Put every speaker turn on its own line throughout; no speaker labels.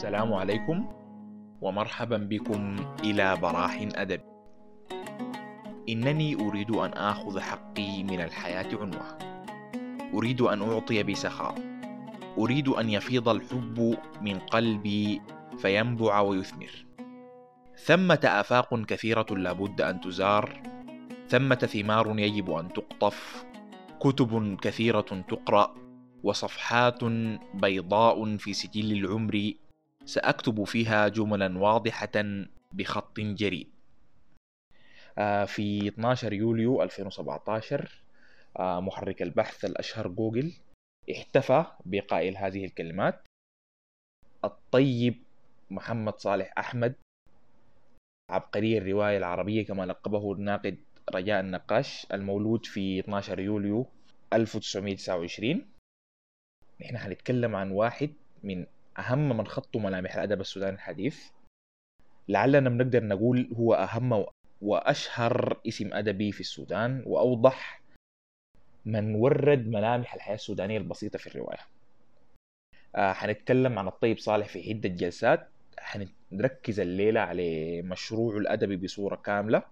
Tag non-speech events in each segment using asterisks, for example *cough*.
السلام عليكم ومرحبا بكم إلى براح أدب. إنني أريد أن آخذ حقي من الحياة عنوة. أريد أن أعطي بسخاء. أريد أن يفيض الحب من قلبي فينبع ويثمر. ثمة آفاق كثيرة لابد أن تزار. ثمة ثمار يجب أن تقطف. كتب كثيرة تقرأ. وصفحات بيضاء في سجل العمر سأكتب فيها جملا واضحة بخط جريء. آه، في 12 يوليو 2017 آه، محرك البحث الأشهر جوجل احتفى بقائل هذه الكلمات. الطيب محمد صالح أحمد عبقري الرواية العربية كما لقبه الناقد رجاء النقاش المولود في 12 يوليو 1929 نحن حنتكلم عن واحد من أهم من خطوا ملامح الأدب السوداني الحديث. لعلنا بنقدر نقول هو أهم وأشهر اسم أدبي في السودان وأوضح من ورد ملامح الحياة السودانية البسيطة في الرواية. آه حنتكلم عن الطيب صالح في عدة جلسات. حنركز الليلة على مشروعه الأدبي بصورة كاملة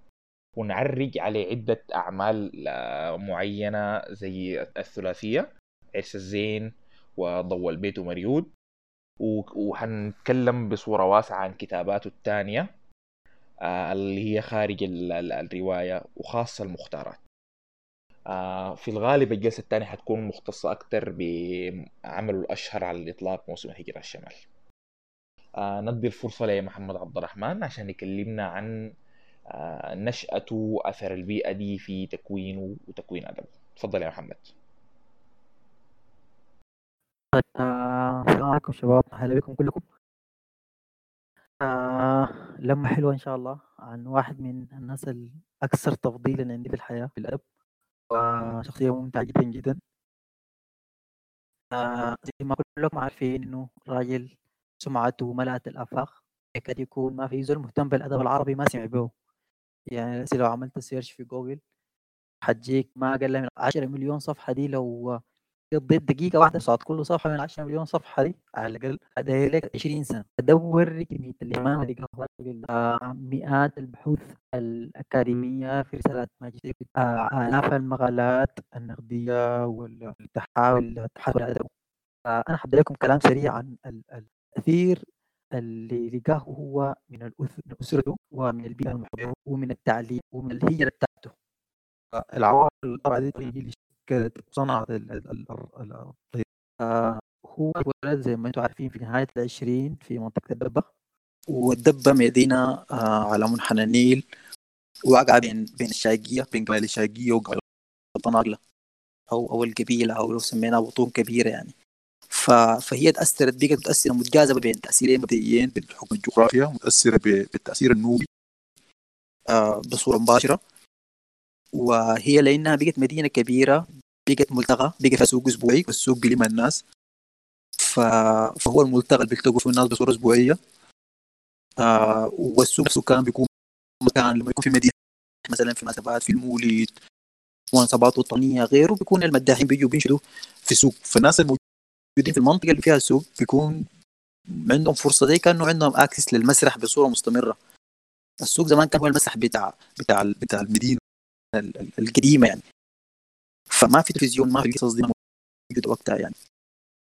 ونعرج على عدة أعمال آه، معينة زي الثلاثية عرس الزين وضوء البيت ومريود. وحنتكلم بصورة واسعة عن كتاباته الثانية آه، اللي هي خارج الرواية وخاصة المختارات. آه، في الغالب الجلسة الثانية حتكون مختصة أكثر بعمله الأشهر على الإطلاق موسم الهجرة الشمال. آه، ندي الفرصة لمحمد عبد الرحمن عشان يكلمنا عن نشأته وأثر البيئة دي في تكوينه وتكوين أدبه. تفضل يا محمد.
السلام عليكم شباب أهلا بكم كلكم. آه لمة حلوة إن شاء الله عن واحد من الناس الأكثر تفضيلا عندي في الحياة في الأدب وشخصية ممتعة جدا جدا. آه زي ما كلكم عارفين إنه راجل سمعته ملأت الآفاق. يكاد يكون ما في زول مهتم بالأدب العربي ما سمع به. يعني لو عملت search في جوجل حتجيك ما أقل من 10 مليون صفحة دي لو قضيت دقيقة واحدة ضد كل صفحة من 10 مليون صفحة دي على الأقل. هتأخد لك 20 سنة. تصور كمية الاهتمام اللي آه مئات البحوث الأكاديمية في رسالات ماجستير آه آلاف المقالات النقدية والتحاليل الأدب آه أنا حبدأ لكم كلام سريع عن التأثير اللي لقاه هو من أسرته ومن البيئة المحيطة ومن التعليم ومن الهجرة بتاعته. العوامل الأربعة دي كانت صنعت آه، هو اتولد زي ما أنتم عارفين في نهاية العشرين في منطقة الدبة والدبة مدينة آه، على منحنى النيل واقعة بين بين الشاقية بين قبائل الشاقية وقبائل الطناقلة أو أو القبيلة أو لو سميناها بطون كبيرة يعني. ف... فهي تأثرت بقت متأثرة متجاذبة بين تأثيرين مبدئيين
بالحكم الجغرافيا متأثرة بالتأثير النوبي
آه بصورة مباشرة. وهي لأنها بقت مدينة كبيرة بقت ملتقى بقى فيها سوق أسبوعي والسوق بيلم الناس. ف... فهو الملتقى اللي بيلتقوا فيه الناس بصورة أسبوعية. آه والسوق نفسه كان بيكون مكان لما يكون في مدينة مثلا في مناسبات في المولد مناسبات وطنية غيره بيكون المداحين بيجوا بينشدوا في السوق فالناس الموجودين في المنطقة اللي فيها السوق بيكون عندهم فرصة زي كأنه عندهم اكسس للمسرح بصورة مستمرة. السوق زمان كان هو المسرح بتاع بتاع بتاع المدينة القديمة يعني. فما في تلفزيون ما في قصص موجوده وقتها يعني.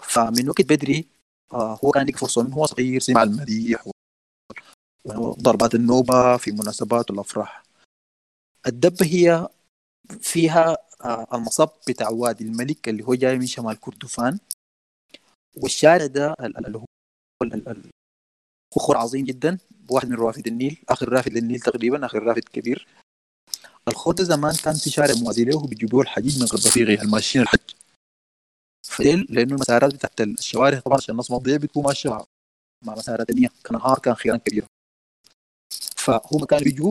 فمن وقت بدري آه هو كان يلقى فرصه من هو صغير سمع المديح وضربات النوبة في مناسبات والأفراح. الدبه هي فيها آه المصب بتاع وادي الملك اللي هو جاي من شمال كردفان. والشارع ده اللي هو خور عظيم جدا. واحد من روافد النيل آخر رافد للنيل تقريبا آخر رافد كبير. الخوت زمان كان في شارع موازي له بيجيبوا الحديد من غرب الماشيين الحج. فديل لأنه المسارات بتاعت الشوارع طبعا عشان الناس ما تضيع بتكون ماشيه مع مسارات ثانية كنهار كان خيران كبيره فهم كانوا بيجوا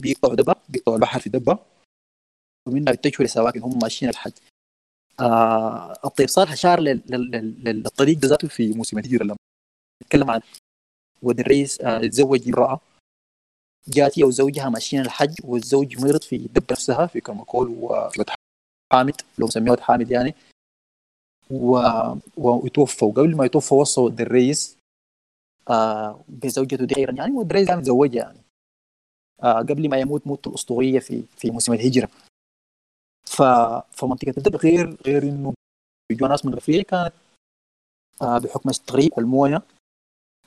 بيقطعوا دبة بيقطعوا البحر في دبة. ومنها بيتجهوا لسواكن هم ماشيين الحج. آه الطيب صالح اشار للطريق ذاته في موسم الهجرة لما نتكلم عن ود الرئيس آه تزوج امرأة. جات هي وزوجها ماشيين الحج والزوج مرض في دب نفسها في كرمكول وفي حامد لو مسميه حامد يعني. و... وتوفى وقبل ما يتوفى وصوا الرئيس آه بزوجته ديرا يعني ودريس كان متزوجها يعني. آه قبل ما يموت موت الأسطورية في في موسم الهجرة. ف فمنطقة الدب غير غير إنه بيجوا ناس من الرفيع كانت آه بحكم التغريب والموية.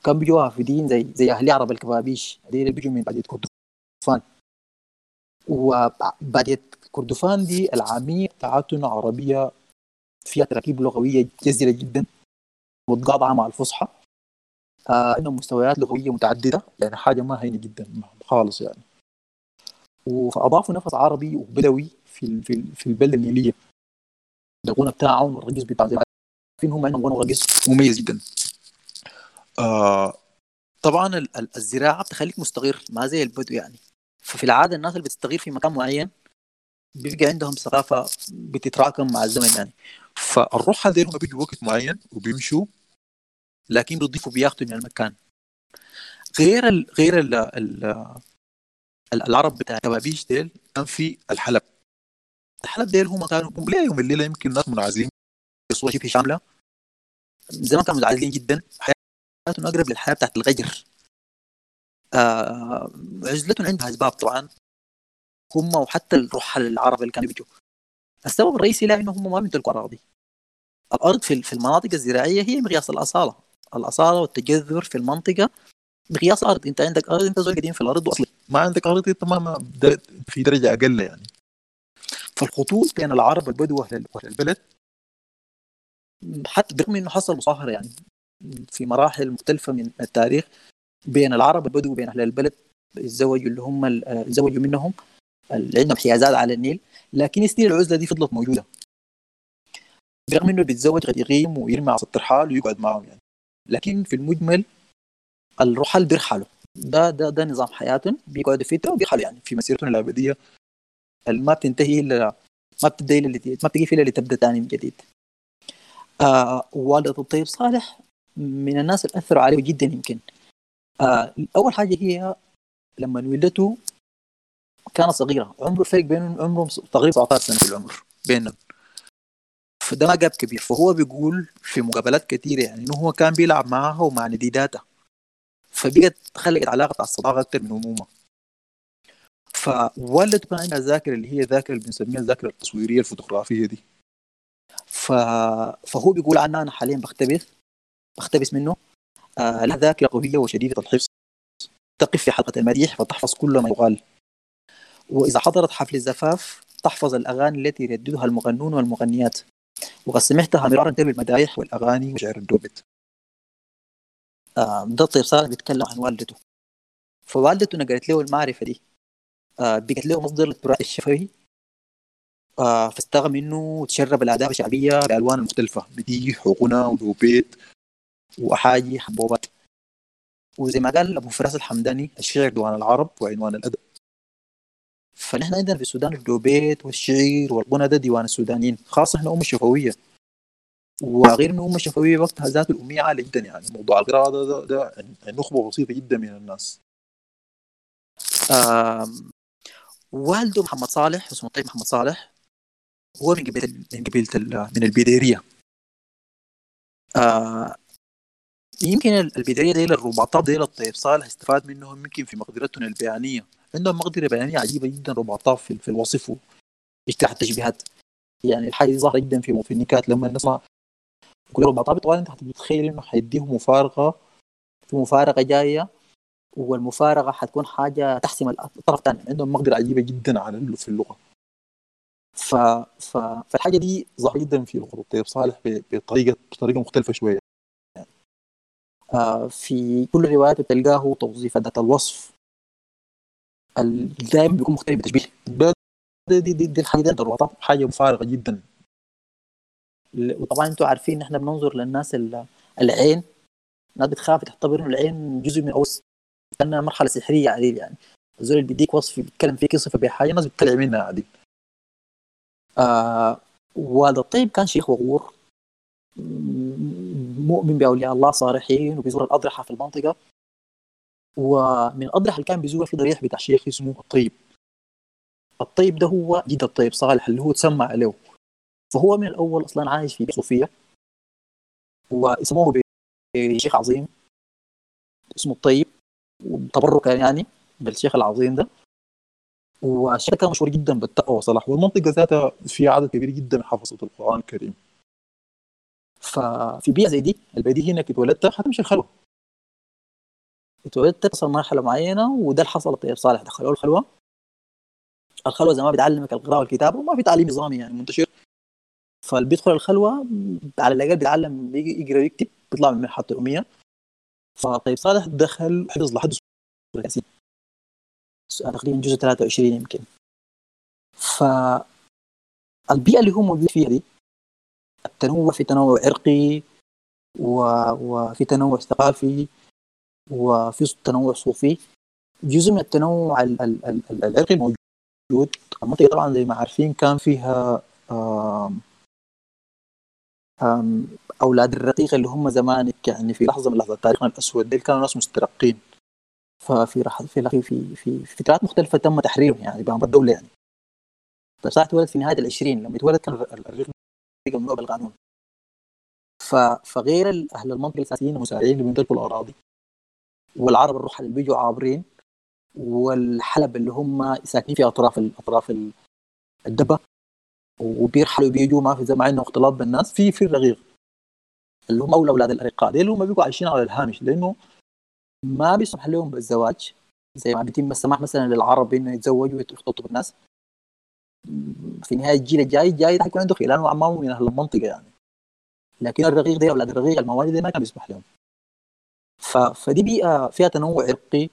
كان بيجوا وافدين زي زي أهل عرب الكبابيش. اللي بيجوا من بعد كردفان. وبعد كردفان دي العامية بتاعتنا عربية فيها تراكيب لغوية جزيرة جدا متقاطعة مع الفصحى. آه مستويات لغوية متعددة يعني حاجة ما هينة جدا خالص يعني. فأضافوا نفس عربي وبدوي في في في البلدة النيلية الغنى بتاعهم الرقص بتاع زي ما عارفين هم عندهم غنى ورقص مميز جدا. آه طبعا الزراعة بتخليك مستقر ما زي البدو يعني. ففي العادة الناس اللي بتستقر في مكان معين بيبقى عندهم ثقافة بتتراكم مع الزمن يعني. فالروح هذول هم بيجوا وقت معين وبيمشوا لكن بيضيفوا بياخذوا من المكان. غير ال غير ال ال العرب بتاع كبابيش ديل كان في الحلب. الحلب ديل هم كانوا ليهم الليلة يمكن ناس منعزلين بصوره شبه شاملة. زمان كانوا منعزلين جدا حياتهم اقرب للحياة بتاعت الغجر. آه عزلتهم عندها أسباب طبعا. هم وحتى الرحل العرب اللي كانوا بيجوا. السبب الرئيسي لا إنه هم ما بيمتلكوا أراضي. الأرض في في المناطق الزراعية هي مقياس الأصالة. الأصالة والتجذر في المنطقة مقياس أرض. أنت عندك أرض أنت زول قديم في الأرض وأصلي. ما عندك أرض أنت ما في درجة أقل يعني. فالخطوط بين العرب والبدو وأهل البلد حتى برغم إنه حصل مصاهرة يعني. في مراحل مختلفة من التاريخ بين العرب والبدو وبين أهل البلد يتزوجوا اللي هم يتزوجوا منهم. اللي عندهم حيازات على النيل لكن ستيل العزلة دي فضلت موجودة. برغم إنه بيتزوج قد يقيم ويرمي على الترحال ويقعد معهم يعني. لكن في المجمل الرحل بيرحلوا. ده ده ده نظام حياتهم بيقعدوا فتره وبيرحلوا يعني في مسيرتهم الابديه ما بتنتهي الا ما بتبدأ إلا ما بتجي إلا لتبدأ ثاني من جديد. آه والدة الطيب صالح من الناس اللي أثروا عليه جدا يمكن. آه أول حاجة هي لما ولدته كانت صغيرة. عمره الفرق بينهم عمرهم تقريبا 17 سنة في العمر بينهم فده ما جاب كبير. فهو بيقول في مقابلات كثيره يعني إنه هو كان بيلعب معها ومع نديداتها. فبقت خلقت علاقة الصداقة أكثر من امومه فوالدته كان عندها ذاكرة اللي هي ذاكرة اللي بنسميها الذاكرة التصويرية الفوتوغرافية دي. ف... فهو بيقول عنها أنا حاليا بختبث. بختبث منه. آه لها ذاكرة قوية وشديدة الحفظ. تقف في حلقة المديح فتحفظ كل ما يقال. وإذا حضرت حفل الزفاف تحفظ الأغاني التي يرددها المغنون والمغنيات. وقد سمعتها مرارا بالمدايح والأغاني وشعر الدوبت. آه ده طيب صالح بيتكلم عن والدته. فوالدته نقلت له المعرفة دي. آه بقت له مصدر للتراث الشفوي. آه فاستغى منه وتشرب الآداب الشعبية بألوان مختلفة. مديح وغنى ودوبيت. وأحاجي حبوبات. وزي ما قال أبو فراس الحمداني الشعر ديوان العرب وعنوان الأدب. فنحن عندنا في السودان الدوبيت والشعير والغنى ده ديوان السودانيين خاصة إحنا أمة شفوية. وغير إنه أمة شفوية وقتها ذات الأمية عالية جدا يعني موضوع القراءة ده, ده, ده نخبة بسيطة جدا من الناس. والده محمد صالح اسمه الطيب محمد صالح هو من قبيلة من قبيلة من البيديرية. آه يمكن البداية دي الرباطات دي الطيب صالح استفاد منهم يمكن في مقدرتهم البيانية. عندهم مقدرة بيانية عجيبة جدا رباطات في, في الوصف واجتاح التشبيهات. يعني الحاجة دي ظاهرة جدا في النكات. لما نسمع كل رباطات طبعا انت هتتخيل إنه حيديهم مفارقة في مفارقة جاية والمفارقة حتكون حاجة تحسم الطرف الثاني. عندهم مقدرة عجيبة جدا على في اللغة. ف... ف... فالحاجة دي ظاهرة جدا في لغة الطيب صالح بطريقة بطريقة مختلفة شوية. آه في كل روايات تلقاه توظيف أداة الوصف. دائما بيكون مختلف بتشبيه. دي دي, دي, دي الحاجة دي حاجة مفارقة جدا. وطبعا أنتم عارفين إحنا بننظر للناس العين. الناس بتخاف تعتبر انه العين جزء من اوس كانها مرحلة سحرية عديد يعني. الزول اللي بيديك وصف بيتكلم فيك يصف بحاجه الناس بتطلع منها عديد آه والد الطيب كان شيخ وغور. مؤمن بأولياء الله صالحين وبيزور الأضرحة في المنطقة. ومن اضرح اللي كان بيزور في ضريح بتاع شيخ اسمه الطيب. الطيب ده هو جد الطيب صالح اللي هو تسمى عليه فهو من الأول أصلا عايش في صوفيا. واسموه بشيخ عظيم. اسمه الطيب. وتبركا يعني بالشيخ العظيم ده. والشيخ كان مشهور جدا بالتقوى صلاح. والمنطقة ذاتها فيها عدد كبير جدا من حفظة القرآن الكريم. ففي بيئة زي دي البيئة دي هناك اتولدت حتمشي الخلوه اتولدت تصل مرحلة معينة وده اللي حصل طيب صالح دخلوا الخلوه الخلوة زي ما بتعلمك القراءة والكتابة وما في تعليم نظامي يعني منتشر. فاللي بيدخل الخلوه على الأقل بيتعلم يقرأ ويكتب بيطلع من مرحله الاميه فطيب صالح دخل حفظ لحد تقريبا جزء 23 يمكن. فالبيئة اللي هو موجود فيها دي التنوع في تنوع عرقي. وفي تنوع ثقافي وفي تنوع صوفي. جزء من التنوع العرقي موجود. المنطقة طبعا زي ما عارفين كان فيها أولاد الرقيق اللي هم زمانك يعني في لحظة من لحظات تاريخنا الأسود. ديل كانوا ناس مسترقين. ففي في في في فترات مختلفة تم تحريرهم يعني بامر الدولة يعني. صح اتولد في نهاية العشرين لما اتولد كان الرقيق ممنوع بالقانون فغير أهل المنطقة الاساسيين المساعدين اللي بيمتلكوا الأراضي. والعرب الرحل اللي بيجوا عابرين. والحلب اللي هم ساكنين في أطراف أطراف الدبة. وبيرحلوا بيجوا ما في ما عندهم اختلاط بالناس في في الرقيق اللي هم أولى أولاد الأرقاء. دي اللي هم بيبقوا عايشين على الهامش. لأنه ما بيسمح لهم بالزواج. زي ما بيتم السماح مثلا للعرب إنه يتزوجوا ويختلطوا بالناس. في نهاية الجيل الجاي جاي حيكون عنده خلان وعمامه من أهل المنطقة يعني. لكن الرقيق دي أولاد الرقيق الموالي دي ما كان بيسمح لهم. ف... فدي بيئة فيها تنوع عرقي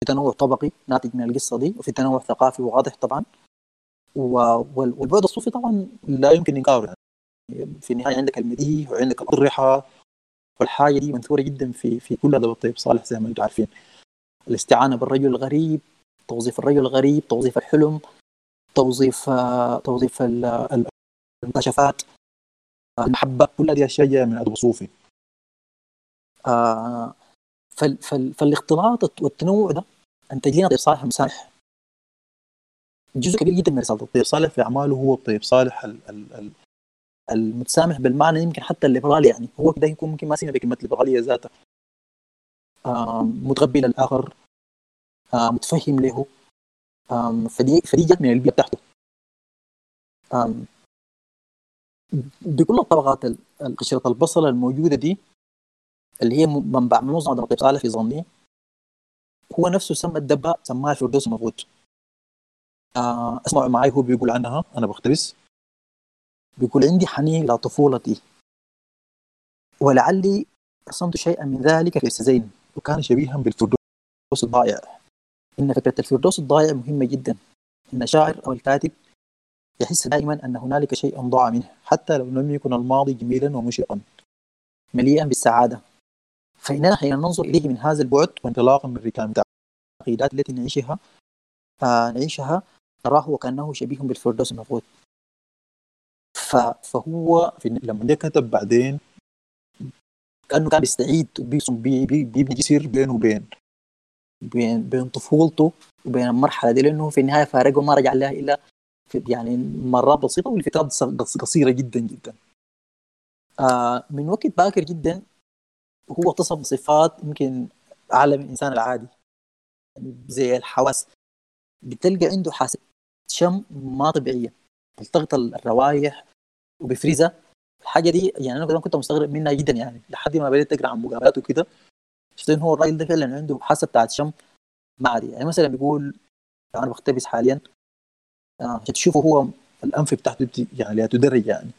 في تنوع طبقي ناتج من القصة دي وفي تنوع ثقافي واضح طبعا. والبعد الصوفي طبعا لا يمكن إنكاره يعني. في النهاية عندك المديح وعندك الاضرحه والحاجة دي منثورة جدا في في كل هذا الطيب صالح زي ما أنتم عارفين. الاستعانة بالرجل الغريب توظيف الرجل الغريب توظيف الحلم. توظيف توظيف المكاشفات. المحبة كل هذه أشياء جاية من أدب الصوفي آه فال فال فالاختلاط والتنوع ده انتج لنا طيب صالح مسامح جزء كبير جدا من رسالة الطيب صالح في أعماله هو الطيب صالح ال ال ال المتسامح بالمعنى يمكن حتى الليبرالي يعني. هو كده يكون ممكن ما سمع بكلمة ليبرالية ذاتها. آه متقبل الآخر آه متفهم له. فدي فدي جت من البيئة بتاعته. بكل الطبقات قشرة البصل الموجودة دي اللي هي منبع منظمة دمقية صالح في ظني هو نفسه سمى الدبة سماها الفردوس المفروض آه اسمعوا معي هو بيقول عنها أنا بقتبس. بيقول عندي حنين إلى طفولتي. ولعلي رسمت شيئا من ذلك في السزين وكان شبيها بالفردوس الضائع. إن فكرة الفردوس الضائع مهمة جدا. إن شاعر أو الكاتب يحس دائما أن هنالك شيء ضاع منه حتى لو لم يكن الماضي جميلا ومشرقا مليئا بالسعادة. فإننا حين ننظر إليه من هذا البعد وانطلاقا من ركام التعقيدات التي نعيشها آه نعيشها نراه وكأنه شبيه بالفردوس المفروض فهو في لما كتب بعدين كأنه كان بيستعيد بيبني جسر بينه وبين. بين بين طفولته وبين المرحلة دي لأنه في النهاية فارقه ما رجع لها إلا يعني مرات بسيطة ولفترات قصيرة جدا جدا. آه من وقت باكر جدا هو اتصف بصفات يمكن أعلى من الإنسان العادي. يعني زي الحواس. بتلقى عنده حاسة شم ما طبيعية. بيلتقط الروايح وبيفرزها الحاجة دي يعني أنا كنت مستغرب منها جدا يعني. لحد ما بديت أقرأ عن مقابلات وكده. إن هو الراجل ده فعلا عنده حاسة بتاعت شم ما عادي يعني مثلا بيقول أنا بختبس حاليا عشان آه تشوفوا هو الأنف بتاعته يعني تدرج يعني.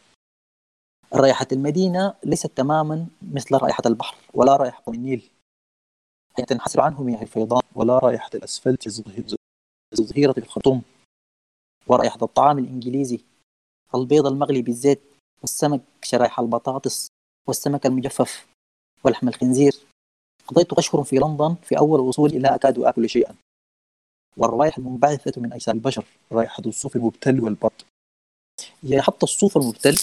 رائحة المدينة ليست تماما مثل رائحة البحر ولا رائحة النيل. حين تنحسر عنه مياه الفيضان ولا رائحة الأسفلت الظهيرة في الخرطوم. ورائحة الطعام الإنجليزي البيض المغلي بالزيت والسمك شرايح البطاطس والسمك المجفف ولحم الخنزير. قضيت أشهر في لندن في أول وصولي لا أكاد آكل شيئا. والروائح المنبعثة من أجسام البشر رائحة الصوف المبتل والبط. يعني حتى الصوف المبتل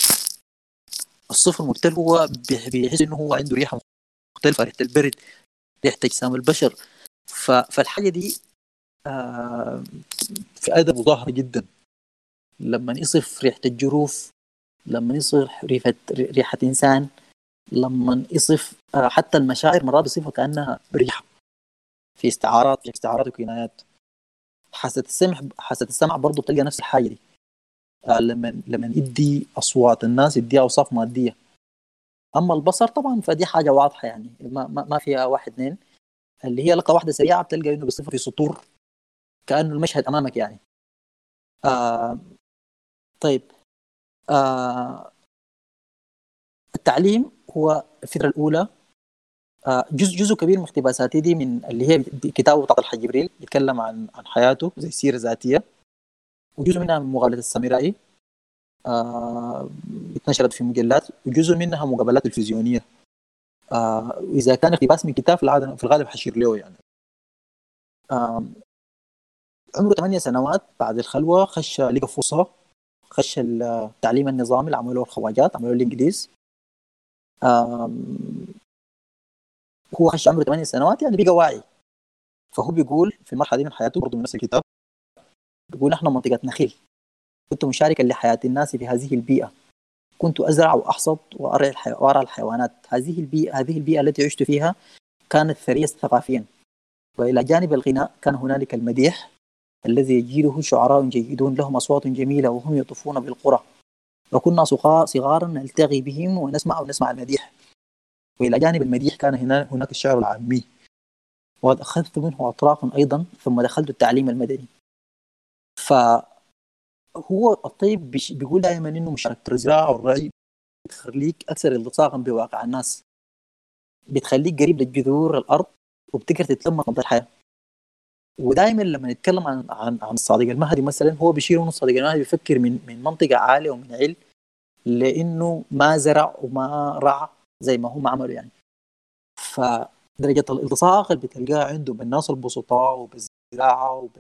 الصوف المبتل هو بيحس إنه هو عنده ريحة مختلفة ريحة البرد ريحة أجسام البشر. فالحاجة دي آه في أدب ظاهره جدا. لما يصف ريحة الجروف لما يصف ريحة ريحة إنسان لما يصف آه حتى المشاعر مرات يصفها كأنها ريحة. في استعارات في استعارات وكنايات حاسة السمع حاسة السمع برضه بتلقى نفس الحاجة دي. آه لما لما يدي أصوات الناس يديها أوصاف مادية. أما البصر طبعا فدي حاجة واضحة يعني. ما, ما, فيها واحد اثنين اللي هي لقطه واحدة سريعة بتلقى إنه بيصفها في سطور. كأنه المشهد أمامك يعني. آه طيب. آه التعليم هو الفترة الأولى. آه جزء جزء كبير من اقتباساتي دي من اللي هي كتابه بتاع الحاج جبريل يتكلم عن عن حياته زي سيرة ذاتية. وجزء منها من مقابلة السامرائي. آه اتنشرت في مجلات. وجزء منها مقابلات تلفزيونية. آه وإذا كان اقتباس من كتاب في الغالب حشير له يعني. عمره 8 سنوات بعد الخلوة خش لقى فرصه خش التعليم النظامي اللي عملوه الخواجات عملوه الإنجليز. هو خش عمره 8 سنوات يعني بقى واعي. فهو بيقول في المرحلة دي من حياته برضه من نفس الكتاب بيقول نحن منطقة نخيل. كنت مشاركا لحياة الناس في هذه البيئة. كنت أزرع وأحصد وارى الحي... وارى الحيوانات. هذه البيئة هذه البيئة التي عشت فيها كانت ثرية ثقافيا. وإلى جانب الغناء كان هنالك المديح الذي يجيده شعراء جيدون لهم أصوات جميلة وهم يطوفون بالقرى. وكنا صغارا نلتغي بهم ونسمع ونسمع المديح. وإلى جانب المديح كان هنا هناك الشعر العامي. وقد اخذت منه اطراقا أيضا ثم دخلت التعليم المدني. فهو الطيب بيقول دائما إنه مشاركه الزراعه والرعي بتخليك أكثر التصاقا بواقع الناس. بتخليك قريب للجذور الأرض وبتقدر تتلمس نبض الحياة ودائما لما نتكلم عن عن عن الصادق المهدي مثلا هو بيشير إنه الصادق المهدي بيفكر من من منطقة عالية ومن علم لإنه ما زرع وما رعى زي ما هم عملوا يعني. فدرجه الالتصاق اللي بتلقاها عنده بالناس البسطاء وبالزراعة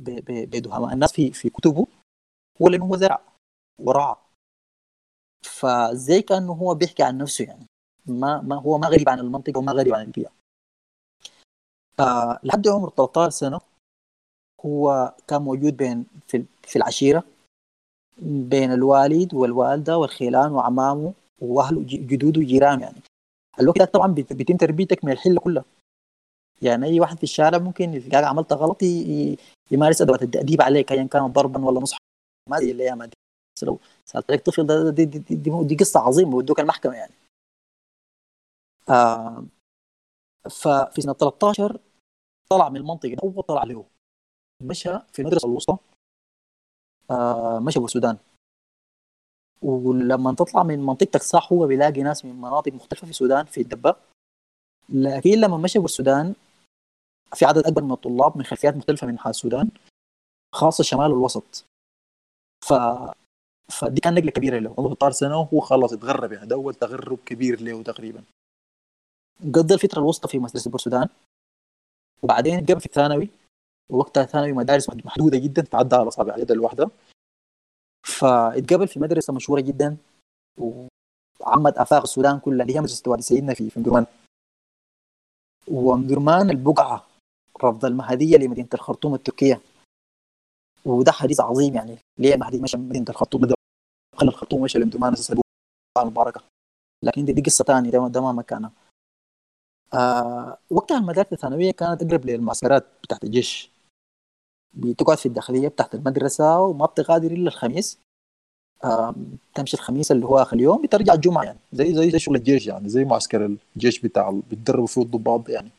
وبدهماء الناس في في كتبه هو لأنه هو زرع ورعى. فزي كأنه هو بيحكي عن نفسه يعني. ما ما هو ما غريب عن المنطقة وما غريب عن البيئة. آه لحد عمر 13 سنة هو كان موجود بين في, في العشيرة بين الوالد والوالدة والخيلان وعمامه وأهله جدوده وجيرانه يعني. الوقت ده طبعا بيتم تربيتك من الحلة كلها. يعني أي واحد في الشارع ممكن إذا عملت غلط يمارس أدوات التأديب عليك ايا كان ضربا ولا نصحا. ما زي الأيام بس لو سالت عليك طفل ده دي, دي, دي, دي, دي قصة عظيمة بودوك المحكمة يعني. آه ففي سنة 13 طلع من المنطقة اول طلع له مشى في المدرسة الوسطى. آه مشى بالسودان ولما تطلع من منطقتك صح هو بيلاقي ناس من مناطق مختلفة في السودان في الدبة. لكن لما مشى بالسودان في عدد أكبر من الطلاب من خلفيات مختلفة من السودان خاصة الشمال والوسط. ف فدي كان نقلة كبيرة له. عمره 16 سنة وهو خلص اتغرب يعني. ده اول تغرب كبير له تقريبا. قضى الفترة الوسطى في مدرسة السودان. وبعدين قبل في الثانوي ووقتها ثانوي مدارس محدودة جدا تعدى على اصابع اليد الواحدة. فاتقبل في مدرسة مشهورة جدا وعمت آفاق السودان كلها اللي هي مدرسه سيدنا في في ومدرمان البقعة رفض المهدية لمدينة الخرطوم التركية. وده حديث عظيم يعني ليه المهدي مشى مدينة الخرطوم؟ خلى الخرطوم مشى لمدرمان أساس المباركه لكن دي, دي قصة ثانية ده ما مكانها. آه وقتها المدارس الثانوية كانت أقرب للمعسكرات بتاعت الجيش. بتقعد في الداخلية بتاعت المدرسة وما بتغادر إلا الخميس. آه تمشي الخميس اللي هو آخر اليوم بترجع الجمعة يعني.
زي زي زي شغل الجيش يعني زي معسكر الجيش بتاع بيتدربوا فيه الضباط يعني.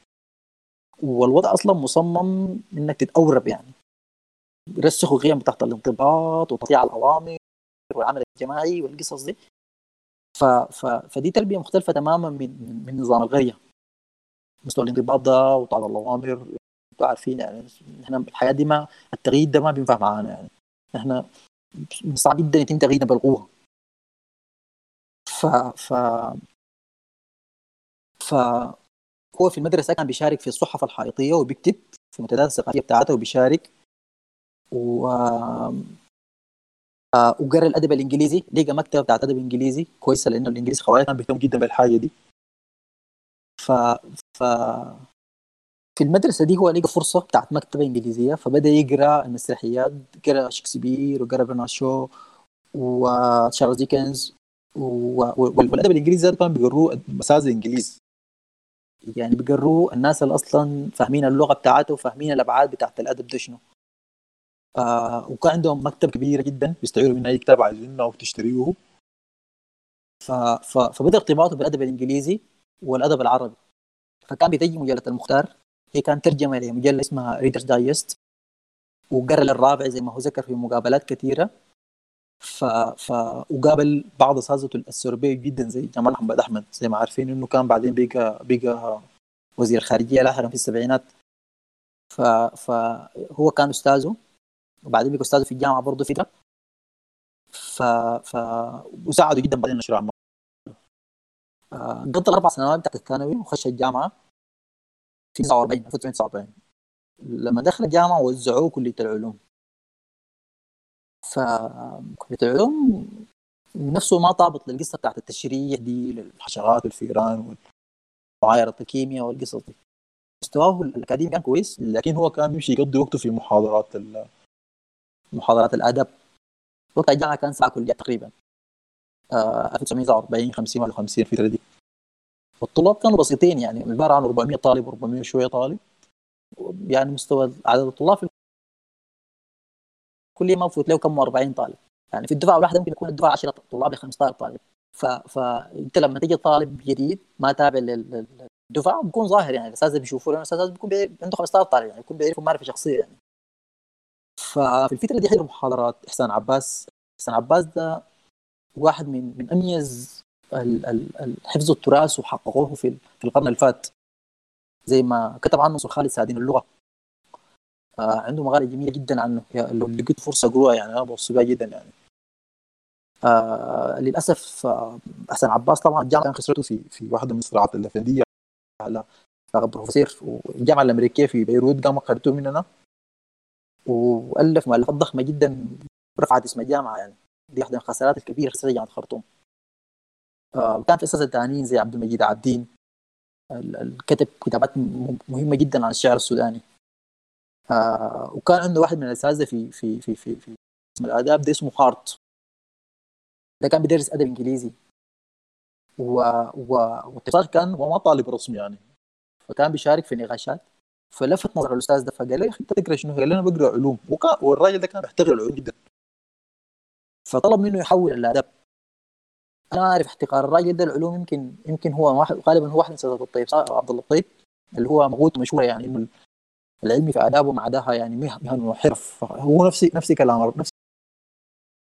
والوضع أصلا مصمم إنك تتأورب يعني. يرسخوا قيم تحت الانضباط وتطيع الأوامر والعمل الجماعي والقصص دي. ف... ف... فدي تربية مختلفة تماما من من نظام القريه مستوى الانضباط ده وطاعه الاوامر أنتوا عارفين يعني إحنا الحياة دي ما التغيير ده ما بينفع معانا يعني. إحنا صعب جدا يتم تغييرنا بالقوة. ف ف ف هو في المدرسة كان بيشارك في الصحف الحائطية وبيكتب في المنتديات الثقافية بتاعته وبيشارك. و آه وقرأ الأدب الإنجليزي. لقى مكتبة بتاعت ادب انجليزي كويسة لأنه الإنجليزي خوارج كان بيهتم جدا بالحاجة دي. ف ف في المدرسة دي هو لقى فرصة بتاعت مكتبة إنجليزية فبدأ يقرأ المسرحيات قرأ شكسبير وقرأ برنارد شو وتشارلز ديكنز والأدب الإنجليزي ده كان بيقروه مساز الإنجليز. يعني بيقروه الناس اللي أصلا فاهمين اللغة بتاعته وفاهمين الأبعاد بتاعت الأدب ده شنو. آه وكان عندهم مكتب كبيرة جدا بيستعيروا منها اي كتاب عايزينه أو تشتريه ف... ف... فبدأ ارتباطه بالأدب الإنجليزي. والأدب العربي. فكان بيتجي مجلة المختار. هي كانت ترجمة لمجلة اسمها Reader's Digest وقرأ للرابع زي ما هو ذكر في مقابلات كثيرة. ف... ف... وقابل بعض اساتذته السودانيين جدا زي جمال محمد أحمد زي ما عارفين إنه كان بعدين بقى بقى وزير الخارجية لاحقا في السبعينات. ف... فهو كان أستاذه. وبعدين بقى أستاذه في الجامعة برضه فتره ف... ف وساعده جدا بعدين آه، قضى الأربع سنوات بتاعت الثانوي وخش الجامعة. في 49 1949 لما دخل الجامعة وزعوه كلية العلوم. فكليه العلوم نفسه ما طابط للقصة بتاعت التشريح دي للحشرات والفيران ومعايرة الكيمياء والقصص دي. مستواه الأكاديمي كان كويس لكن هو كان يمشي يقضي وقته في محاضرات محاضرات الأدب. وقت الجامعة كان ساعة كلية تقريبا. آه 1940 50 ولا 50 الفترة دي والطلاب كانوا بسيطين يعني عبارة عن 400 طالب 400 شوية طالب. يعني مستوى عدد الطلاب في الكلية ما بفوت له كم 40 طالب. يعني في الدفعة الواحدة ممكن يكون الدفعة 10 طلاب ل 15 طالب. ف... فانت لما تجي طالب جديد ما تابع للدفعه بيكون ظاهر يعني. الاساتذه بيشوفوا لأنه الاساتذه بيكون بي... عنده 15 طالب يعني يكون بيعرفوا معرفة شخصية يعني. ففي الفترة دي حضروا محاضرات إحسان عباس إحسان عباس ده واحد من من أميز حفظ التراث وحققوه في القرن اللي فات زي ما كتب عنه نصر خالد سعدين اللغة. آه عنده مقاله جميلة جدا عنه. لو لقيت فرصة اقروها يعني أنا بوصي بها جدا يعني. آه للأسف آه احسن عباس طبعا الجامعة كان خسرته في في واحدة من الصراعات الافنديه على بروفيسور والجامعة الأمريكية في بيروت قام خدته مننا. وألف مؤلفات ضخمة جدا رفعت اسم الجامعة يعني. دي واحدة من الخسارات الكبيره خسرت جامعه الخرطوم آه كان في اساتذه ثانيين زي عبد المجيد عابدين كتب كتابات مهمة جدا عن الشعر السوداني. آه وكان عنده واحد من الاساتذه في في في في, في اسم الآداب ده اسمه هارت. ده كان بيدرس أدب إنجليزي. و و كان هو ما طالب رسمي يعني. فكان بيشارك في نقاشات. فلفت نظر الأستاذ ده فقال لي أنت تقرأ شنو؟ قال لي أنا بقرأ علوم. وكان والراجل ده كان بيحتقر العلوم جدا. فطلب منه يحول الأدب. أنا أعرف احتقار الراجل ده العلوم يمكن يمكن هو واحد غالبا هو واحد من سادات الطيب عبد الله الطيب اللي هو مغوته مشهوره يعني إنه العلم في ادابه مع عداها يعني مهن وحرف. هو نفسي نفسي كلام نفسي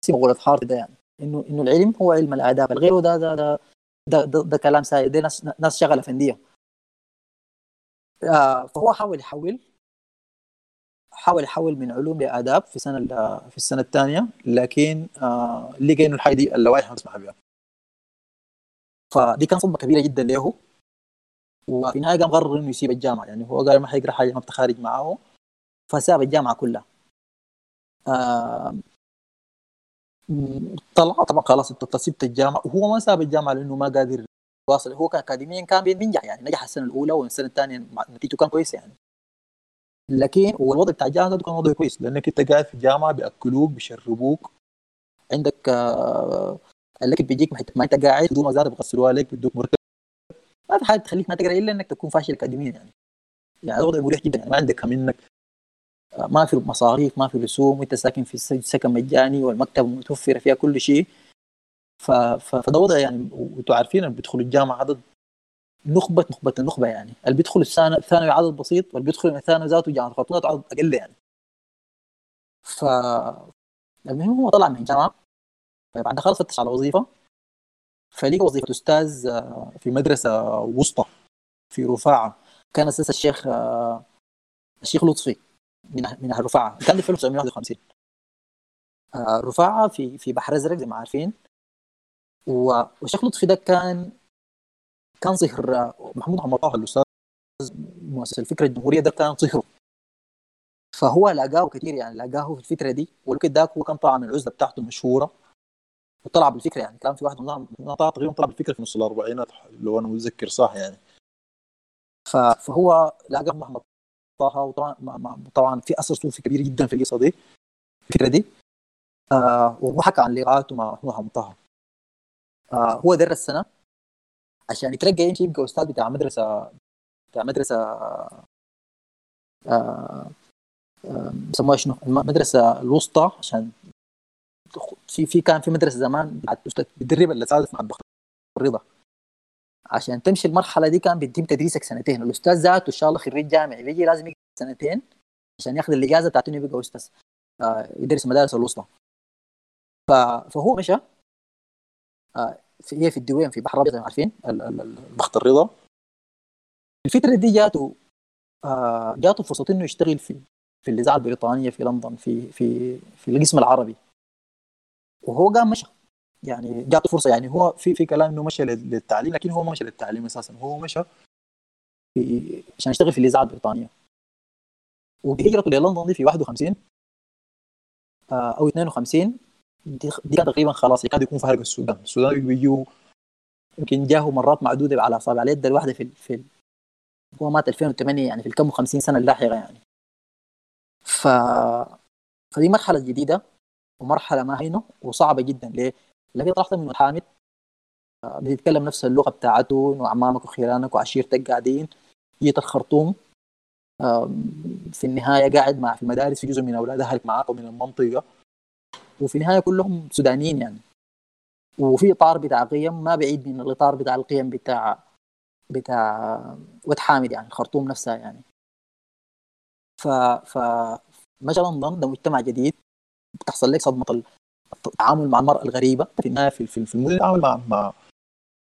مقولة حارت ده يعني. إنه إنه العلم هو علم الآداب. الغير ده ده ده ده, ده, ده كلام سائد ده ناس ناس شغلة فنديه آه فهو حاول يحول حاول يحول من علوم لآداب في سنة في السنة الثانية لكن آه لقى إنه الحاجة دي اللوائح ما بها. فدي كانت صدمة كبيرة جدا له. وفي النهاية قام قرر إنه يسيب الجامعة. يعني هو قال ما حيقرأ حاجة ما بتخارج معاه فساب الجامعة كلها. آه طلع طبعا خلاص انت سبت الجامعة. وهو ما ساب الجامعة لأنه ما قادر يواصل. هو كان اكاديميا كان بينجح يعني نجح السنة الأولى والسنة الثانية نتيجته كان كويسة يعني. لكن والوضع بتاع الجامعة كان وضع كويس لأنك أنت قاعد في الجامعة بيأكلوك بيشربوك عندك آه الاكل بيجيك ما أنت قاعد بدون وزارة بيغسلوها لك بيدوك مرتب ما في حاجة تخليك ما تقرأ إلا إنك تكون فاشل اكاديميا يعني. يعني وضع مريح جدا يعني ما عندك منك ما في مصاريف ما في رسوم وأنت ساكن في سكن مجاني والمكتب متوفرة فيها كل شيء. فده وضع يعني وأنتم عارفين بيدخلوا الجامعة عدد نخبة نخبة النخبه يعني. اللي بيدخل الثانوي عدد بسيط واللي بيدخل من الثانوي ذاته جامعه الخرطوم عدد أقل يعني. ف المهم هو طلع من الجامعة بعد خلص فتش على وظيفة. فلقى وظيفة أستاذ في مدرسة وسطى في رفاعة. كان أساس الشيخ الشيخ لطفي من من أهل رفاعة. كان في 1951 رفاعة في في بحر أزرق زي ما عارفين. والشيخ لطفي ده كان كان صهر محمود محمد طه الأستاذ مؤسس الفكرة الجمهورية ده كان صهره فهو لقاه كثير يعني لقاه في الفترة دي والوقت ذاك هو كان طالع من العزلة بتاعته المشهورة وطلع بالفكرة يعني. كان في واحد من تقريبا طلع بالفكرة في نص الأربعينات لو أنا متذكر صح يعني. فهو لقى محمد طه وطبعا طبعا في أثر صوفي كبير جدا في القصة دي الفكرة دي. آه وحكى عن لقاءاته مع محمد طه. آه هو درس سنة عشان يترقى يمشي يبقى أستاذ بتاع مدرسة بتاع مدرسة آه، آه، بيسموها شنو؟ المدرسة الوسطى عشان في في كان في مدرسة زمان بتدرب الاساتذه مع الرضا عشان تمشي المرحلة دي كان بيديم تدريسك سنتين. الأستاذ ذاته إن شاء الله خريج جامعي بيجي لازم يقعد سنتين عشان ياخذ الإجازة بتاعته يبقى أستاذ آه، يدرس المدارس الوسطى. فهو مشى هي في الدوين في بحر الابيض عارفين؟
بخت الرضا؟
الفترة دي جاته آه، جاته فرصة إنه يشتغل في في الإذاعة البريطانية في لندن في في في القسم العربي. وهو قام مشى. يعني جاته فرصة يعني هو في في كلام إنه مشى للتعليم لكن هو ما مشى للتعليم أساسا. هو مشى في عشان يشتغل في الإذاعة البريطانية. وبهجرته للندن دي في 51 آه، أو 52 دي, دي تقريبا خلاص يكاد يكون فارق السودان. السودان بيجوا يمكن جاهوا مرات معدودة على اصابع اليد الواحدة في في هو مات 2008 يعني في الكم 50 سنة اللاحقة يعني. ف فدي مرحلة جديدة ومرحلة ما هينه وصعبة جدا. ليه؟ لقيت طلعت من حامد آه، بتتكلم نفس اللغة بتاعته إنه عمامك وخيرانك وعشيرتك قاعدين. جيت الخرطوم. في النهاية قاعد مع في المدارس في جزء من أولاد اهلك معاك ومن المنطقة. وفي النهاية كلهم سودانيين يعني. وفي إطار بتاع قيم ما بعيد من الإطار بتاع القيم بتاع بتاع ود حامد يعني الخرطوم نفسها يعني. ف ف مجال لندن ده مجتمع جديد. بتحصل لك صدمة التعامل مع المرأة الغريبة في النهاية في في,
التعامل مع مع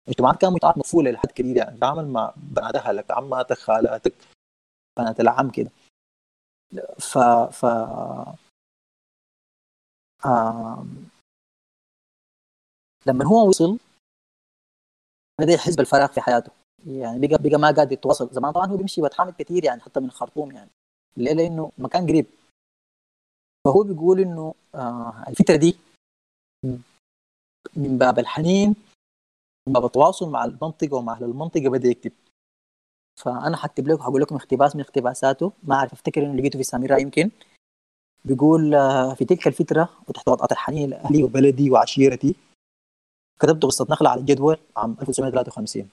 مجتمعات كانت مجتمعات مقفولة لحد كبير يعني. تعامل مع بنات اهلك عماتك خالاتك. بنات العم كده. ف ف.
لما هو وصل بدا يحس بالفراغ في حياته. يعني بقى بقى ما قادر يتواصل زمان. طبعا هو بيمشي وتحامل كثير يعني حتى من الخرطوم يعني. ليه؟ لأنه مكان قريب. فهو بيقول إنه آه الفترة دي من باب الحنين من باب التواصل مع المنطقة ومع أهل المنطقة بدأ يكتب. فأنا حكتب لكم حقول لكم اقتباس من اقتباساته. ما أعرف أفتكر إنه لقيته في ساميرا يمكن. بيقول آه، في تلك الفترة وتحت وضعة الحنين لأهلي وبلدي وعشيرتي كتبت قصة نخلة على الجدول عام 1953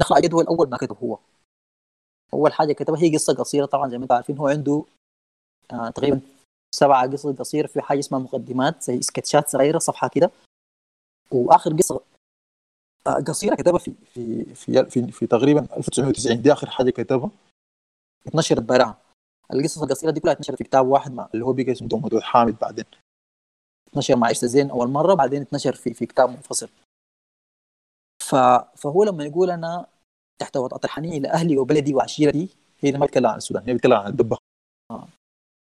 نخلة على الجدول أول ما كتب هو. أول حاجة كتبها هي قصة قصيرة طبعا زي ما أنتم عارفين هو عنده آه تقريبا سبعة قصص قصيرة في حاجة اسمها مقدمات زي سكتشات صغيرة صفحة كده. وآخر قصة آه، قصيرة كتبها في
في في في, في تقريبا 1990 دي آخر حاجة كتبها.
اتنشرت براها القصص القصيرة دي كلها اتنشرت في كتاب واحد مع اللي هو بقى اسمه دومة ود حامد بعدين. اتنشر مع عرس الزين أول مرة بعدين اتنشر في في كتاب منفصل. ف... فهو لما يقول أنا تحت وطأة الحنين لأهلي وبلدي وعشيرتي هي ما بتكلم عن السودان هي بتكلم عن الدبة. آه.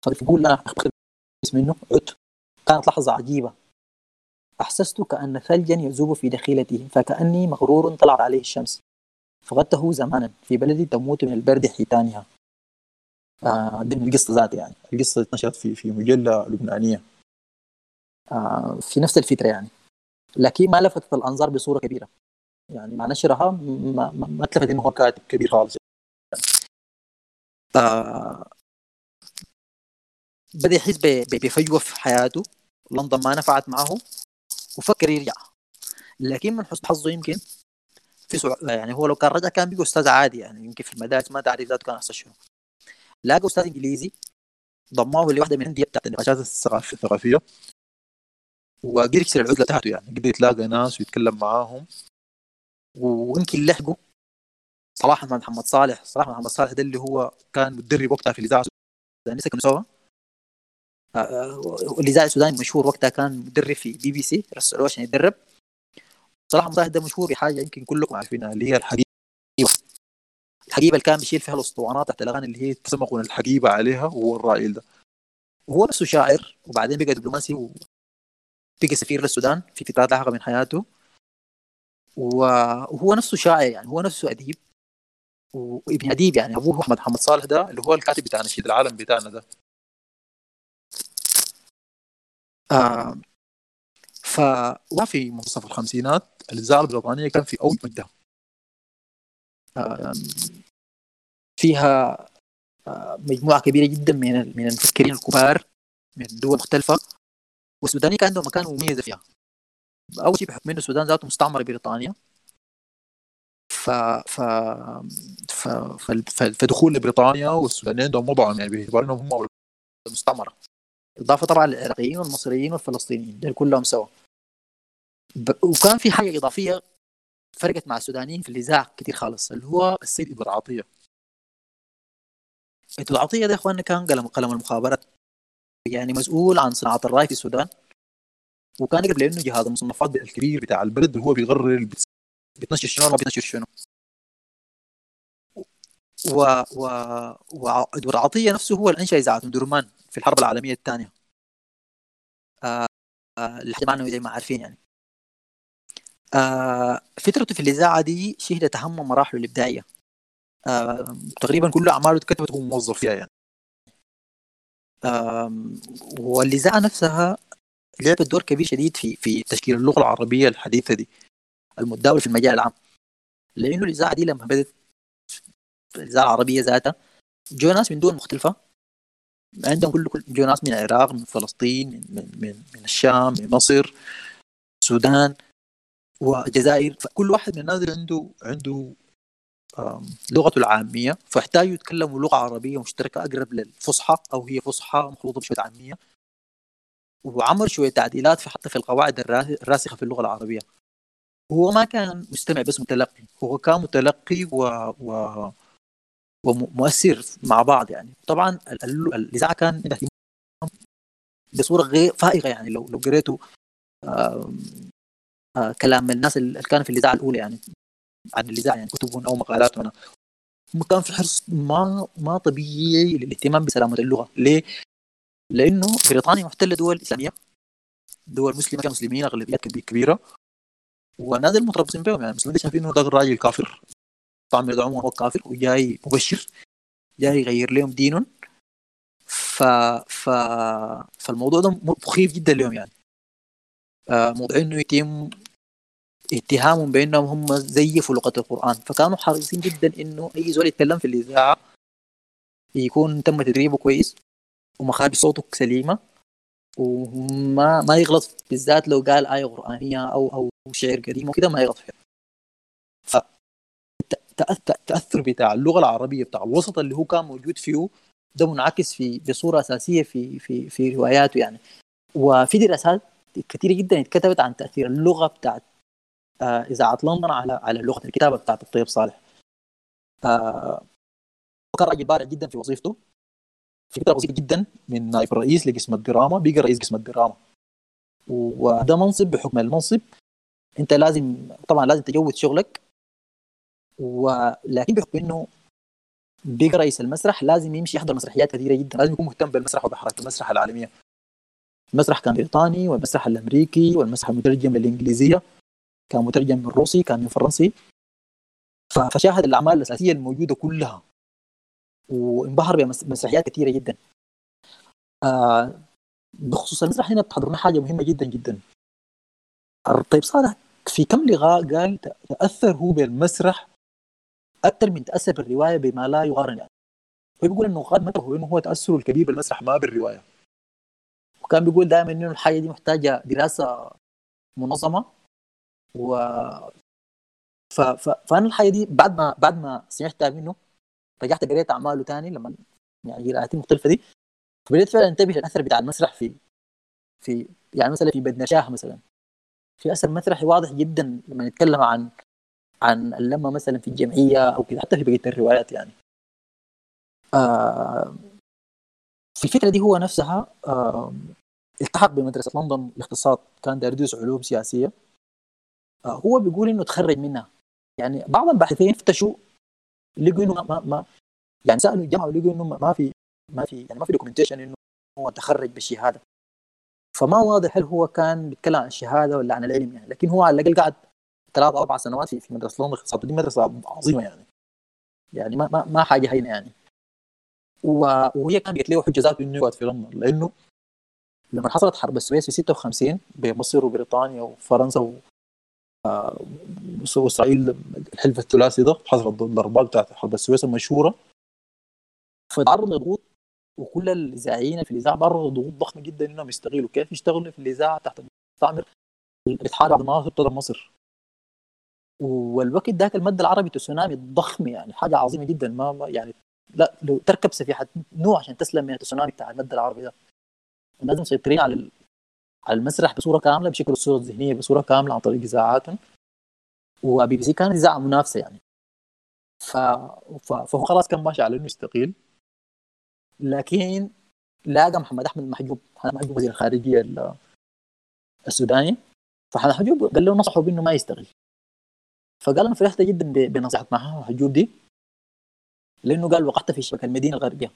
فبيقول أنا منه عد كانت لحظة عجيبة. أحسست كأن ثلجا يذوب في دخيلته فكأني مغرور طلعت عليه الشمس. فقدته زمانا. في بلدي تموت من البرد حيتانها. آه دي من القصة ذاتها يعني.
القصة اتنشرت في في مجلة لبنانية.
آه في نفس الفترة يعني. لكن ما لفتت الأنظار بصورة كبيرة. يعني مع نشرها ما, ما, ما تلفت إنه هو كاتب كبير خالص. آه بدأ يحس بفجوه في حياته. لندن ما نفعت معه. وفكر يرجع. لكن من حسن حظه يمكن في. يعني هو لو كان رجع كان بيقول أستاذ عادي يعني. يمكن في المدارس ما تعرف ذاته كان أحسن شنو. لاقى أستاذ انجليزي. ضماه لواحدة من الأندية بتاعت النقاشات
الثقافيه وقدر يكسر العزله بتاعته يعني. قدر يتلاقى ناس ويتكلم معاهم.
ويمكن لحقوا صلاح محمد صالح. صلاح محمد صالح ده اللي هو كان مدرب وقتها في الاذاعه السودانيه سكنوا سوا الاذاعي السوداني مشهور وقتها كان مدرب في بي بي سي. رسلوه عشان يتدرب. صلاح محمد صالح ده مشهور بحاجة يمكن كلكم عارفينها اللي هي الحقيبه الحقيبه اللي كان بيشيل فيها الأسطوانات تحت الأغاني اللي هي
تسمقون الحقيبة عليها وهو الراجل ده.
وهو نفسه شاعر وبعدين بقى دبلوماسي وبقى سفير للسودان في فترات لاحقة من حياته. وهو نفسه شاعر يعني هو نفسه أديب. وابن أديب يعني أبوه احمد محمد صالح ده اللي هو الكاتب بتاع نشيد العالم بتاعنا ده.
آه ففي منتصف الخمسينات الإذاعة البريطانية كان في أول مجدها
آه فيها آه مجموعة كبيرة جدا من من المفكرين الكبار من دول مختلفة والسودانية كان عندهم مكان مميز فيها. أول شيء بحكم إنه السودان ذاته مستعمرة بريطانيا. ف ف ف فدخول لبريطانيا والسودانيين عندهم وضعهم يعني باعتبار إنهم هم المستعمره إضافة طبعا للعراقيين والمصريين والفلسطينيين دول كلهم سوا. وكان في حاجة إضافية فرقت مع السودانيين في النزاع كثير خالص اللي هو السيد ابن العطية ده يا إخواننا كان قلم قلم المخابرات يعني مسؤول عن صناعة الرأي في السودان. وكان قبل إنه جهاز المصنفات الكبير بتاع البلد اللي هو بيقرر بتنشر شنو ولا بتنشر شنو. و و وعدور عطية نفسه هو اللي انشا اذاعه درمان في الحرب العالمية الثانية. آه آه ما زي ما عارفين يعني. آه فترته في الإذاعة دي شهدت أهم مراحله الإبداعية. تقريبا كل أعماله اتكتبت وهو موظف فيها يعني. آه والإذاعة نفسها لعبت دور كبير شديد في في تشكيل اللغة العربية الحديثة دي المتداول في المجال العام. لأنه الإذاعة دي لما بدأت الإذاعة العربية ذاتها جو ناس من دول مختلفة. عندهم كل كل جو ناس من العراق من فلسطين من من من الشام من مصر السودان والجزائر فكل واحد من الناس عنده عنده لغته العامية فاحتاجوا يتكلموا لغة عربية مشتركة أقرب للفصحى أو هي فصحى مخلوطة بشوية عامية. وعمل شوية تعديلات في حتى في القواعد الراسخة في اللغة العربية. هو ما كان مستمع بس متلقي هو كان متلقي و, و... ومؤثر مع بعض يعني. طبعا الإذاعة كان بصورة غير فائقة يعني. لو لو قريتوا آه آه كلام الناس اللي كانوا في الإذاعة الأولى يعني. عن الاذاعه يعني كتبهم أو مقالاتهم هم كان في حرص ما ما طبيعي للاهتمام بسلامة اللغة. ليه؟ لأنه بريطانيا محتلة دول إسلامية. دول مسلمة مسلمين اغلبيات كبيرة. والناس المتربصين بهم. يعني المسلمين شايفين إنه ده الراجل كافر طعم يدعمه هو كافر وجاي مبشر. جاي يغير لهم دينهم. ف... ف... فالموضوع ده مخيف جدا لهم يعني. آه موضوع إنه يتم اتهامهم بأنهم هم زيفوا لغه القرآن. فكانوا حريصين جدا إنه أي زول يتكلم في الإذاعة يكون تم تدريبه كويس ومخارج صوته سليمة وما ما يغلط بالذات لو قال آية قرآنية أو أو شعر قديم وكده ما يغلط فيها. التأثر بتاع اللغة العربية بتاع الوسط اللي هو كان موجود فيه ده منعكس في بصورة أساسية في في في رواياته يعني. وفي دراسات كثيرة جدا اتكتبت عن تأثير اللغة بتاعت آه إذاعة لندن على على لغة الكتابة بتاعت الطيب صالح. آه وكان راجل بارع جدا في وظيفته. في فتره بسيطه جدا من نائب الرئيس لقسم الدراما بقى رئيس قسم الدراما وده منصب بحكم المنصب أنت لازم طبعا لازم تجود شغلك. ولكن بحكم إنه بقى رئيس المسرح لازم يمشي يحضر مسرحيات كثيرة جدا. لازم يكون مهتم بالمسرح وبحركة المسرح العالمية. المسرح كان بريطاني والمسرح الأمريكي والمسرح المترجم للانجليزيه كان مترجم من روسي كان من فرنسي. فشاهد الأعمال الأساسية الموجودة كلها. وانبهر بمسرحيات كثيرة جدا. آه بخصوص المسرح هنا بتحضرنا حاجة مهمة جدا جدا. طيب صالح في كم لغاء قال تأثر هو بالمسرح أكثر من تأثر بالرواية بما لا يقارن؟ يعني بيقول إنه متى هو انه هو تأثره الكبير بالمسرح ما بالرواية. وكان بيقول دائما إنه الحاجة دي محتاجة دراسة منظمة. و ف... ف... فأنا الحاجة دي بعد ما بعد ما سمعتها منه رجعت قريت أعماله ثاني لما يعني قراءتي المختلفه دي فبديت فعلا انتبه للأثر بتاع المسرح في في يعني مثلا في بدنا شاه مثلا. في أثر مسرحي واضح جدا لما نتكلم عن عن اللمة مثلا في الجمعية أو كذا حتى في بقية الروايات يعني. آه في الفترة دي هو نفسها آه التحق بمدرسة لندن الاقتصاد كان داير يدرس علوم سياسية. هو بيقول إنه تخرج منها. يعني بعض الباحثين فتشوا لقوا إنه ما, ما يعني سألوا الجامعة ولقوا إنه ما في ما في يعني ما في دوكيومنتيشن إنه هو تخرج بالشهادة. فما واضح هل هو كان بيتكلم عن الشهادة ولا عن العلم يعني. لكن هو على الأقل قعد ثلاث أربع سنوات في, مدرسة لندن الاقتصاد دي مدرسة عظيمة يعني. يعني ما ما, ما حاجة هينة يعني. وهي كان جت له حجة إنه يقعد في لندن. لأنه لما حصلت حرب السويس في 56 بين مصر وبريطانيا وفرنسا و واسرائيل الحلف الثلاثي ده حصلت الضربات بتاعت حرب السويس المشهورة. فتعرض لضغوط وكل الإذاعيين في الإذاعة تعرضوا لضغوط ضخمه جدا إنهم يستغلوا. كيف يشتغلوا في الإذاعة تحت المستعمر بيتحارب بعد ما مصر. والوقت ذاك المد العربي تسونامي ضخم يعني حاجة عظيمة جدا. ما يعني لا لو تركب سفيحه نوح عشان تسلم من التسونامي بتاع المد العربي ده. الناس مسيطرين على على المسرح بصوره كامله بشكل الصورة الذهنيه بصوره كامله عن طريق اذاعاتهم وبي بي سي كانت اذاعه منافسه يعني ف... ف... فهو خلاص كان ماشي على انه يستقيل لكن لاقى محمد احمد محجوب محمد محجوب وزير الخارجيه السوداني فحمد محجوب قال له نصحه بانه ما يستقل فقال أنا فرحت جدا بنصيحه محجوب دي لأنه قال وقعت في شبكه المدينة الغربيه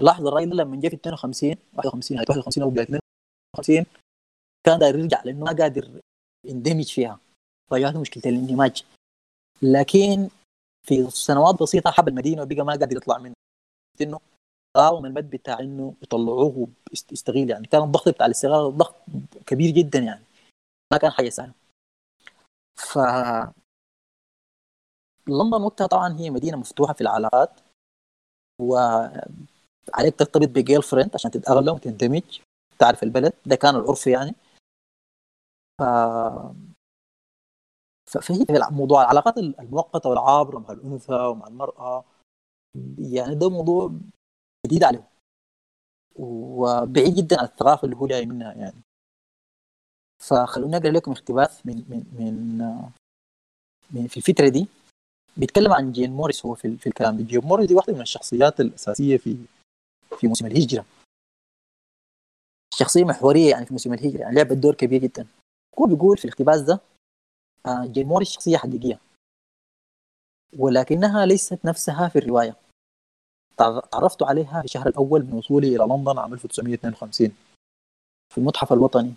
لاحظ الراجل لما جاء في 52 51 51 أو 52 كان داير يرجع لأنه ما قادر يندمج فيها. فجاته مشكلة الاندماج. لكن في سنوات بسيطة حب المدينة وبقى ما قادر يطلع منه إنه قاوم المد بتاع إنه يطلعوه يستغيل يعني. كان الضغط بتاع الاستغلال ضغط كبير جدا يعني. ما كان حاجة سهلة. ف لندن وقتها طبعا هي مدينة مفتوحة في العلاقات وعليك ترتبط بجيل فريند عشان تتاغلب وتندمج. تعرف البلد ده كان العرف يعني. ف فهي موضوع العلاقات المؤقتة والعابرة مع الأنثى ومع المرأة يعني ده موضوع جديد عليهم. وبعيد جدا عن الثقافة اللي هو جاي منها يعني. فخلوني أقرأ لكم اقتباس من من من, من في الفترة دي. بيتكلم عن جين موريس هو في, في الكلام ده. جين موريس دي واحدة من الشخصيات الأساسية في في موسم الهجرة. شخصية محورية يعني في موسم الهجره يعني لعبت دور كبير جدا. هو بيقول في الاقتباس ده آه، جين موريس شخصية حقيقية ولكنها ليست نفسها في الرواية. تعرفت عليها في الشهر الأول من وصولي إلى لندن عام 1952 في المتحف الوطني.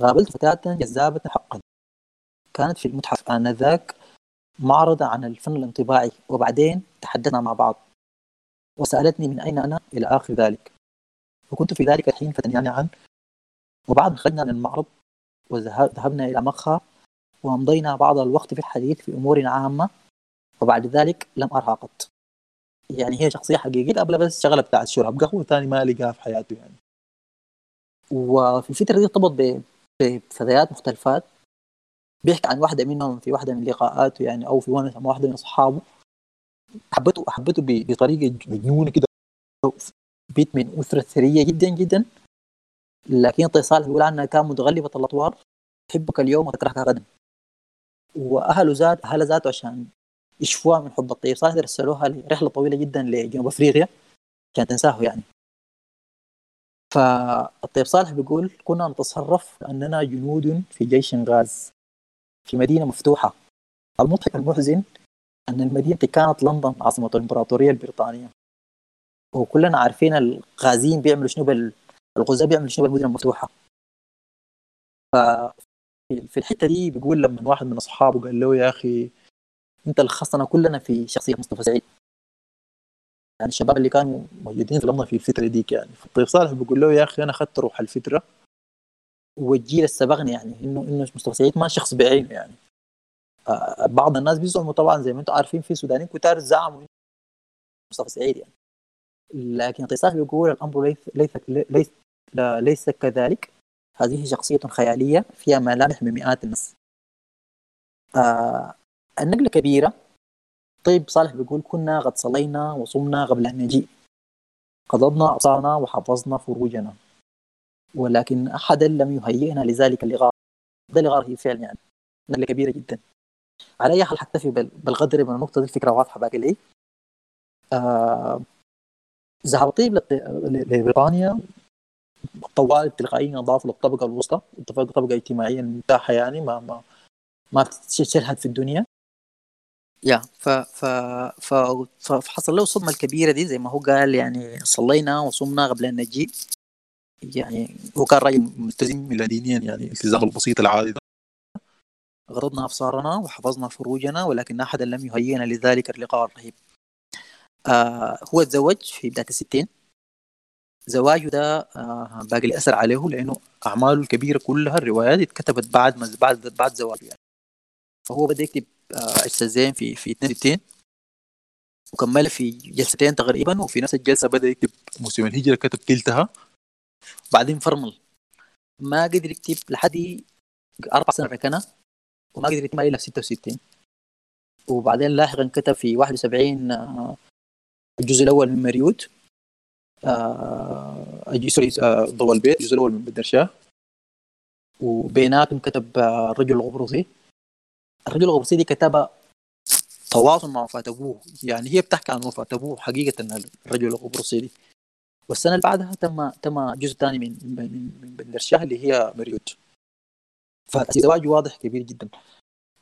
قابلت فتاة جذابة حقا. كانت في المتحف آنذاك معرض عن الفن الانطباعي وبعدين تحدثنا مع بعض. وسألتني من أين أنا إلى آخر ذلك. وكنت في ذلك الحين فتنيان عن. وبعد خرجنا من المعرض وذهبنا إلى مقهى وأمضينا بعض الوقت في الحديث في أمور عامة وبعد ذلك لم أرها قط. يعني هي شخصية حقيقية قبل بس شغلة بتاعت شرب قهوة ثاني ما لقاها في حياته يعني. وفي الفترة دي ارتبط بفتيات مختلفات. بيحكي عن واحدة منهم في واحدة من لقاءاته يعني أو في واحدة من أصحابه. حبته حبته بطريقة مجنونة كده. بيت من أسرة ثرية جدا جدا. لكن صالح بيقول عنها كان متغلبة الأطوار. تحبك اليوم وتكرهك غدا. وأهله ذات أهل ذاته عشان يشفوها من حب الطيب صالح رسلوها لرحلة طويلة جدا لجنوب أفريقيا. عشان تنساه يعني. فالطيب صالح بيقول كنا نتصرف كأننا جنود في جيش غاز في مدينة مفتوحة. المضحك المحزن أن المدينة كانت لندن عاصمة الإمبراطورية البريطانية. وكلنا عارفين الغازيين بيعملوا شنو. الغزاة بيعملوا شنو بالمدينة المفتوحة. في الحتة دي بيقول لما واحد من أصحابه قال له يا أخي أنت لخصتنا كلنا في شخصية مصطفى سعيد. يعني الشباب اللي كانوا موجودين في لندن في الفترة ديك يعني. فالطيب صالح بيقول له يا أخي أنا اخذت روح الفترة والجيل السبقني يعني انه إنه مصطفى سعيد ما شخص بعينه يعني. آه بعض الناس بيزعموا طبعا زي ما أنتم عارفين في سودانيين كتار زعموا مصطفى سعيد يعني. لكن الطيب صالح بيقول الأمر ليس ليس ليس, ليس كذلك. هذه شخصية خيالية فيها ملامح من مئات الناس. آه النقلة كبيرة. طيب صالح بيقول كنا قد صلينا وصمنا قبل أن نجيء. قضضنا أبصارنا وحفظنا فروجنا. ولكن أحدا لم يهيئنا لذلك اللقاء. ده اللقاء هي فعلا يعني. نقلة كبيرة جدا. على أي حال حكتفي بالقدر من النقطة دي الفكرة واضحة باقي لي. آه ذهب طيب لبريطانيا طوال تلقائيا أضاف للطبقه الوسطى. طبقة اجتماعية مرتاحه يعني ما ما ما بتشلهد في الدنيا. يا ف ف ف فحصل له الصدمه الكبيره دي زي ما هو قال يعني صلينا وصمنا قبل أن نجي. يعني هو كان راجل ملتزم ميلادينيا يعني الالتزام البسيط العادي ده. ابصارنا وحفظنا فروجنا ولكن احدا لم يهيئنا لذلك اللقاء الرهيب. آه هو تزوج في بداية الستين. زواجه ده آه باقي الأثر عليه لأنه أعماله الكبيرة كلها الروايات اتكتبت بعد ما بعد بعد زواجه يعني. فهو بدأ يكتب استاذين في في 62 وكمل في جلستين تقريبا وفي نفس الجلسة بدأ يكتب موسم الهجرة كتب تلتها. بعدين فرمل. ما قدر يكتب لحد أربع سنوات ركنه وما قدر يتم إلا في 66 وبعدين لاحقا كتب في 71 آه، الجزء الأول من مريوت آه سوري آه ضوء البيت الجزء الأول من بدر شاه. وبيناتهم كتب آه الرجل القبرصي. الرجل القبرصي دي كتبها تواصل مع وفاة أبوه. يعني هي بتحكي عن وفاة أبوه حقيقة الرجل القبرصي دي. والسنة اللي بعدها تم تم جزء ثاني من من من بندر شاه اللي هي مريود فزواجه واضح كبير جدا.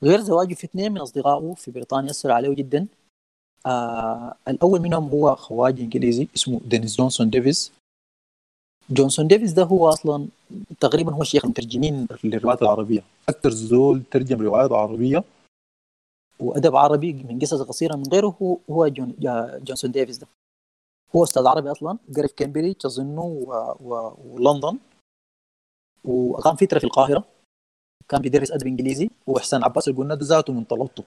غير زواجه في اثنين من أصدقائه في بريطانيا أثروا عليه جدا. آه الأول منهم هو خواجة إنجليزي اسمه دينيس جونسون ديفيز. جونسون ديفيز ده هو أصلا تقريبا هو شيخ المترجمين للروايات العربية. أكثر زول ترجم روايات عربية وأدب عربي من قصص قصيرة من غيره هو جون جونسون ديفيز ده. هو أستاذ عربي أصلا قرا في كامبريدج أظنه ولندن. وأقام فترة في القاهرة. كان بيدرس أدب إنجليزي. وحسين عباس قلنا ده ذاته من طلبته.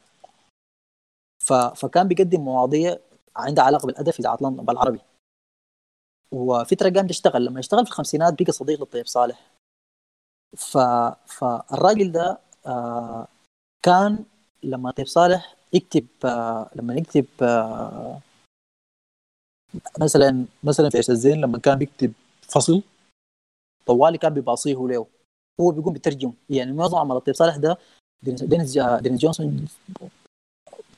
ف... فكان بيقدم مواضيع عندها علاقة بالأدب في اذاعه بالعربي. وفتره قام يشتغل لما يشتغل في الخمسينات بقى صديق للطيب صالح. ف... فالراجل ده آه كان لما طيب صالح يكتب آه لما يكتب آه مثلا مثلا في عيش الزين لما كان بيكتب فصل طوالي كان بيباصيه له. هو بيقوم بيترجم يعني معظم عمل الطيب صالح ده دينيس, دينيس جونسون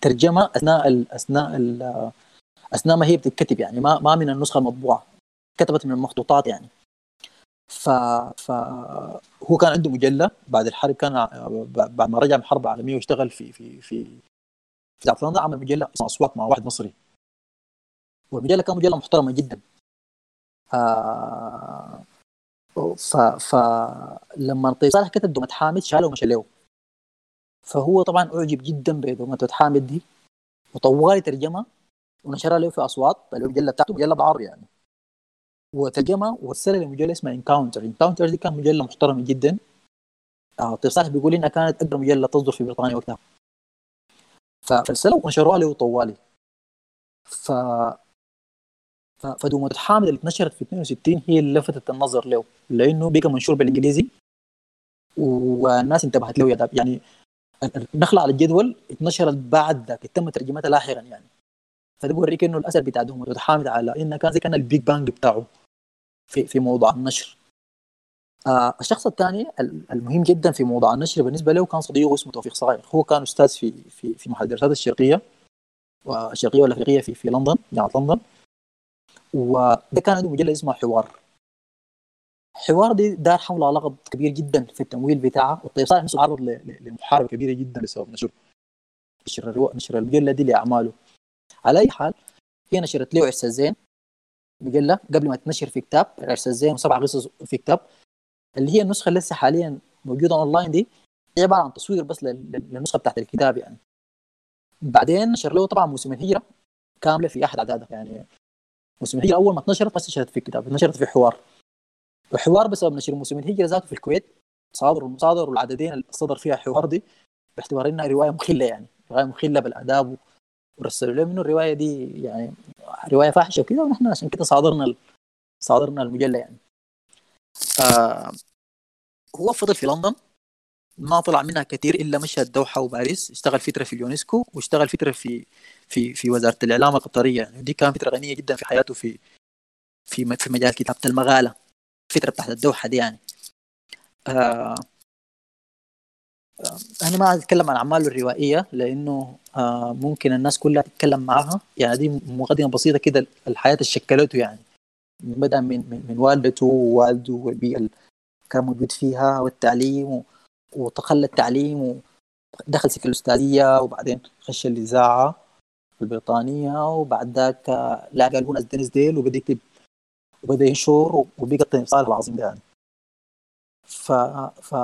ترجمه أثناء ال أثناء ال أثناء ما هي بتتكتب يعني ما ما من النسخة المطبوعة كتبت من المخطوطات يعني. ف ف هو كان عنده مجلة بعد الحرب كان بعد ما رجع من الحرب العالميه واشتغل في في في في لندن عمل مجلة اسمها اصوات مع واحد مصري. والمجلة كانت مجلة محترمة جدا. آه ف فلما طيب صالح كتب دومة حامد شاله ومشى له فهو طبعا أعجب جدا بدومة ود حامد دي وطوال ترجمها ونشرها له في أصوات المجله بتاعته مجلة بالعربي يعني. وترجمها وارسلها لمجلة اسمها Encounter Encounter دي كانت مجلة محترمة جدا. آه الطيب صالح بيقول إنها كانت اقدم مجلة تصدر في بريطانيا وقتها. فارسلوا ونشروها له طوالي. ف فدومة ود حامد اللي اتنشرت في 62 هي اللي لفتت النظر له لأنه بقى منشور بالإنجليزي والناس انتبهت له يعني النخلة على الجدول اتنشرت بعد ذاك تم ترجمتها لاحقا يعني. فده بوريك إنه الاثر بتاع دومة ود حامد على انه كان زي كأن ال Big Bang بتاعه في في موضوع النشر. آه الشخص الثاني المهم جدا في موضوع النشر بالنسبة له كان صديقه اسمه توفيق صايغ هو كان أستاذ في في في محل الدراسات الشرقية والشرقية والأفريقية في في لندن جامعة لندن. وده كان عنده مجلة اسمها حوار. حوار دي دار حولها لغط كبير جدا في التمويل بتاعها والطيب صالح نفسه عرض لمحاربة كبيرة جدا بسبب نشر نشر نشر المجله دي لأعماله. على أي حال هي نشرت له عرس الزين مجله قبل ما تنشر في كتاب عرس الزين وسبع قصص في كتاب اللي هي النسخة اللي لسه حاليا موجودة اونلاين دي هي عبارة عن تصوير بس للنسخة بتاعت الكتاب يعني. بعدين نشر له طبعا موسم الهجرة كاملة في أحد أعدادها يعني. موسم الهجرة أول ما اتنشرت ما نشرت في الكتاب نشرت في حوار. وحوار بسبب نشر موسم الهجره ذاته في الكويت صادر المصادر والعددين اللي صدر فيها حوار دي باعتبار إنها رواية مخلة يعني. رواية مخلة بالآداب ورسلوا له منه الرواية دي يعني رواية فاحشة وكذا ونحن عشان كده صادرنا صادرنا المجلة يعني. آه هو فضل في لندن ما طلع منها كثير إلا مشى الدوحه وباريس. اشتغل فترة في اليونسكو واشتغل فترة في في في وزارة الإعلام القطرية يعني. دي كانت فترة غنية جدا في حياته في في في مجال كتابة المغالة. الفترة بتاعت الدوحة دي يعني. آه أنا ما أتكلم عن أعماله الروائية لأنه آه ممكن الناس كلها تتكلم معها يعني دي مقدمة بسيطة كده الحياة اللي شكلته يعني. بدا من من, من والدته ووالده والبيئة اللي كان موجود فيها والتعليم وتخلى التعليم ودخل سكة الأستاذية وبعدين خش الإذاعة البريطانية وبعد ذاك لقى الهون دينيس ديل وبدأ يكتب وبدأ ينشر وبقى الطيب صالح العظيم ده يعني. ف ف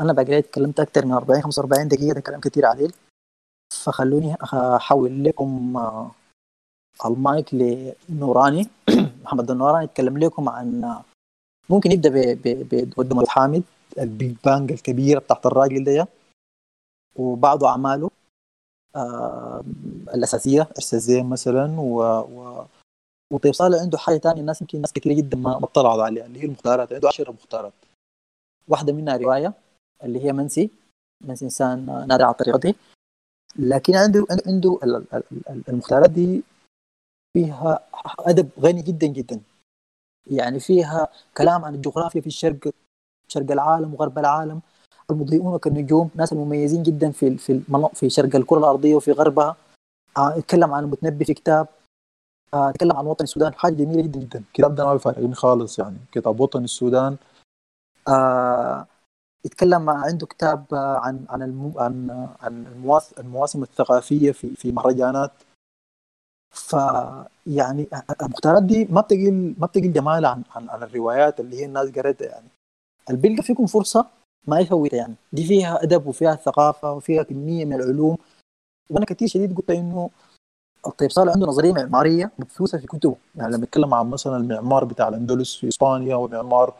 أنا بقى تكلمت أكثر من 40 45 دقيقة ده كلام كثير عليه فخلوني أحول لكم المايك لنوراني *coughs* محمد النوراني يتكلم لكم عن ممكن يبدأ بدومة ود حامد ال Big Bang الكبيره بتاعت الراجل ده وبعض أعماله آه الأساسية عرس الزين مثلا و, و والطيب صالح عنده حاجة ثانية الناس يمكن ناس كثيره جدا ما اطلعوا عليها اللي هي المختارات عنده 10 مختارات. واحدة منها رواية اللي هي منسي ناس إنسان نادر على دي لكن عنده عنده المختارات دي فيها أدب غني جدا جدا. يعني فيها كلام عن الجغرافيا في الشرق شرق العالم وغرب العالم. المضيئون كالنجوم ناس المميزين جدا في في في شرق الكرة الأرضية وفي غربها. آه، اتكلم عن المتنبي في كتاب. آه، أتكلم عن وطن السودان حاجة جميلة جدا جدا.
الكتاب ده ما بيفارقني خالص يعني. كتاب وطن السودان
آه يتكلم عنده كتاب عن عن عن عن المواسم الثقافية في في مهرجانات. فيعني المختارات دي ما بتقل ما بتقل جمال عن عن, عن الروايات اللي هي الناس قريتها يعني. اللي بيلقى فيكم فرصة ما يفوتها يعني. دي فيها أدب وفيها ثقافة وفيها كمية من العلوم. وأنا كثير شديد قلت إنه الطيب صالح عنده نظرية معمارية مبثوثة في كتبه.
يعني لما نتكلم عن مثلا المعمار بتاع الأندلس في إسبانيا والمعمار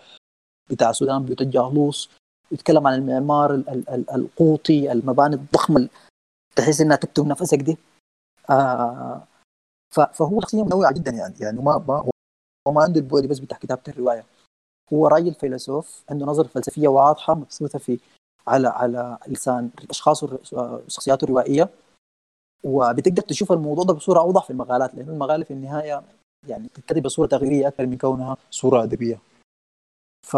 بتاع السودان
بيوت الجهلوس يتكلم عن المعمار القوطي المباني الضخمة تحس إنها تكتب نفسك دي. آه فهو شخصيه منوعه جدا يعني. يعني ما ما هو ما عنده البعد بس بتاع كتابة الرواية. هو راجل فيلسوف عنده نظرة فلسفية واضحة مبثوثة في على على لسان الاشخاص الشخصيات الروائية. وبتقدر تشوف الموضوع ده بصورة أوضح في المقالات لأن المقالة في النهاية يعني تتكتب بصورة تغريديه أكثر من كونها
صورة أدبية.
ف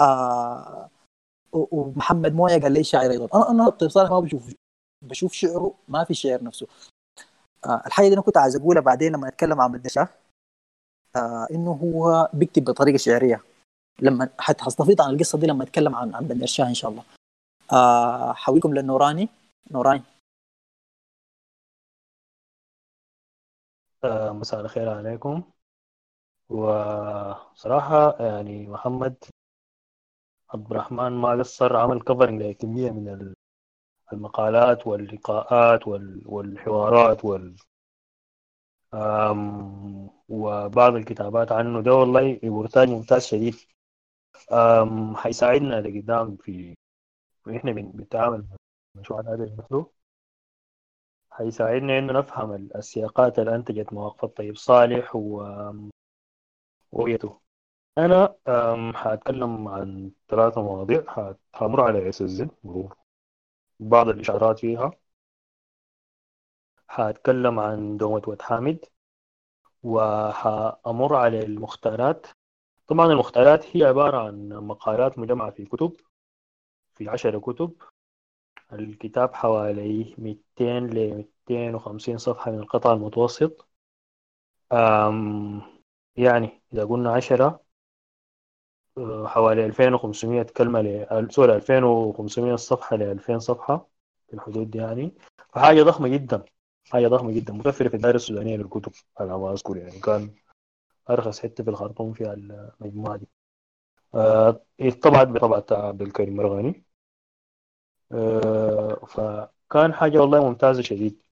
آه ومحمد موية قال لي شاعر أيضا. أنا أنا بصراحه ما بشوف بشوف شعره ما في شعر نفسه. آه الحاجة دي أنا كنت عايز أقولها بعدين لما نتكلم عن بدشاه آه إنه هو بيكتب بطريقة شعرية. لما حستفيض عن القصة دي لما اتكلم عن عن بندر شاه إن شاء الله. آه للنوراني. نوراني.
مساء الخير عليكم. وصراحة يعني محمد عبد الرحمن ما قصر عمل كفرنج لكمية من المقالات واللقاءات والحوارات وال وبعض الكتابات عنه ده والله ريبورتاج ممتاز شديد. حيساعدنا لقدام في إحنا بنتعامل مع مشروع هذا مثله حيساعدنا إنه نفهم السياقات اللي انتجت مواقف الطيب صالح ورؤيته أنا حأتكلم عن ثلاثة مواضيع. حأمر على الزن مرور. بعض الإشارات فيها. حأتكلم عن دومة ود حامد. وحأمر على المختارات. طبعا المختارات هي عبارة عن مقالات مجمعة في كتب في عشر كتب. الكتاب حوالي 200 ل 250 صفحة من القطع المتوسط. يعني إذا قلنا عشرة آه، حوالي 2500 كلمة ل سوري 2500 صفحة ل 2000 صفحة في الحدود دي يعني. فحاجة ضخمة جدا حاجة ضخمة جدا متوفرة في الدائرة السودانية للكتب على ما أذكر يعني. كان أرخص حتة في الخرطوم في المجموعة دي. آه طبعت بطبعة عبد الكريم مرغني. فكان حاجة والله ممتازة شديد.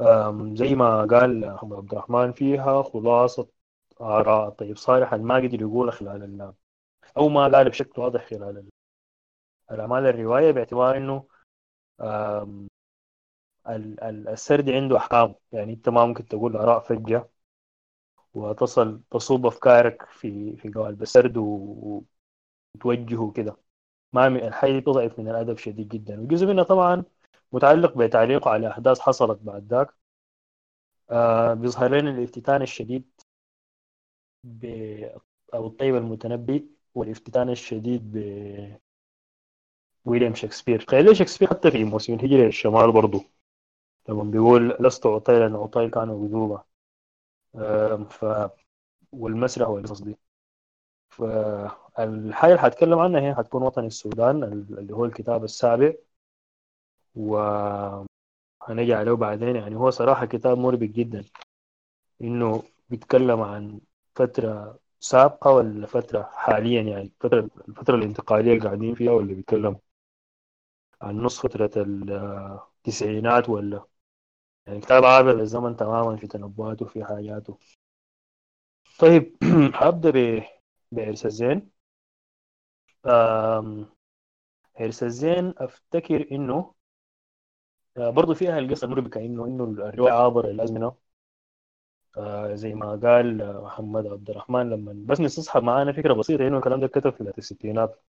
آه زي ما قال عبد الرحمن فيها خلاصة آراء. طيب صالح ما قدر يقولها خلال أو ما قال بشكل واضح خلال الأعمال الرواية باعتبار إنه السرد عنده أحكام. يعني أنت ما ممكن تقول آراء فجة وتصل تصوب أفكارك في في قوالب السرد وتوجهه كده ما الحاجة دي تضعف من الأدب شديد جدا. وجزء منها طبعا متعلق بتعليقه على أحداث حصلت بعد ذاك. آه بيظهر لنا الافتتان الشديد ب أو الطيب المتنبي والافتتان الشديد ب ويليام شكسبير. تخيل شكسبير حتى في موسم الهجرة للشمال برضو. لما بيقول لست أعطي لأن أعطي كانوا بذوبة ف والمسرح والقصص دي فالحاجة اللي حتكلم عنها هي حتكون وطن السودان اللي هو الكتاب السابع. و هنجي عليه بعدين. يعني هو صراحة كتاب مربك جدا. إنه بيتكلم عن فترة سابقة ولا فترة حاليا يعني الفترة الفترة الانتقالية اللي قاعدين فيها ولا بيتكلم عن نص فترة التسعينات ولا. يعني كتاب عابر للزمن تماما في تنبؤاته وفي حاجاته. طيب *clears throat* هبدأ بعرس الزين عرس الزين أفتكر إنه آه، برضه فيها القصة المربكة إنه إنه الرواية عابر الأزمنة آه زي ما قال محمد عبد الرحمن لما بس نستصحب معانا فكرة بسيطة إنه الكلام ده كتب في الستينات.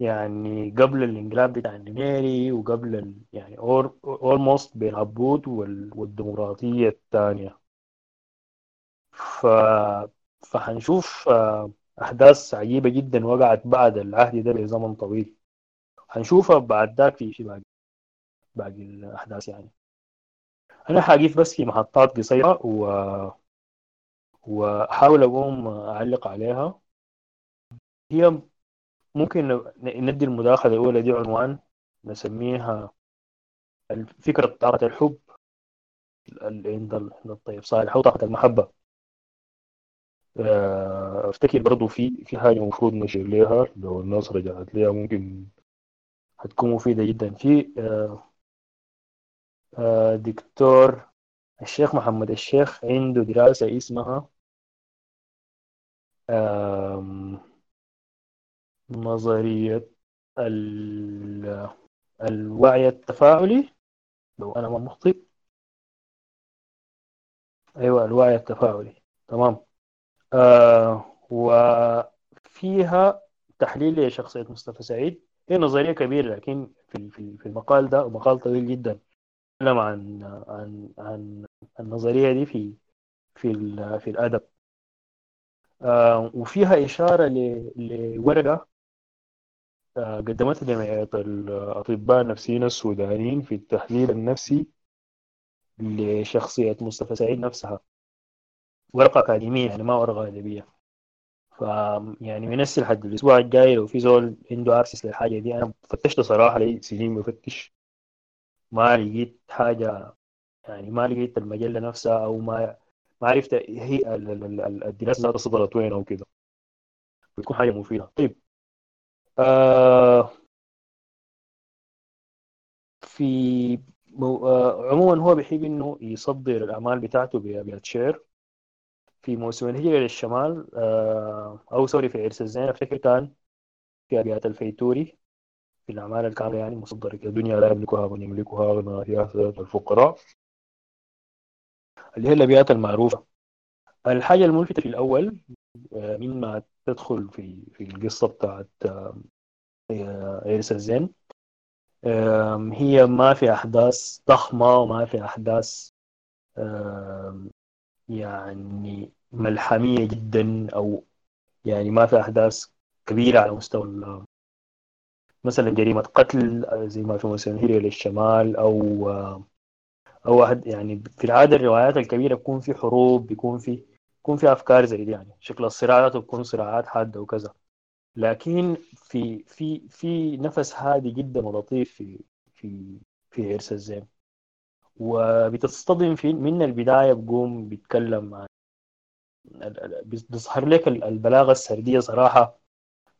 يعني قبل الانقلاب بتاع النميري وقبل ال... يعني اولموست بين عبود وال... والديمقراطية الثانية. ف... فحنشوف آه، أحداث عجيبة جدا وقعت بعد العهد ده بزمن طويل. حنشوفها بعد ذاك في في باقي باقي الأحداث يعني. أنا حاجيف بس في محطات قصيرة و وأحاول أقوم أعلق عليها. هي ممكن ندي المداخلة الأولى دي عنوان نسميها فكرة طاقة الحب. عند الطيب صالح أو طاقة المحبة. أفتكر برضو في في حاجة المفروض نشير لها لو الناس رجعت لها ممكن هتكون مفيدة جدا. في آه، آه، دكتور الشيخ محمد. الشيخ عنده دراسة اسمها نظرية الوعي التفاعلي. لو أنا ما مخطئ. أيوة الوعي التفاعلي. تمام. آه وفيها تحليل لشخصية مصطفى سعيد. هي نظرية كبيرة لكن في في المقال ده مقال طويل جدا. تكلم عن عن عن النظرية دي في في في الأدب. آه وفيها إشارة لورقة آه قدمتها جمعية الأطباء النفسيين السودانيين في التحليل النفسي لشخصية مصطفى سعيد نفسها. ورقة أكاديمية يعني ما ورقة أدبية. ف يعني من هسه لحد الأسبوع الجاي لو في زول عنده أكسس للحاجة دي أنا فتشت صراحة لي سنين بفتش ما لقيت حاجة يعني ما لقيت المجلة نفسها أو ما ما عرفت هي الدراسة ذاتها صدرت وين أو كده. بتكون حاجة مفيدة. طيب. آه في مو... آه عموما هو بيحب إنه يصدر الأعمال بتاعته شعر في موسم الهجرة للشمال آه أو سوري في عرس الزين. أفتكر كان في أبيات الفيتوري في الأعمال الكامله يعني مصدر الدنيا لا يملكها من يملكها غنى سياسه الفقراء. اللي هي الأبيات المعروفة. الحاجة الملفتة في الأول آه مما تدخل في في القصة بتاعت آه عرس الزين هي ما في أحداث ضخمة وما في أحداث يعني ملحمية جدا أو يعني ما في أحداث كبيرة على مستوى مثلا جريمة قتل زي ما في مثلا هيري للشمال أو أو واحد يعني في العادة الروايات الكبيرة بيكون في حروب بيكون في بيكون في أفكار زي دي يعني. شكل الصراعات بتكون صراعات حادة وكذا. لكن في في في نفس هادي جدا ولطيف في في في عرس الزين وبتصطدم في من البداية بقوم بيتكلم عن بيظهر لك البلاغة السردية صراحة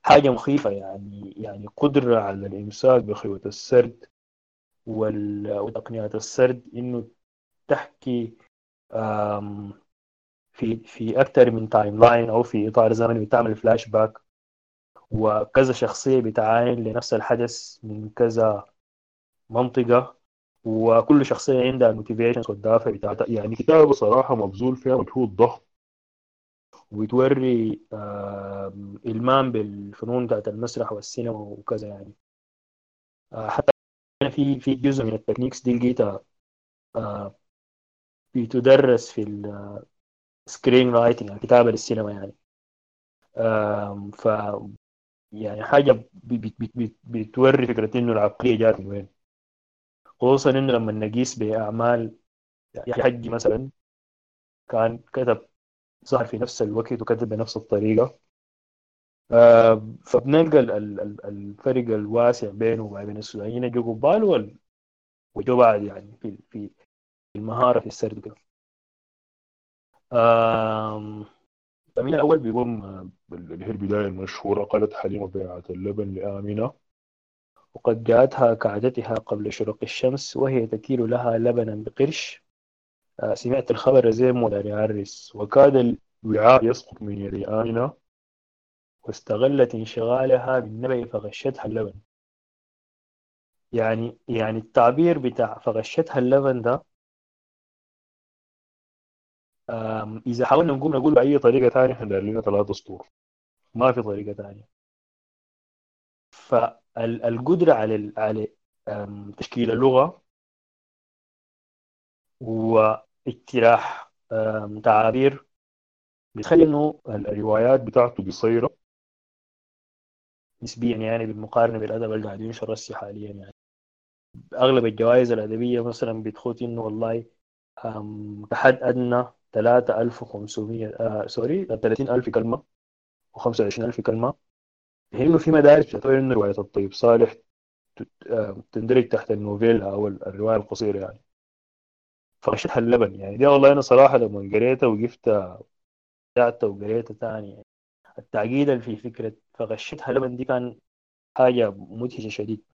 حاجة مخيفة يعني يعني قدرة على الإمساك بخيوة السرد وتقنيات السرد إنه تحكي في في أكثر من timeline أو في إطار زمني بتعمل فلاش باك وكذا شخصية بتعاين لنفس الحدث من كذا منطقة. وكل شخصية عندها ال motivations والدافع بتاعتها. يعني كتابة صراحة مبذول فيها مجهود ضخم وبتوري إلمام بالفنون بتاعت المسرح والسينما وكذا يعني. آه، حتى في في جزء من ال techniques دي لقيتها آه، بتدرس في ال screenwriting الكتابة للسينما يعني. ف يعني حاجة بتوري فكرة إنه العقلية جات من وين. خصوصا إنه لما نقيس بأعمال يحيى حقي مثلا كان كتب ظهر في نفس الوقت وكتب بنفس الطريقة. آه فبنلقى الفرق الواسع بينه وبين السودانيين جو قبال وجو بعد يعني في في المهارة في السرد كده. الأمين الأول بيقوم اللي هي البداية المشهورة قالت حليمة بيعة اللبن لآمنة. وقد جاءتها كعادتها قبل شروق الشمس وهي تكيل لها لبنا بقرش. آه، سمعت الخبر زي ولا يعرس وكاد الوعاء يسقط من يد واستغلت انشغالها بالنبي فغشتها اللبن. يعني يعني التعبير بتاع فغشتها اللبن ده إذا حاولنا نقوم نقول بأي طريقة ثانية إحنا لنا ثلاثة اسطور ما في طريقة ثانية. ف فالقدرة على على تشكيل اللغة واجتراح أم، تعابير بتخلي إنه ال- الروايات بتاعته قصيرة نسبيا يعني بالمقارنة بالأدب اللي قاعدين ينشر حاليا يعني. أغلب الجوائز الأدبية مثلا بتخوت إنه والله كحد أدنى 3500 آه سوري 30000 كلمة و25000 كلمة. هي إنه في مدارس بتعتبر إنه رواية الطيب صالح آه، تندرج تحت النوفيلا أو ال- الرواية القصيرة يعني. فغشتها اللبن يعني. دي والله أنا صراحة لما قريتها وقفت رجعت وقريتها تاني يعني. التعقيد اللي في فكرة فغشتها لبن دي كان حاجة مدهشة شديد.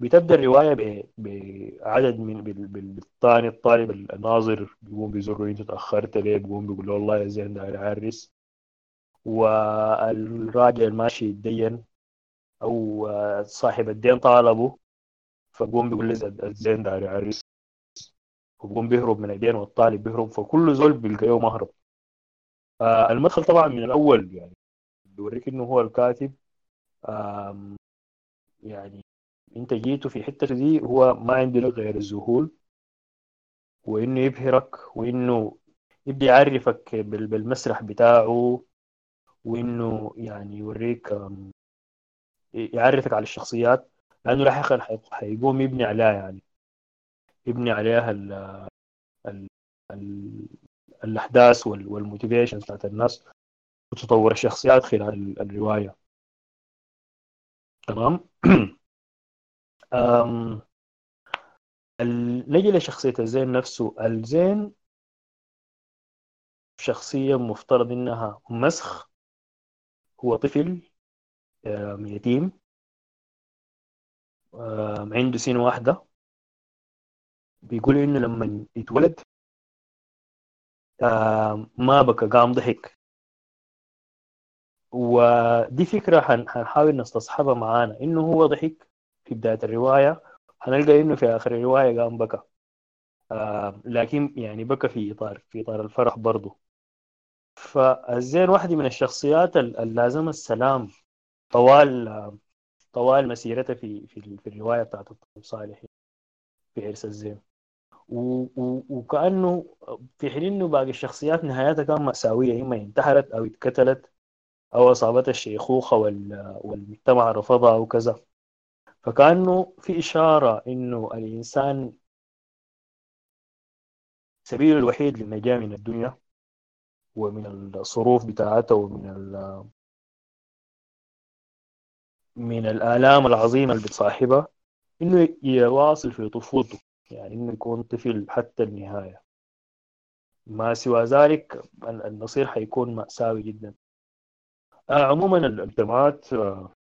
بتبدأ الرواية ب- بعدد من بال- بال- بالثاني الطالب الناظر بيقوم بيزور أنت تأخرت ليه؟ بيقوم بيقول له والله يا زين داير عرس. والراجل الماشي يتدين أو آه، صاحب الدين طالبه فبقوم بيقول له الزين داير يعرس وبقوم بيهرب من الدين والطالب بيهرب فكل زول بيلقى له مهرب آه، المدخل طبعا من الأول يعني بيوريك إنه هو الكاتب. يعني أنت جيته في حتة دي هو ما عنده لك غير الذهول وإنه يبهرك وإنه يبدي يعرفك بال- بالمسرح بتاعه. وإنه يعني يوريك يعرفك على الشخصيات لأنه لاحقا حي- حيقوم يبني عليها يعني. يبني عليها ال ال ال الأحداث والموتيفيشن بتاعت الناس وتطور الشخصيات خلال ال- الرواية. تمام؟ *clears throat* نجي لشخصية الزين نفسه. الزين شخصية مفترض إنها مسخ هو طفل آم، يتيم آم، عنده سنة واحدة. بيقول إنه لما يتولد آم، ما بكى قام ضحك. ودي فكرة حنحاول نستصحبها معانا. إنه هو ضحك في بداية الرواية هنلقى إنه في آخر الرواية قام بكى لكن يعني بكى في إطار في إطار الفرح برضه فالزين واحدة من الشخصيات ال- اللازمة السلام. طوال طوال مسيرته في في في الرواية بتاعت الطبيب صالح في عرس الزين. و- و- وكأنه في حين إنه باقي الشخصيات نهايتها كان مأساوية. إما انتحرت أو اتقتلت أو أصابتها الشيخوخة وال- والمجتمع رفضها أو كذا. فكأنه في إشارة إنه الإنسان سبيله الوحيد للنجاة من الدنيا. ومن الصروف بتاعته ومن ال- من الآلام العظيمة اللي بتصاحبها إنه يواصل في طفولته يعني إنه يكون طفل حتى النهاية. ما سوى ذلك ال- المصير حيكون مأساوي جدا. آه عموما ال- الجامعات آه،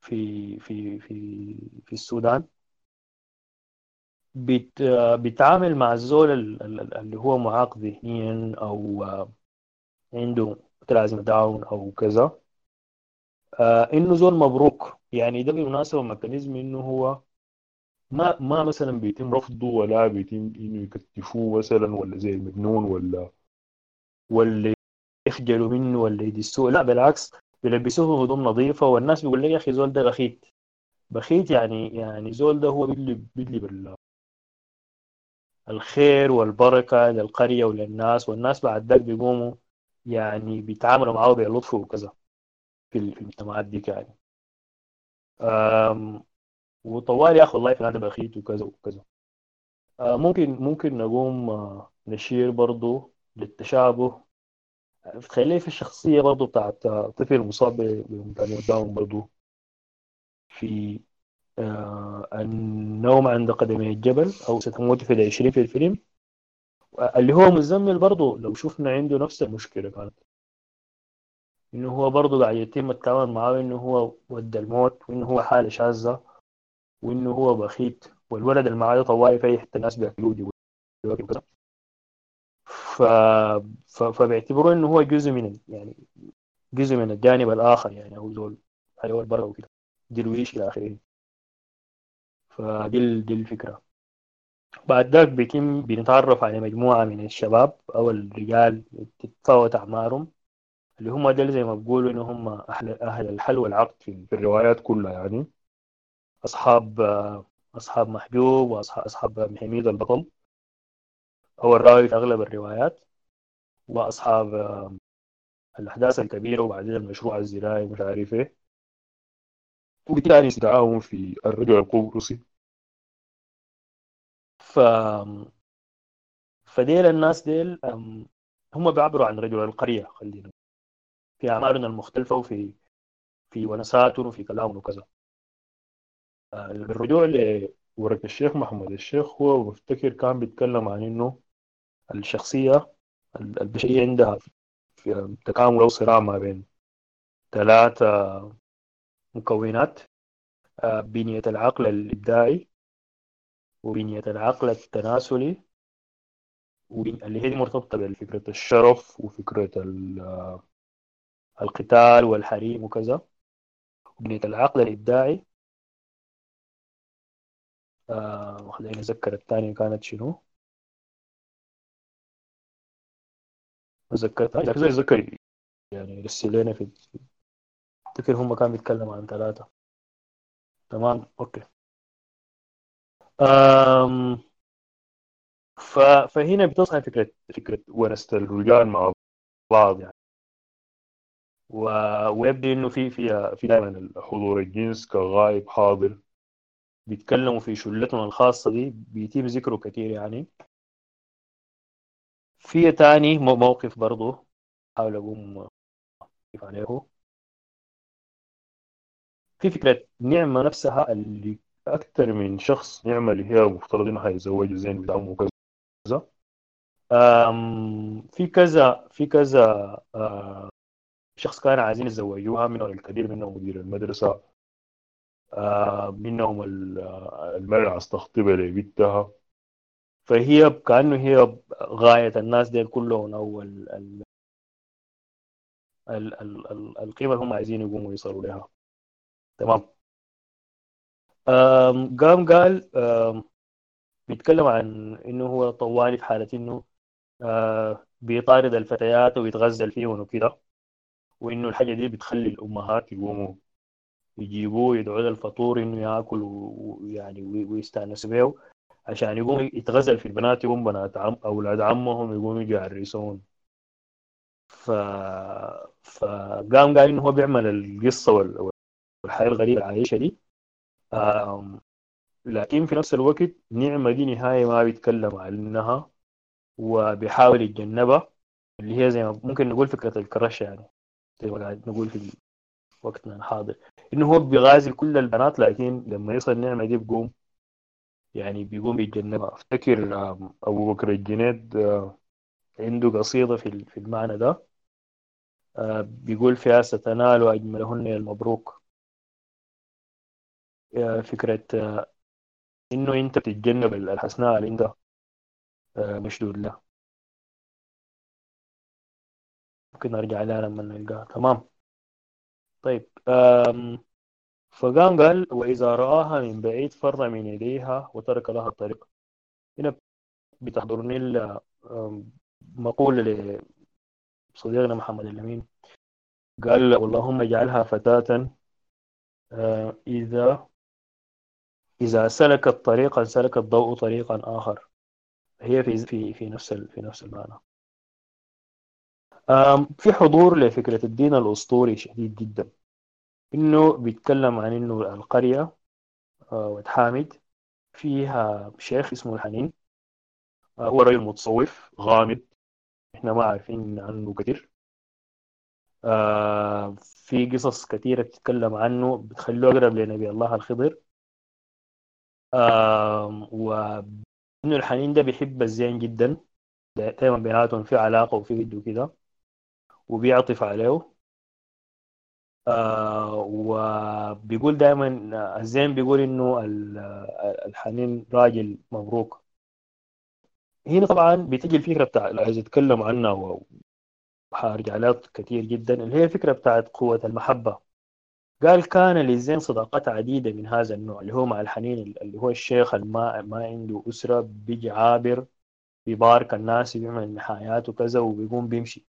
في في في في السودان آه، بتعامل مع الزول ال- ال- اللي هو معاق ذهنيا أو آه، عنده متلازمة داون أو كذا آه إنه زول مبروك. يعني ده بالمناسبة mechanism إنه هو ما ما مثلا بيتم رفضه ولا بيتم إنه يكتفوه مثلا ولا زي المجنون ولا ولا يخجلوا منه ولا يدسوه. لا بالعكس بيلبسوه هدوم نظيفة. والناس بيقول لك يا أخي زول ده بخيت. بخيت يعني يعني زول ده هو بيدلي بال الخير والبركة للقرية وللناس والناس بعد ذاك بيقوموا يعني بيتعاملوا معاه بلطف وكذا في ال- في المجتمعات دي يعني. وطوال يا أخي والله فلان ده بخيت وكذا وكذا. آه، ممكن ممكن نقوم آه، نشير برضو للتشابه. تخيلي في الشخصية برضو بتاعت آه، طفل مصاب بإمكانية داون برضو في النوم عند قدمي الجبل أو ستموت في العشرين في الفيلم. آه، اللي هو مزمل برضو لو شفنا عنده نفس المشكلة كانت. إنه هو برضو قاعد يتم التعامل معاه إنه هو ود الموت وإنه هو حالة شاذة وإنه هو بخيت والولد اللي معاه طوالي في حتة الناس بياكلوه دي. ف... ف... فبيعتبروه إنه هو جزء من يعني جزء من الجانب الآخر يعني أو زول حيوان برا وكده. درويش إلى آخره. فدي دي الفكرة. بعد ذاك بيتم بنتعرف على مجموعة من الشباب أو الرجال تتفاوت أعمارهم اللي هم دول زي ما بيقولوا إن هم أهل, أهل الحل والعقد في, الروايات كلها يعني. أصحاب أصحاب محجوب وأصحاب أصحاب حميد البطل. هو الراوي في أغلب الروايات. وأصحاب الأحداث الكبيرة وبعدين المشروع الزراعي مش عارف إيه. وبالتالي استدعاهم في الرجل القبرصي فديل الناس ديل هم بيعبروا عن رجل القرية خلينا في أعمالنا المختلفة وفي في ونساتهم وفي كلامهم وكذا. الرجوع لورقة الشيخ محمد الشيخ هو بفتكر كان بيتكلم عن إنه الشخصية البشرية عندها في تكامل أو صراع ما بين ثلاثة مكونات. بنية العقل الإبداعي وبنية العقل التناسلي اللي هي مرتبطة بفكرة الشرف وفكرة القتال والحريم وكذا. وبنية العقل الإبداعي. آه خليني أتذكر الثانية كانت شنو. تذكرت زي ذكر يعني رسل لنا في افتكر هم كان بيتكلم عن ثلاثة. تمام؟ ف... فهنا بتصحى فكرة فكرة ونسة الرجال مع بعض يعني. و... ويبدو إنه في في في دائما حضور الجنس كغائب حاضر بيتكلموا في شلتهم الخاصة دي بيتم ذكره كثير يعني. في تاني موقف برضه حاول أقوم كيف عليه. في فكرة نعمة نفسها اللي أكثر من شخص اللي هي مفترض إنها يتزوج زين بدعمه وكذا. في كذا في كذا شخص كانوا عايزين يتزوجوها منهم الكثير منهم مدير المدرسة. منهم المرأة أستخطبها لبنتها. فهي كأنه هي غاية الناس دي كلهم أو ال ال ال ال ال القيمة اللي هم عايزين يقوموا يصلوا لها. تمام؟ قام قال بيتكلم عن إنه هو طوالي في حالة إنه بيطارد الفتيات ويتغزل فيهم وكده وإنه الحاجة دي بتخلي الأمهات يقوموا يجيبوه يدعوا الفطور إنه ياكل ويعني ويستانس به عشان يقوم يتغزل في البنات يقوم بنات عم أولاد عمهم يقوموا يجوا يعرسون. ف فقام قال إنه هو بيعمل القصة والحياة الغريبة اللي دي. لكن في نفس الوقت نعمة دي نهاية ما بيتكلم عنها وبيحاول يتجنبها اللي هي زي ما ممكن نقول فكرة الكرش يعني زي ما قاعد نقول في وقتنا الحاضر إنه هو بيغازل كل البنات لكن لما يصل النعمة دي بيقوم يعني بيقوم يتجنبها. أفتكر أبو بكر الجنيد عنده قصيدة في المعنى ده بيقول فيها ستنال اجملهن المبروك. فكرة إنه أنت بتتجنب الحسناء اللي أنت مشدود لها ممكن نرجع لها لما نلقاها تمام. طيب فقام قال وإذا رآها من بعيد فر من يديها وترك لها الطريق. هنا بتحضرني مقولة لصديقنا محمد الأمين. قال اللهم اجعلها فتاة إذا إذا سلكت طريقا سلك الضوء طريقا آخر. هي في في في نفس في نفس المعنى. في حضور لفكرة الدين الأسطوري شديد جدا. إنه بيتكلم عن إنه القرية ود حامد فيها شيخ اسمه الحنين. هو رجل متصوف غامض. إحنا ما عارفين عنه كثير. في قصص كثيرة بتتكلم عنه بتخليه أقرب لنبي الله الخضر. وإنه الحنين ده بيحب الزين جدا. دائما بيناتهم في علاقة وفي ود وكده وبيعطف عليه. آه وبيقول دائما الزين بيقول إنه الحنين راجل مبروك. هنا طبعا بتجي الفكرة بتاع اللي عايز أتكلم عنها وحارجع لها كثير جدا اللي هي الفكرة بتاعت قوة المحبة. قال كان للزين صداقات عديدة من هذا النوع اللي هو مع الحنين اللي هو الشيخ ما ما عنده أسرة بيجي عابر بيبارك الناس بيعمل نحايات وكذا وبيقوم بيمشي.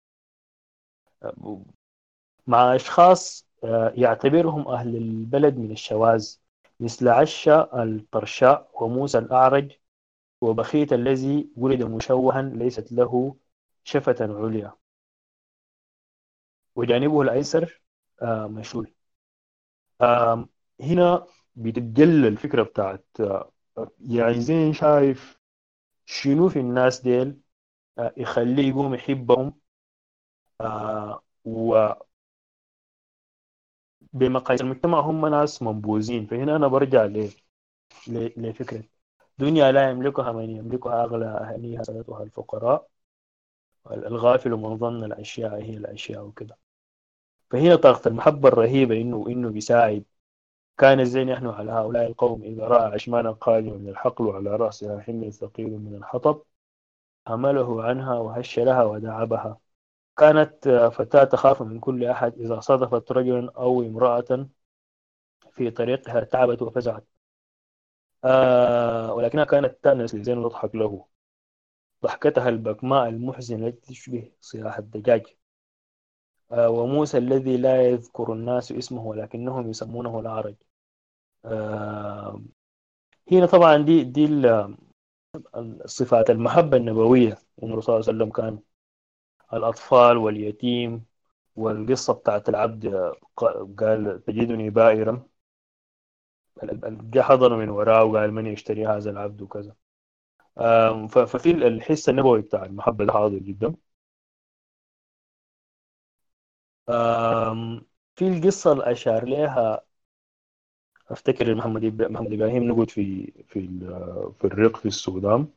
مع أشخاص آه، يعتبرهم أهل البلد من الشواذ مثل عشا الطرشاء وموسى الأعرج وبخيت الذي ولد مشوها ليست له شفة عليا. وجانبه الأيسر آه، مشلول آم، هنا بتتجلى الفكرة بتاعت آه، يعني زين شايف شنو في الناس ديل آه، يخليه يقوم يحبهم آه، و بمقاييس المجتمع هم ناس منبوذين. فهنا أنا برجع ل- ل- لفكرة دنيا لا يملكها من يملكها أغلى أهلها سادتها الفقراء الغافل من ظن الأشياء هي الأشياء وكده فهنا طاقة المحبة الرهيبة إنه إنه بيساعد. كان الزين يحنو على هؤلاء القوم إذا رأى عشمانا قادما من الحقل وعلى رأسها حمل ثقيل من الحطب حمله عنها وهش لها وداعبها. كانت فتاة تخاف من كل أحد إذا صادفت رجلا أو امرأة في طريقها تعبت وفزعت. آه ولكنها كانت تأنس لزين وتضحك له. ضحكتها البكماء المحزنة التي تشبه صياح الدجاج. وموسى الذي لا يذكر الناس اسمه ولكنهم يسمونه الأعرج آه هنا طبعا دي دي الصفات المحبة النبوية. الرسول صلى الله عليه وسلم كان الأطفال واليتيم والقصة بتاعت العبد آه، قال تجدني بائرا. جاء حضر من وراه وقال من يشتري هذا العبد وكذا. ففي الحس النبوي بتاع المحبة ده حاضر جدا. في القصة اللي أشار لها أفتكر محمد محمد إبراهيم نقود في في في الرق في السودان.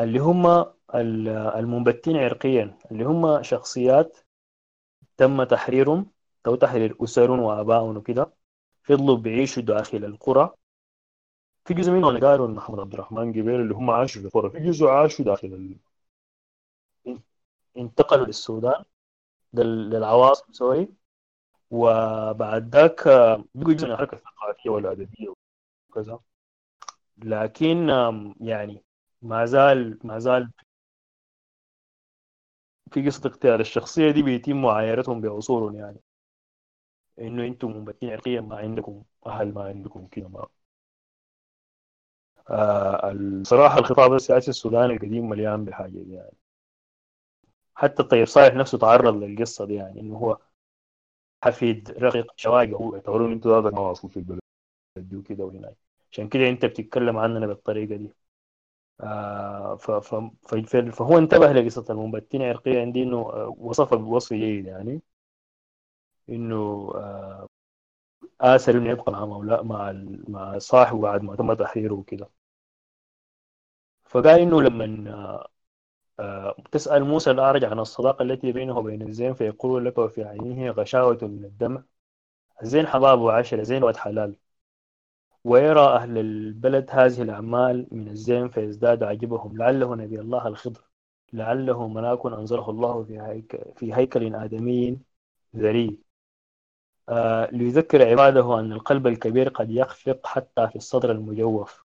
اللي هم ال- المنبتين عرقيا اللي هم شخصيات تم تحريرهم أو تحرير أسر وآباء وكده فضلوا بيعيشوا داخل القرى. في جزء منهم اللي قالوا محمد عبد الرحمن جبير اللي هم عاشوا في القرى. في جزء عاشوا داخل ال... انتقلوا للسودان. لل- للعواصم سوري. وبعد ذاك بقوا جزء من الحركة الثقافية والأدبية وكذا. لكن يعني ما زال ما زال في قصة اغتيال الشخصية دي بيتم معايرتهم بأصولهم يعني. إنه أنتم منبتين عرقيا ما عندكم أهل ما عندكم كده ما. آه الصراحة الخطاب السياسي السوداني القديم مليان بالحاجة دي يعني. حتى الطيب صالح نفسه تعرض للقصة دي يعني إنه هو حفيد رقيق شواقة هو.
يعتبرون إنتوا ذاتك ما أصل في البلد
وكده وهناك عشان كده أنت بتتكلم عننا بالطريقة دي. آه فهو انتبه لقصة المنبتين عرقيا دي إنه آه، وصفها بوصف جيد يعني. إنه آه آسر انه يبقى مع مولا مع مع صاحبه بعد ما تم تحريره وكده. فقال إنه لما آه، تسأل موسى الأعرج عن الصداقة التي بينه وبين الزين فيقول لك وفي عينه غشاوة من الدمع الزين حباب وعشرة زين وقت حلال. ويرى أهل البلد هذه الأعمال من الزين فيزداد عجبهم. لعله نبي الله الخضر. لعله ملاك أنزله الله في هيكل, في هيكل آدمي ذري آه ليذكر عباده أن القلب الكبير قد يخفق حتى في الصدر المجوف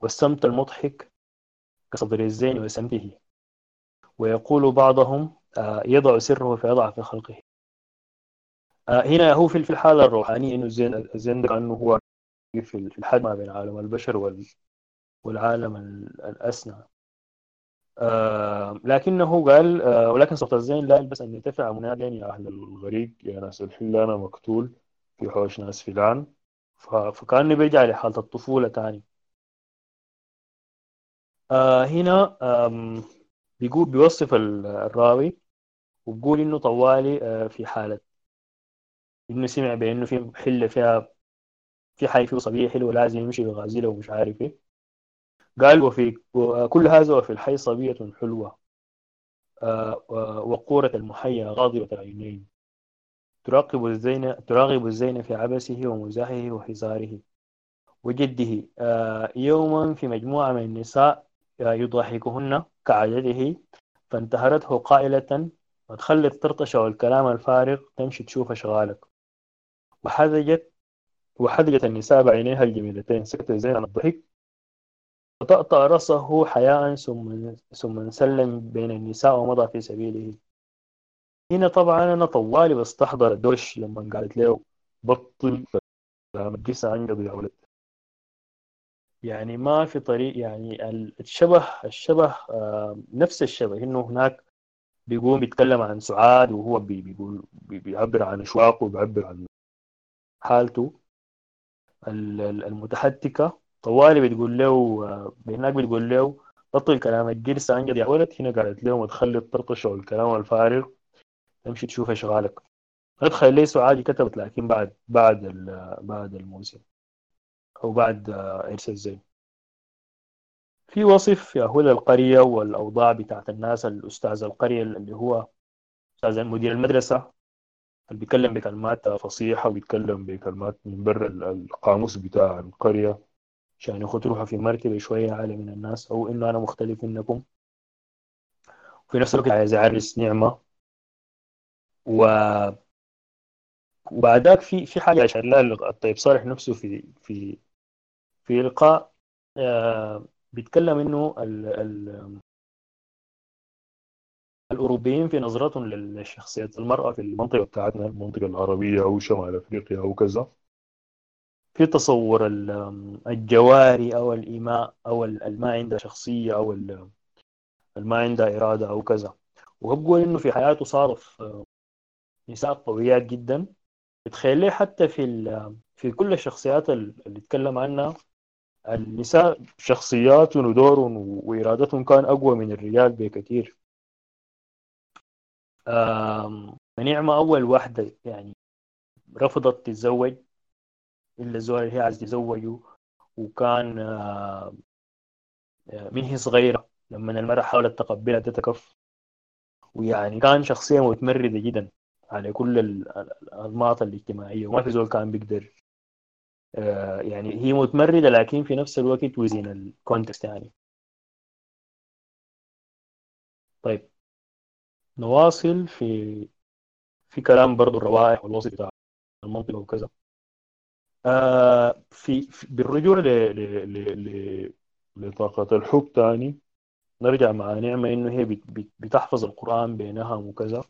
والسمت المضحك كصدر الزين وسمته. ويقول بعضهم آه يضع سره فيضع في خلقه. آه هنا هو في الحالة الروحانية الزين ده كأنه هو في الحد ما بين عالم البشر وال والعالم ال- الأسنى آه لكنه قال ولكن صوت الزين لا يلبس أن يرتفع مناديا يا أهل الغريق يا ناس الحل أنا مقتول في حوش ناس فلان. فكأنه بيرجع لحالة الطفولة تاني. هنا بيقول بيوصف ال- الراوي وبيقول إنه طوالي آه في حالة. إنه سمع بأنه في حلة فيها في حي فيه صبية حلوة لازم يمشي بغازيله ومش عارف إيه. قال وفي وكل هذا وفي الحي صبية حلوة آه، وقورة المحيا غاضبة العينين تراقب الزين تراقب الزين في عبسه ومزاحه وحزاره وجده آه، يوما في مجموعة من النساء يضحكهن. كعادته فانتهرته قائلة ما تخلي الطرطشة والكلام الفارغ تمشي تشوف أشغالك. وحذجت وحذجت النساء بعينيها الجميلتين. سكت الزين عن الضحك وطأطأ رأسه حياء ثم ثم انسلم بين النساء ومضى في سبيله. هنا طبعا أنا طوالي بستحضر الدوش لما قالت له بطل الجسم عنقض يا ولد. يعني ما في طريق يعني الشبه الشبه آه، نفس الشبه إنه هناك بيقوم بيتكلم عن سعاد وهو بي- بيقول بي- بيعبر عن أشواقه وبيعبر عن حالته. ال- ال- المتحتكه طوالي بتقول له آه، هناك بتقول له بطل كلام الجرس عنقد يا ولد هنا قالت له ما تخلي الطرطشة والكلام الفارغ تمشي تشوف اشغالك ادخل لي سعاد كتبت لكن بعد بعد بعد الموسم. أو بعد آه، ارث الزين في وصف هدى القرية والأوضاع بتاعت الناس الأستاذ القرية اللي هو أستاذ مدير المدرسة اللي بيتكلم بكلمات فصيحة وبيتكلم بكلمات من ال- القاموس بتاع القرية عشان ياخد روحه في مرتبة شوية أعلى من الناس أو إنه أنا مختلف منكم. في نفس الوقت عايز أعرس نعمة. و وبعدك في في حاجة أشار لها الطيب صالح نفسه في في في لقاء آه، بيتكلم إنه ال ال الأوروبيين في نظرتهم للشخصية المرأة في المنطقة بتاعتنا المنطقة العربية أو شمال أفريقيا أو كذا. في تصور ال- الجواري أو الإيماء أو ال- الما عندها شخصية أو ال- الما عندها إرادة أو كذا. وهو بيقول إنه في حياته صادف آه، نساء قويات جدا. بتخيل حتى في في كل الشخصيات ال- اللي اتكلم عنها النساء شخصياتهم ودورهم وإرادتهم كان أقوى من الرجال بكثير. نعمة أول واحدة يعني رفضت تتزوج إلا الزول اللي هي عايز تزوجه وكان آه، من هي صغيرة لما المرأة حاولت تقبلها تتكف ويعني كان شخصية متمردة جدا على كل ال- ال- الأنماط الاجتماعية وما في زول كان بيقدر يعني هي متمردة لكن في نفس الوقت وزين الكونتكست يعني. طيب. نواصل في في كلام برضو الروائح والوصف بتاع المنطقة وكذا. آه في, بالرجوع ل ل لطاقة الحب تاني نرجع مع نعمة إنه هي بت- بت- بتحفظ القرآن بينها وكذا.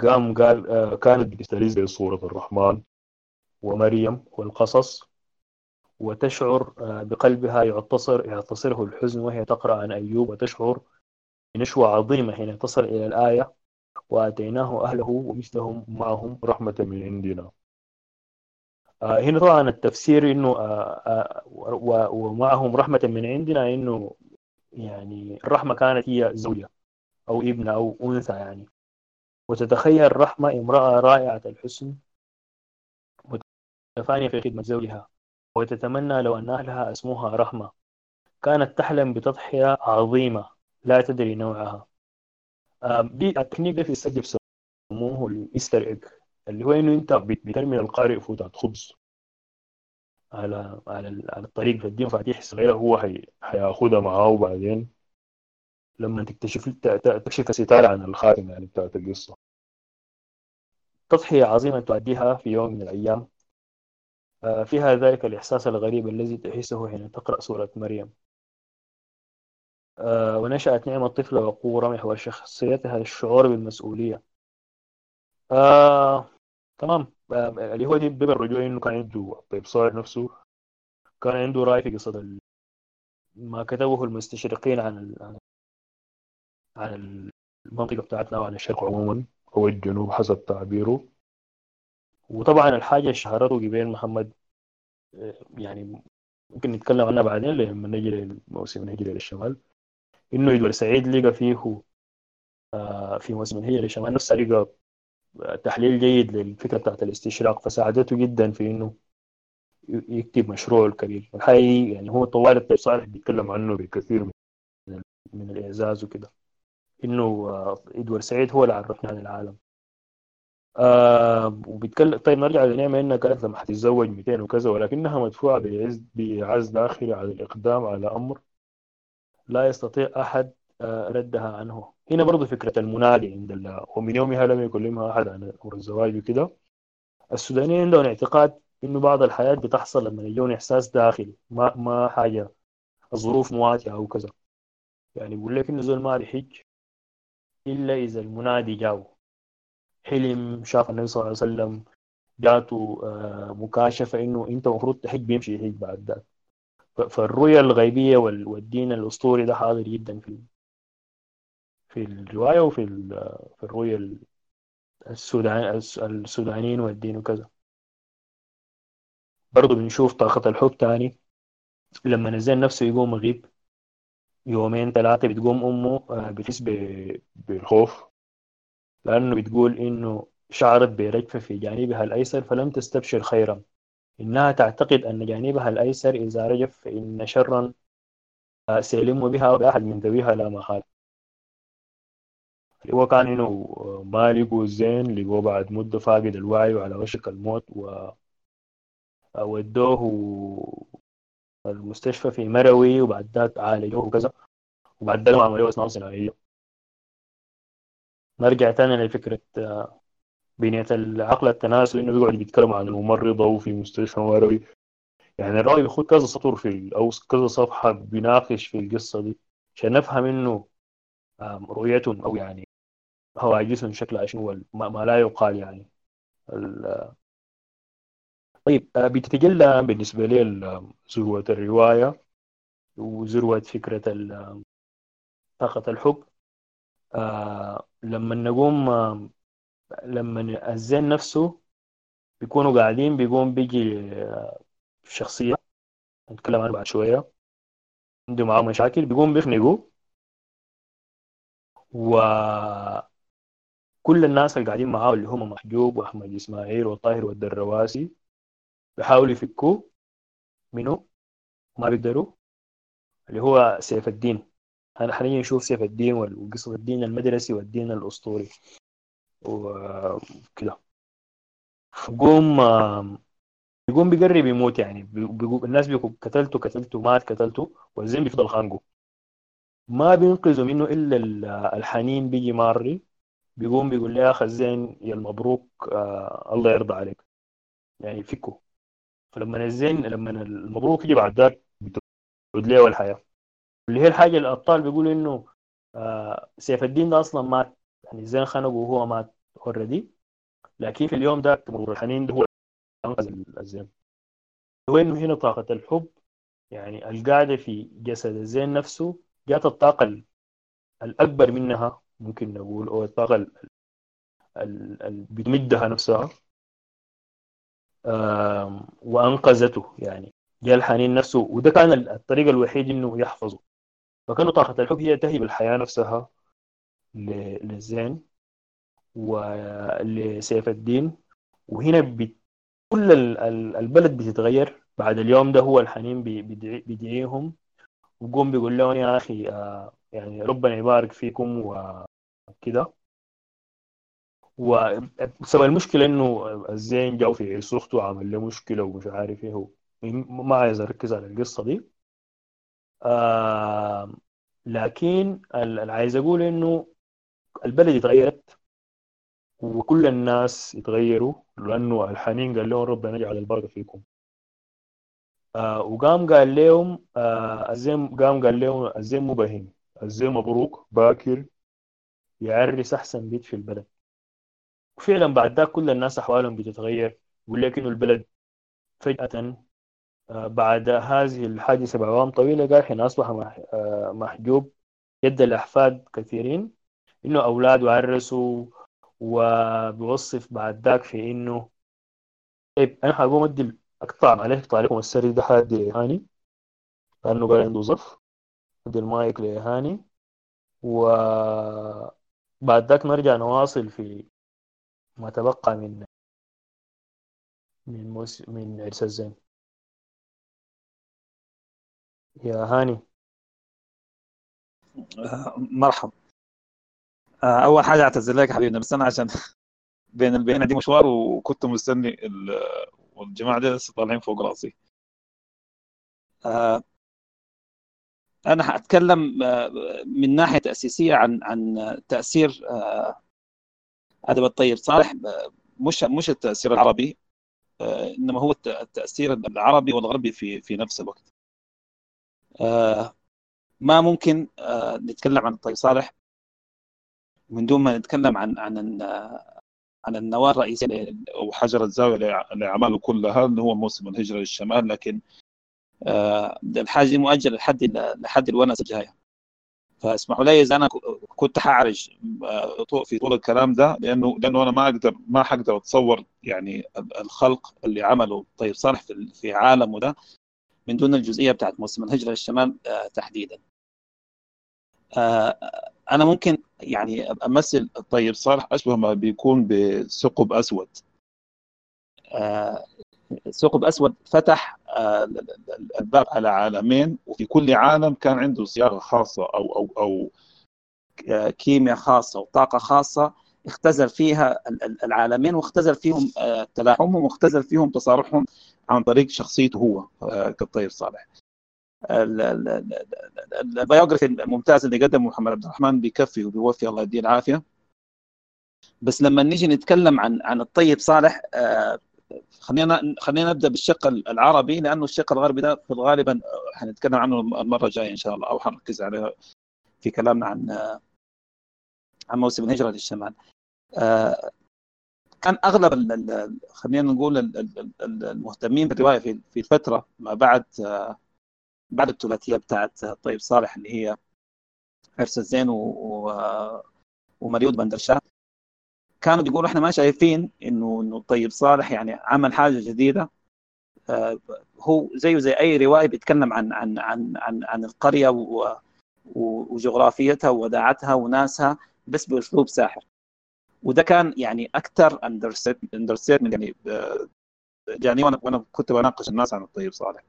قام قال آه كانت بتستريز بصورة الرحمن. ومريم والقصص وتشعر آه بقلبها يعتصر يعتصره الحزن وهي تقرأ عن أيوب وتشعر بنشوة عظيمة حين تصل إلى الآية وآتيناه أهله ومثلهم معهم.
رحمة من عندنا.
آه، هنا طبعا التفسير إنه آه، و- ومعهم رحمة من عندنا إنه يعني الرحمة كانت هي زوجة أو ابنة أو أنثى يعني. وتتخيل رحمة امرأة رائعة الحسن متفانية في خدمة زوجها وتتمنى لو أن أهلها اسموها رحمة. كانت تحلم بتضحية عظيمة لا تدري نوعها. دي التكنيك ده في السجن بيسموه الايستر إيج اللي هو إنه أنت بت- بترمي القارئ فوتة خبز. على على على الطريق في الدين مفاتيح صغيرة هو هي هياخدها معاه وبعدين لما تكتشف تكشف الستارة عن الخاتم يعني بتاعت القصة. تضحية عظيمة تؤديها في يوم من الأيام فيها ذلك الإحساس الغريب الذي تحسه حين تقرأ سورة مريم. آه، ونشأت نعمة طفلة وقورة محور شخصيتها الشعور بالمسؤولية. آه، تمام. اللي هو دي بيبقى الرجوع إنه كان عنده طيب صالح نفسه. كان عنده رأي في قصة ما كتبه المستشرقين عن ال- عن عن المنطقة بتاعتنا وعن الشرق عموما.
أو الجنوب حسب تعبيره.
وطبعا الحاجة اللي شهرته جبال محمد آه، يعني ممكن نتكلم عنها بعدين لما نجي لموسم الهجرة للشمال. إنه إدوار سعيد لقى فيه آه، في موسم الهجرة للشمال نفسه لقى تحليل جيد للفكرة بتاعت الاستشراق. فساعدته جدا في إنه ي- يكتب مشروعه الكبير. الحقيقي يعني هو طوال الطيب صالح بيتكلم عنه بكثير من ال- من الإعزاز وكده. إنه آه، إدوار سعيد هو اللي عرفنا عن العالم. آه وبيتكلم طيب نرجع لنعمة إنها قالت لما حتتزوج 200 وكذا ولكنها مدفوعة بعز بإعاز داخلي على الإقدام على أمر لا يستطيع أحد آه، ردها عنه. هنا برضو فكرة المنادي عند الله ومن يومها لم يكلمها أحد عن أمر الزواج وكده السودانيين عندهم اعتقاد إنه بعض الحياة بتحصل لما يجون إحساس داخلي ما ما حاجة الظروف مواتية أو كذا. يعني بيقول لك إنه زول ما يحج إلا إذا المنادي جاو حلم شاف النبي صلى الله عليه وسلم جاته آه، مكاشفة إنه أنت المفروض تحج بيمشي يحج بعد ذاك فالرؤية الغيبية وال- والدين الأسطوري ده حاضر جدا في في الرواية وفي في الرؤية السودان السودانيين والدين وكذا. برضه بنشوف طاقة الحب تاني. لما نزل نفسه يقوم يغيب يومين ثلاثة بتقوم أمه آه، بتحس بالخوف. لأنه بتقول إنه شعرت برجفة في جانبها الأيسر فلم تستبشر خيرا. إنها تعتقد أن جانبها الأيسر إذا رجف فإن شرا آه، سيلم بها بأحد من ذويها لا محال. هو كان إنه آه، ما لقوا زين لقوه بعد مدة فاقد الوعي وعلى وشك الموت و ودوه المستشفى في مروي وبعد ذاك عالجوه وكذا. وبعد ذاك عملوا أسنان صناعية نرجع تاني لفكرة آه، بنية العقل التناسلي إنه بيقعد بيتكلم عن الممرضة وفي مستشفى مروي يعني الراوي بيخد كذا سطر في أو كذا صفحة بيناقش في القصة دي. عشان نفهم آم، رؤيتهم أو يعني هواجسهم شكلها شنو ما, لا يقال يعني. طيب آه، بتتجلى بالنسبة لي ذروة الرواية وذروة فكرة طاقة الحب. آه، لما نقوم آه، لما الزين نفسه بيكونوا قاعدين بيقوم بيجي آه، شخصية نتكلم عنه بعد شوية عنده معاه مشاكل بيقوم بيخنقوا وكل الناس اللي قاعدين معاه اللي هم محجوب وأحمد إسماعيل والطاهر والدرواسي بيحاولوا يفكوا منه ما بيقدروا اللي هو سيف الدين. هن- حنيجي نشوف سيف الدين وقصة الدين المدرسي والدين الأسطوري. وكده. قوم يقوم بيقرب يموت يعني. بي- بيقو- الناس بيقول قتلته قتلته مات قتلته. والزين بيفضل خانقه. ما بينقذوا منه إلا ال- الحنين بيجي ماري. بيقوم بيقول لي أخي الزين يا المبروك آه الله يرضى عليك. يعني فكه. فلما الزين لما المبروك يجي بعد ذاك بتعود له الحياة. اللي هي الحاجة اللي الأبطال بيقولوا إنه آه سيف الدين ده أصلا مات. يعني الزين خنقه وهو مات already لكن في اليوم ده مرور الحنين ده هو انقذ الزين. هو إنه هنا طاقة الحب. يعني القاعدة في جسد الزين نفسه جات الطاقة ال- الأكبر منها ممكن نقول أو الطاقة ال- ال- ال- بتمدها نفسها. وأنقذته. يعني جاء الحنين نفسه. وده كان ال- الطريق الوحيد إنه يحفظه. فكانوا طاقة الحب هي تهب الحياة نفسها للزين ولسيف الدين. وهنا. كل ال- ال- البلد بتتغير. بعد اليوم ده هو الحنين بي- بيدعي- بيدعيهم. وقوم بيقول لهم يا أخي آه، يعني ربنا يبارك فيكم وكده وسبب المشكلة إنه الزين جاو في عيس اخته وعمل له مشكلة ومش عارف هو ما عايز اركز على القصة دي. آه لكن ال- اللي عايز أقول إنه البلد اتغيرت وكل الناس يتغيروا لأنه الحنين قال لهم ربنا يجعل البركة فيكم. آه وقام قال لهم آه الزين قام قال لهم الزين مو بهيم الزين مبروك باكر يعرس أحسن بيت في البلد. وفعلا بعد ذاك كل الناس أحوالهم بتتغير انه البلد فجأة آه، بعد هذه الحادثة بعوام طويلة قال حين أصبح مح- محجوب يد الأحفاد كثيرين إنه أولاده عرسوا وبيوصف بعد ذاك في إنه طيب أنا حقوم أدي أقطع عليه لكم السري ده حد هاني؟ لأنه قال عنده ظرف. أدي المايك لهاني وبعد ذاك نرجع نواصل في ما تبقى من من موس... من عرس الزين. يا هاني.
آه، مرحبا. آه، أول حاجة أعتذر لك حبيبنا بس أنا عشان *laughs* بين البينه دي مشوار وكنت مستني ال- *laughs* والجماعة دي لسه طالعين فوق راسي. آه، أنا حاتكلم آه، من ناحية تأسيسية عن عن تأثير أدب الطيب صالح مش مش التأثير العربي إنما هو الت- التأثير العربي والغربي في في نفس الوقت. ما ممكن آه، نتكلم عن الطيب صالح من دون ما نتكلم عن عن
عن النواه الرئيسيه أو حجر الزاوية لاعماله كلها اللي هو موسم الهجرة للشمال لكن آه، الحاجة مؤجله لحد لحد الونس الجاية. فاسمحوا لي إذا أنا كنت حعرج آه، في طول الكلام ده لأنه لأنه أنا ما أقدر ما حقدر أتصور يعني الخلق اللي عمله طيب صالح في عالمه ده. من دون الجزئية بتاعت موسم الهجرة للشمال آه، تحديدا. أنا ممكن يعني أمثل الطيب صالح اشبه ما بيكون بثقب أسود ثقب أسود فتح آه، الباب على عالمين وفي كل عالم كان عنده صياغه خاصة أو أو أو كيمياء خاصة وطاقة خاصة اختزل فيها العالمين واختزل فيهم آه، تلاحمهم واختزل فيهم تصارحهم عن طريق شخصيته هو آه، كالطيب صالح البيوغرافي الممتاز اللي قدمه محمد عبد الرحمن بيكفي وبيوفي الله يديه العافية بس لما نيجي نتكلم عن عن الطيب صالح خلينا خلينا نبدأ بالشق العربي لأنه الشق الغربي ده الغالب حنتكلم عنه المرة الجاية إن شاء الله أو حنركز عليه في كلامنا عن عن موسم الهجرة للشمال. كان أغلب خلينا نقول المهتمين بالرواية في في الفترة ما بعد بعد الثلاثية بتاعت طيب صالح اللي هي حرس الزين ومريود بندرشاه كانوا بيقولوا إحنا ما شايفين انه إنه طيب صالح يعني عمل حاجة جديدة. آه، هو زيه زي أي رواية بيتكلم عن عن عن عن, عن القرية وجغرافيتها ووداعتها وناسها بس بأسلوب ساحر. وده كان يعني أكثر اندرستيتمنت يعني آه، يعني وأنا وأنا كنت بناقش الناس عن الطيب صالح.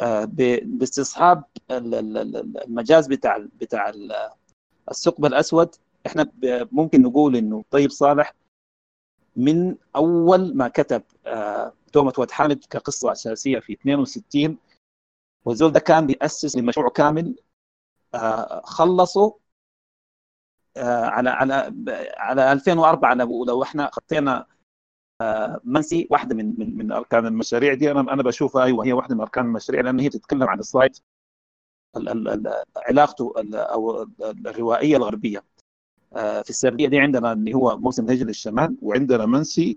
آه، باستصحاب المجاز بتاع بتاع الثقب الأسود إحنا ممكن نقول إنه طيب صالح من أول ما كتب تومة واد حامد كقصة أساسية في 62 والزول ده كان بيأسس لمشروع كامل آه، خلصه على على على 2004 لو إحنا خطينا منسي واحدة من من من أركان المشاريع دي أنا أنا بشوفها أيوه هي واحدة من أركان المشاريع لأن هي بتتكلم عن ال side علاقته أو الروائية الغربية. آه، في السرديه دي عندنا اللي هو موسم هجرة الشمال وعندنا منسي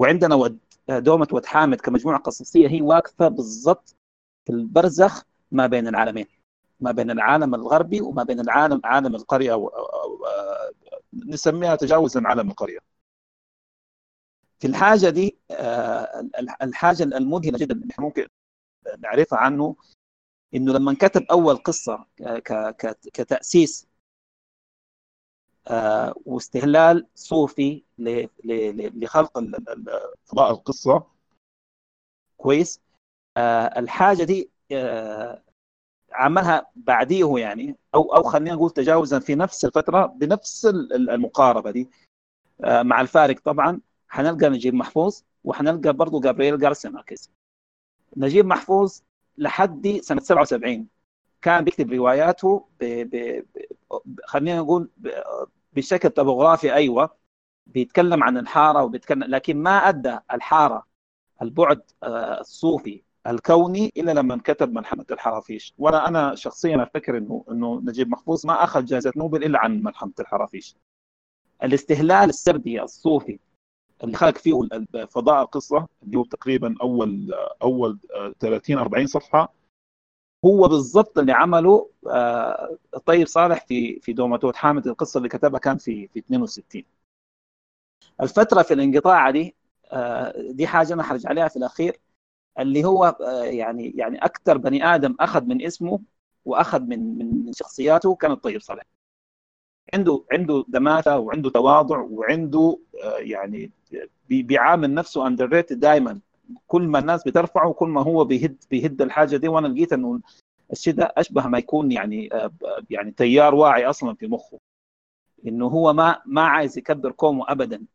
وعندنا ود دومة ود حامد كمجموعة قصصية هي واقفة بالضبط في البرزخ ما بين العالمين. ما بين العالم الغربي وما بين العالم عالم القرية آه، نسميها تجاوزا عالم القرية. في الحاجة دي آه، الحاجة المذهله جدا اللي ممكن نعرفها عنه إنه لما كتب أول قصة كتأسيس آه، واستهلال صوفي لخلق فضاء القصة كويس. آه، الحاجة دي عملها بعديه يعني أو أو خلينا نقول تجاوزا في نفس الفترة بنفس المقاربة دي. مع الفارق طبعا حنلقى نجيب محفوظ وحنلقى برضه جابرييل جارسيا ماركيز. نجيب محفوظ لحد سنة 77 كان بيكتب رواياته ب... ب... ب... خلينا نقول ب... بشكل طبوغرافي أيوه بيتكلم عن الحارة وبيتكلم لكن ما أدى الحارة البعد آه، الصوفي الكوني إلا لما كتب ملحمه الحرافيش. وأنا أنا شخصيا أفتكر إنه إنه نجيب محفوظ ما أخذ جائزة نوبل إلا عن ملحمه الحرافيش. الاستهلال السردي الصوفي اللي خلق فيه فضاء القصة اللي هو تقريبا أول أول 30 آه، 40 صفحة هو بالضبط اللي عمله آه، طيب صالح في في دوماتوت حامد. القصة اللي كتبها كان في في 62 الفترة في الانقطاع دي آه، دي حاجة أنا حرج عليها في الأخير. اللي هو آه، يعني يعني أكثر بني آدم أخذ من اسمه وأخذ من من شخصياته كان الطيب صالح. عنده عنده دماثة وعنده تواضع وعنده يعني بيعامل نفسه اندر دائما كل ما الناس بترفعه كل ما هو بيهد بيهد الحاجة دي. وأنا لقيت إنه الشيء ده أشبه ما يكون يعني آه، يعني تيار واعي أصلا في مخه. إنه هو ما ما عايز يكبر قومه ابدا.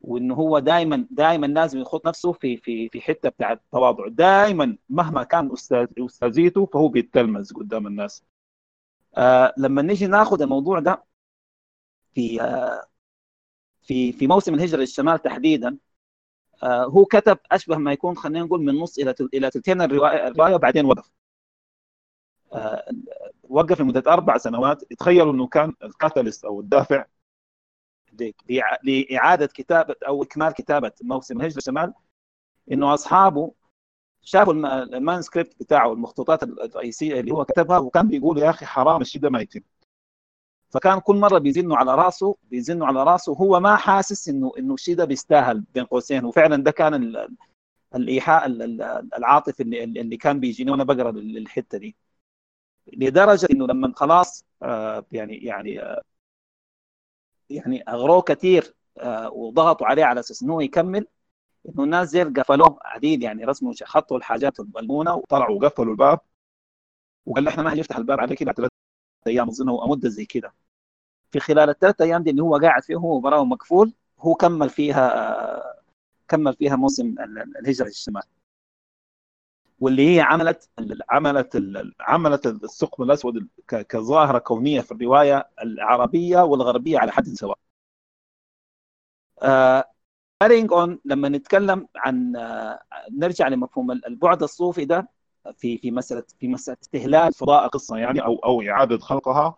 وانه هو دائما دائما لازم يخط نفسه في في في حتة بتاعت التواضع دائما مهما كان أستاذ أستاذيته فهو بيتلمذ قدام الناس. آه لما نيجي ناخذ الموضوع ده في آه في في موسم الهجرة للشمال تحديدا آه، هو كتب أشبه ما يكون خلينا نقول من نص إلى إلى ثلثين الرواية وبعدين وقف. آه، وقف لمدة أربع سنوات. تخيلوا إنه كان ال catalyst أو الدافع لإعادة كتابة أو إكمال كتابة موسم الهجره الشمال إنه أصحابه شافوا الم- ال manuscript بتاعه المخطوطات الرئيسية اللي هو كتبها وكان بيقولوا يا أخي حرام الشيء ده ما يتم. فكان كل مرة بيزنوا على راسه بيزنوا على راسه هو ما حاسس انه إنه الشيء ده بيستاهل بين قوسين. وفعلا ده كان ال- الإيحاء ال- ال- العاطفي اللي, اللي كان بيجيني وأنا بقرأ ال- الحته دي. لدرجة إنه لما خلاص آه، يعني يعني آه، يعني اغروه كثير آه، وضغطوا عليه على أساس إنه يكمل. إنه الناس زي قفلوه عديد يعني رسموا خطوا الحاجات الملمونه
طلعوا وقفلوا الباب. وقال إحنا ما هنفتح الباب عليك الا ثلاث أيام أظن أو مدة زي كده.
في خلال الثلاث أيام دي اللي هو قاعد فيه هو براو مقفول هو كمل فيها آه، كمل فيها موسم ال- ال- الهجرة للشمال واللي هي عملت
عملت عملت الثقب الأسود كظاهرة كونية في الرواية العربية والغربية على حد سواء.
carrying on لما نتكلم عن آه، نرجع لمفهوم ال- البعد الصوفي ده في في مسألة في مسألة استهلال
فضاء قصة يعني أو أو إعادة خلقها.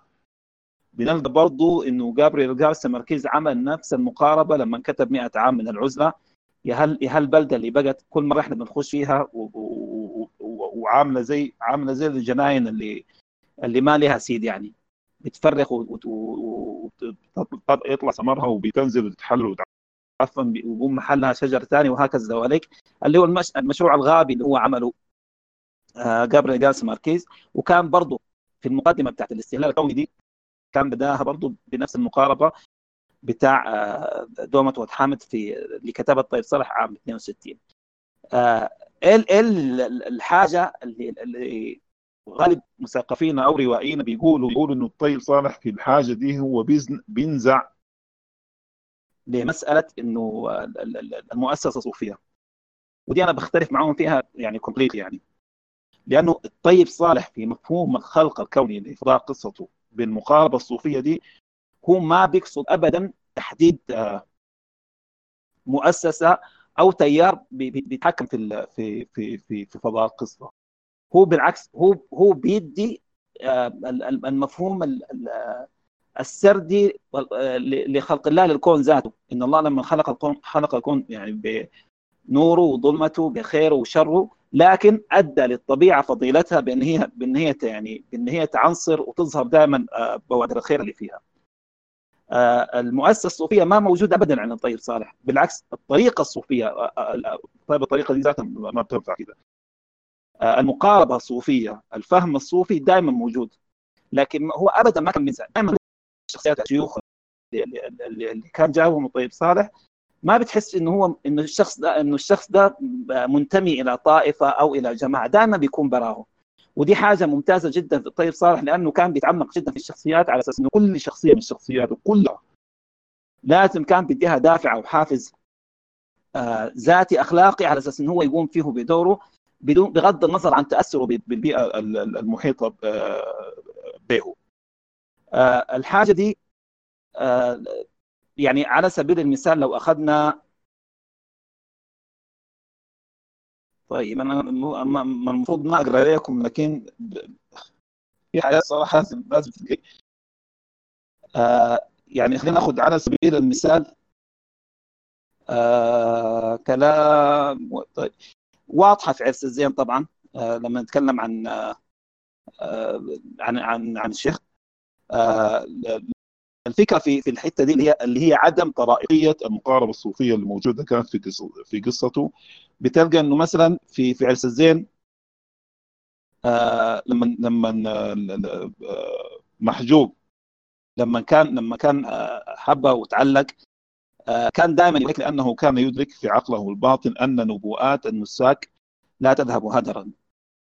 بنلقى برضو إنه جابريل جارسيا ماركيز عمل نفس المقاربة لما كتب 100 عام من العزلة. يا هل يا هل البلده اللي بقت كل مرة إحنا بنخش فيها وعاملة زي عاملة زي الجناين اللي اللي ما لها سيد يعني. بتفرخ
يطلع ثمرها وبتنزل وتتحل
وتعفن ويقوم محلها شجر ثاني وهكذا دواليك اللي هو المش... المشروع الغابي اللي هو عمله آه، جابريل جارسيا ماركيز. وكان برضه في المقدمة بتاعت الاستهلال الكوني دي كان بداها برضه بنفس المقاربة. بتاع آه، دومة واد حامد في اللي كتبها طيب صالح عام 62 آه، ال ال الحاجة اللي, اللي
غالب مثقفين أو روائيين بيقولوا بيقولوا إنه الطيب صالح في الحاجة دي هو بينزع
لمسألة إنه ال- المؤسسة صوفية. ودي أنا بختلف معاهم فيها يعني complete يعني. لأنه الطيب صالح في مفهوم الخلق الكوني لإفضاء قصته بالمقاربة الصوفية دي هو ما بيقصد ابدا تحديد آه، مؤسسة أو تيار بي- بي- بيتحكم في في في في في فضاء القصة هو بالعكس هو هو بيدي آه، ال- ال- المفهوم ال- ال- السردي آه، لخلق الله للكون ذاته إن الله لما خلق الكون خلق الكون يعني بنوره وظلمته بخيره وشره لكن أدى للطبيعة فضيلتها بأن هي بأن هي يعني بأن هي تعنصر وتظهر دائما بوادر الخير اللي فيها. آه، المؤسسة الصوفية ما موجودة ابدا عند الطيب صالح، بالعكس الطريقة الصوفية آه، آه، طيب الطريقة دي ذاتها ما بتنفع. آه، المقاربة الصوفية، الفهم الصوفي دائما موجود. لكن هو ابدا ما كان بينسى، دائما الشخصيات الشيوخ اللي, كان جابهم الطيب صالح ما بتحس إنه هو إنه الشخص ده إنه الشخص ده منتمي إلى طائفة أو إلى جماعة دائما بيكون براهم ودي حاجة ممتازة جدا في الطيب صالح لأنه كان بيتعمق جدا في الشخصيات على أساس إنه كل شخصية من شخصياته كلها لازم كان بيديها دافع أو حافز آه ذاتي أخلاقي على أساس إنه هو يقوم فيه بدوره بدون بغض النظر عن تأثره بالبيئة المحيطة به. آه الحاجة دي آه يعني على سبيل المثال لو أخذنا طيب أنا المفروض ما أقرأ عليكم لكن في حاجات صراحة لازم لازم آه يعني خلينا ناخذ على سبيل المثال آه كلام طيب. واضحة في عرس الزين طبعا آه لما نتكلم عن آه عن عن عن الشيخ. آه الفكرة في في الحتة دي اللي هي اللي هي عدم طرائقية المقاربة الصوفية اللي موجودة. كانت في قصة في قصته. بتلقى إنه مثلا في في عرس الزين آه لما لما آه محجوب لما كان لما كان آه حبه وتعلق آه كان دائما يدرك لأنه كان يدرك في عقله الباطن أن نبوءات النساك لا تذهب هدرا.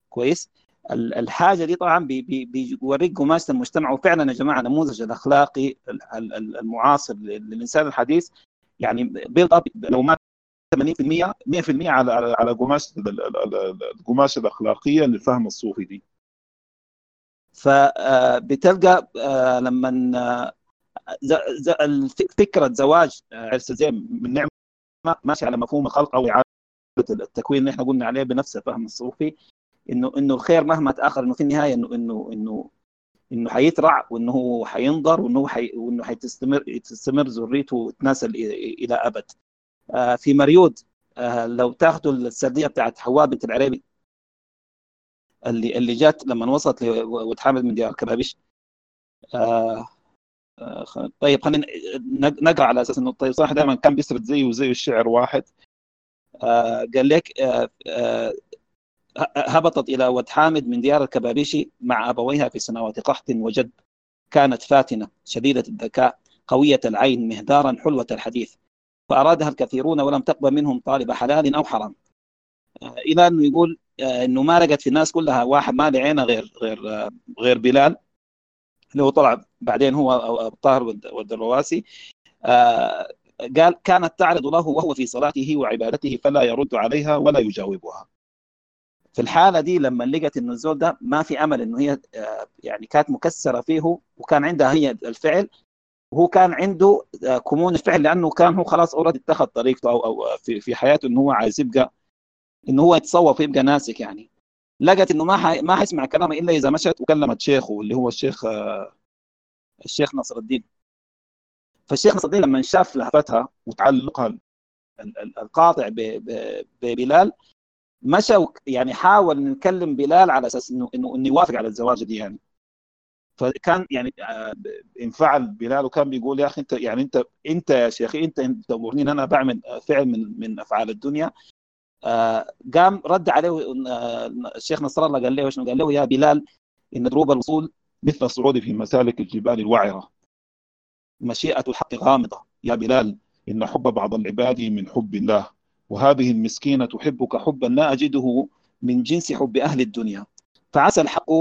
كويس؟ الحاجة دي طبعا بيوريك قماشه المجتمع. وفعلا يا جماعة النموذج الأخلاقي المعاصر للإنسان الحديث. يعني بيلد اب لو ما 80% 100% على على قماشه القماشه الأخلاقية للفهم الصوفي دي. فبتلقى لما فكره زواج عرس زين من نعمة ماشي على مفهوم الخلق أو إعادة التكوين اللي إحنا قلنا عليه بنفس الفهم الصوفي. إنه إنه الخير مهما تأخر إنه في النهاية إنه إنه إنه إنه حيترع وإنه هو حينظر وإنه حي... وإنه حتستمر تستمر ذريته وتناسل إلى أبد. آه، في مريود آه، لو تأخذوا السردية بتاعت حواء بنت العريبي اللي اللي جات لما وصلت لولد حامد من ديار الكبابش آه، آه، طيب خلينا نق- نقرأ على أساس إنه الطيب صالح دائما كان بيسرد زيه وزيه الشعر واحد. آه، قال لك آه، آه، هبطت إلى ود حامد من ديار الكبابيشي مع أبويها في سنوات قحط وجد كانت فاتنة شديدة الذكاء قوية العين مهدارا حلوة الحديث فأرادها الكثيرون ولم تقبل منهم طالب حلال أو حرام. آه، إلى انه يقول آه، إنه ما لقت في الناس كلها واحد ما له عينة غير غير آه، غير بلال اللي هو طلع بعدين هو أبو طاهر والد- والدرواسي آه، قال كانت تعرض له وهو في صلاته وعبادته فلا يرد عليها ولا يجاوبها. في الحالة دي لما لقت إنه الزول ده ما في أمل إنه هي آه، يعني كانت مكسرة فيه وكان عندها هي الفعل وهو كان عنده آه، كمون الفعل لأنه كان هو خلاص اوريدي اتخذ طريقته أو أو في في حياته إنه هو عايز يبقى إنه هو يتصوف ويبقى ناسك يعني. لقت إنه ما حي... ما حيسمع كلامه إلا إذا مشت وكلمت شيخه اللي هو الشيخ آه، الشيخ نصر الدين. فالشيخ نصر الدين لما شاف لهفتها وتعلقها ال- ال- القاطع ببلال مشى يعني حاول إنه يكلم بلال على أساس انه انه إنه يوافق على الزواج دي يعني. فكان يعني آه، انفعل بلال وكان بيقول يا أخي انت يعني انت أنت يا شيخي أنت انت إن أنا بعمل فعل من من أفعال الدنيا. آه، قام رد عليه آه، الشيخ نصر الله قال له شنو؟ قال له يا بلال إن دروب الوصول
مثل الصعود في مسالك الجبال الوعرة.
مشيئة الحق غامضة.
يا بلال إن حب بعض العباد من حب الله. وهذه المسكينة تحبك حبا لا أجده
من جنس حب أهل الدنيا. فعسى الحق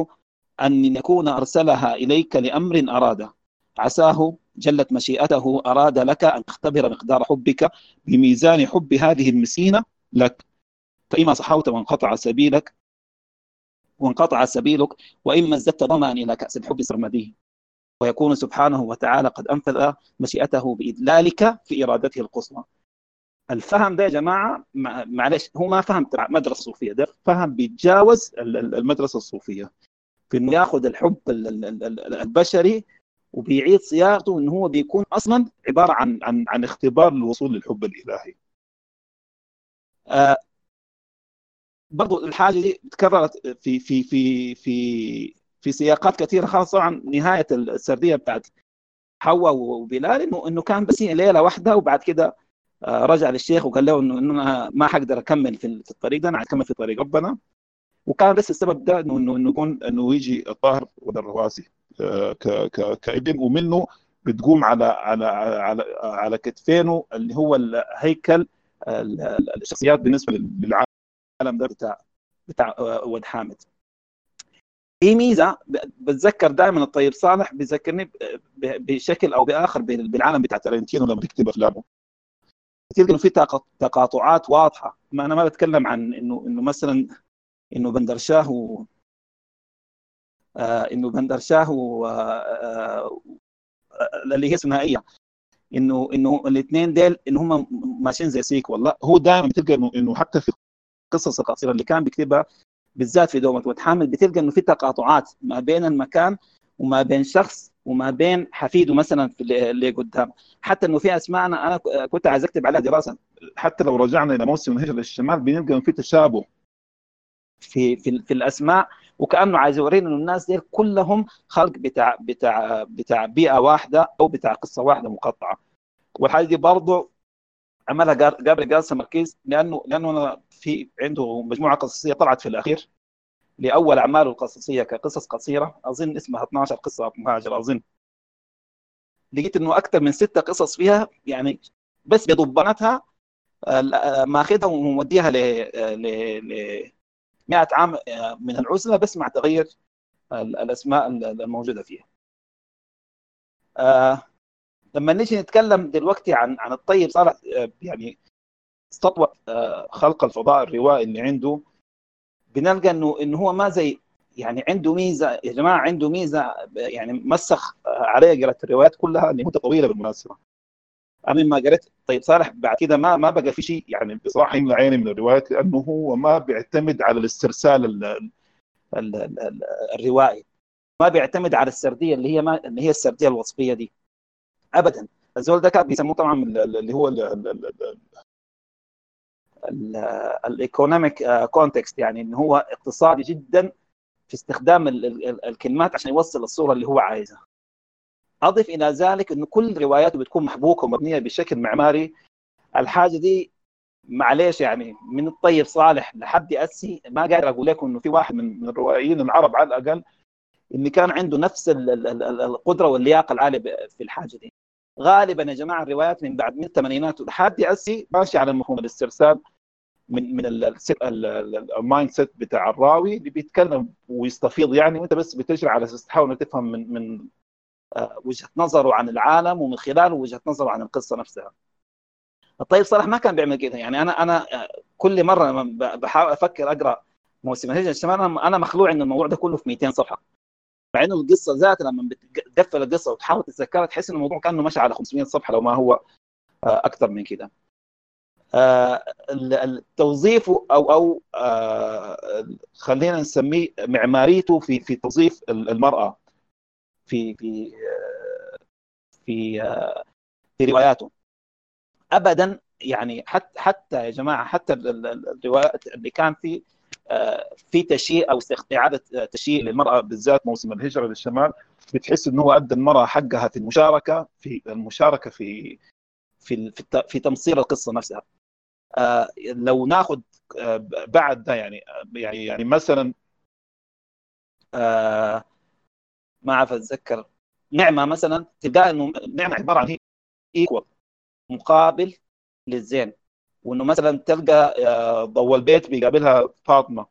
أن يكون أرسلها إليك لأمر أراده. عساه جلت مشيئته أراد لك أن تختبر مقدار حبك
بميزان حب هذه المسكينة لك.
فإما صحوت وانقطع سبيلك وانقطع سبيلك وإما ازددت ظمأ إلى كأس الحب سرمديه. ويكون سبحانه وتعالى قد أنفذ مشيئته بإدلالك في إرادته القصوى. الفهم ده يا جماعة مع- معلش هو ما فهم تبع مدرسة صوفية ده فهم بيتجاوز ال- ال- المدرسة الصوفية في إنه ياخذ الحب ال- ال- ال- ال- البشري وبيعيد صياغته إنه هو بيكون أصلا عبارة عن عن عن اختبار للوصول للحب الإلهي. آه برضو الحاجة دي تكررت في في في في في سياقات كثيرة خاصة طبعا نهاية السردية بتاعت حواء وبلال انه إنه كان بس ليلة واحدة وبعد كده رجع للشيخ وقال له انه أنا ما حقدر أكمل في الطريق ده أنا أكمل في طريق ربنا. وكان بس السبب ده انه انه إنه يكون
إنه يجي الطاهر والرواسي آه، ك- ك- كابن. ومنه بتقوم على على على على كتفينه اللي هو الهيكل ال- ال- الشخصيات بالنسبة لل- للعالم ده
بتاع بتاع آه، ود حامد. في ميزة بتذكر دائما الطيب صالح بيذكرني بشكل أو بآخر بال- بالعالم بتاع
تارنتينو لما بيكتب أفلامه.
تلقى إنه في تق- تقاطعات واضحة. ما أنا ما بتكلم عن إنه إنه مثلا إنه بندرشاه و... آه إنه بندرشاه و... آه آه اللي هي ثنائيه إنه إنه الاثنين ديل ان هم ماشيين زي سيك والله.
هو دائما بتلقى إنه إنه حتى في
القصص القصيرة اللي كان بيكتبها بالذات في دومة وتحامل بتلقى إنه في تقاطعات ما بين المكان وما بين شخص وما بين حفيده مثلا في اللي قدام حتى إنه في أسماء أنا أنا كنت عايز أكتب عليها دراسة.
حتى لو رجعنا إلى موسم الهجرة للشمال بنلقى إنه في تشابه.
في في, في الأسماء وكأنه عايز يورينا إنه الناس دي كلهم خلق بتاع بتاع بتاع بيئة واحدة أو بتاع قصة واحدة مقطعة. والحاجة دي برضه عملها جابري جارسا ماركيز لأنه لأنه أنا في عنده مجموعة قصصية طلعت في الأخير. لأول اعماله القصصية كقصص قصيرة أظن اسمها 12 قصة مهاجر أظن لقيت إنه أكثر من ستة قصص فيها يعني بس بضبانتها ماخذها وموديها ل ل ل 100 عام آه، من العزلة بس مع تغير ال- الأسماء ال- الموجودة فيها. آه، لما نيجي نتكلم دلوقتي عن عن الطيب صالح آه، يعني استطوى آه، خلق الفضاء الروائي اللي عنده بنلقى انه إنه هو ما زي يعني عنده ميزة يا جماعة عنده ميزة يعني مسخ آه، علي قرأت الروايات كلها اللي مدة طويلة بالمناسبة. أنا لما قريت طيب صالح بعد كده ما ما بقى في شيء يعني
بصراحة يملى عيني من الروايات لأنه هو ما بيعتمد على الاسترسال ال-
ال- ال- ال- الروائي. ما بيعتمد على السردية اللي هي ما اللي هي السردية الوصفية دي. ابدا. الزول ده كان بيسموه طبعا اللي هو ال economic context يعني إن هو اقتصادي جدا في استخدام ال- ال- الكلمات عشان يوصل الصورة اللي هو عايزها. أضف إلى ذلك إنه كل رواياته بتكون محبوكة ومبنية بشكل معماري. الحاجة دي معليش يعني من الطيب صالح لحد اسي ما قادر أقول لكم إنه في واحد من الروائيين العرب على الأقل إن كان عنده نفس ال- ال- ال- القدرة واللياقة العالية في الحاجة دي. غالبا يا جماعة الروايات من بعد من الثمانينات لحد اسي ماشي على مفهوم الاسترسال من من ال mindset بتاع الراوي اللي بيتكلم ويستفيض يعني وأنت بس بتجري على أساس تحاول تفهم من من آه، وجهة نظره عن العالم ومن خلاله وجهة نظره عن القصة نفسها. الطيب صالح ما كان بيعمل كده يعني أنا أنا آه، كل مرة بحاول أفكر أقرأ موسم الهجرة الشمال أنا مخلوع إن الموضوع ده كله في 200 صفحة. مع إنه القصة ذاتها لما بتقفل القصة وتحاول تتذكرها تحس ان الموضوع كأنه مشى على 500 صفحة لو ما هو آه، أكثر من كده. آه، التوظيف أو أو آه، خلينا نسميه معماريته في في توظيف ال- المرأة في في في في رواياته ابدا يعني حتى حتى يا جماعة حتى ال- ال- ال- الروايات اللي كان في في تشييع أو آه، تشييع للمرأة بالذات موسم الهجرة للشمال. بتحس إنه هو أدى المرأة حقها في المشاركة في المشاركة في في في في تمصير القصة نفسها. آه، لو ناخذ آه، بعد ده يعني يعني يعني مثلا آه، ما أعرف أتذكر نعمة مثلا تلقى إنه نعمة عبارة عن ايكوال مقابل للزين. وإنه مثلا تلقى آه، ضوء البيت بيقابلها فاطمة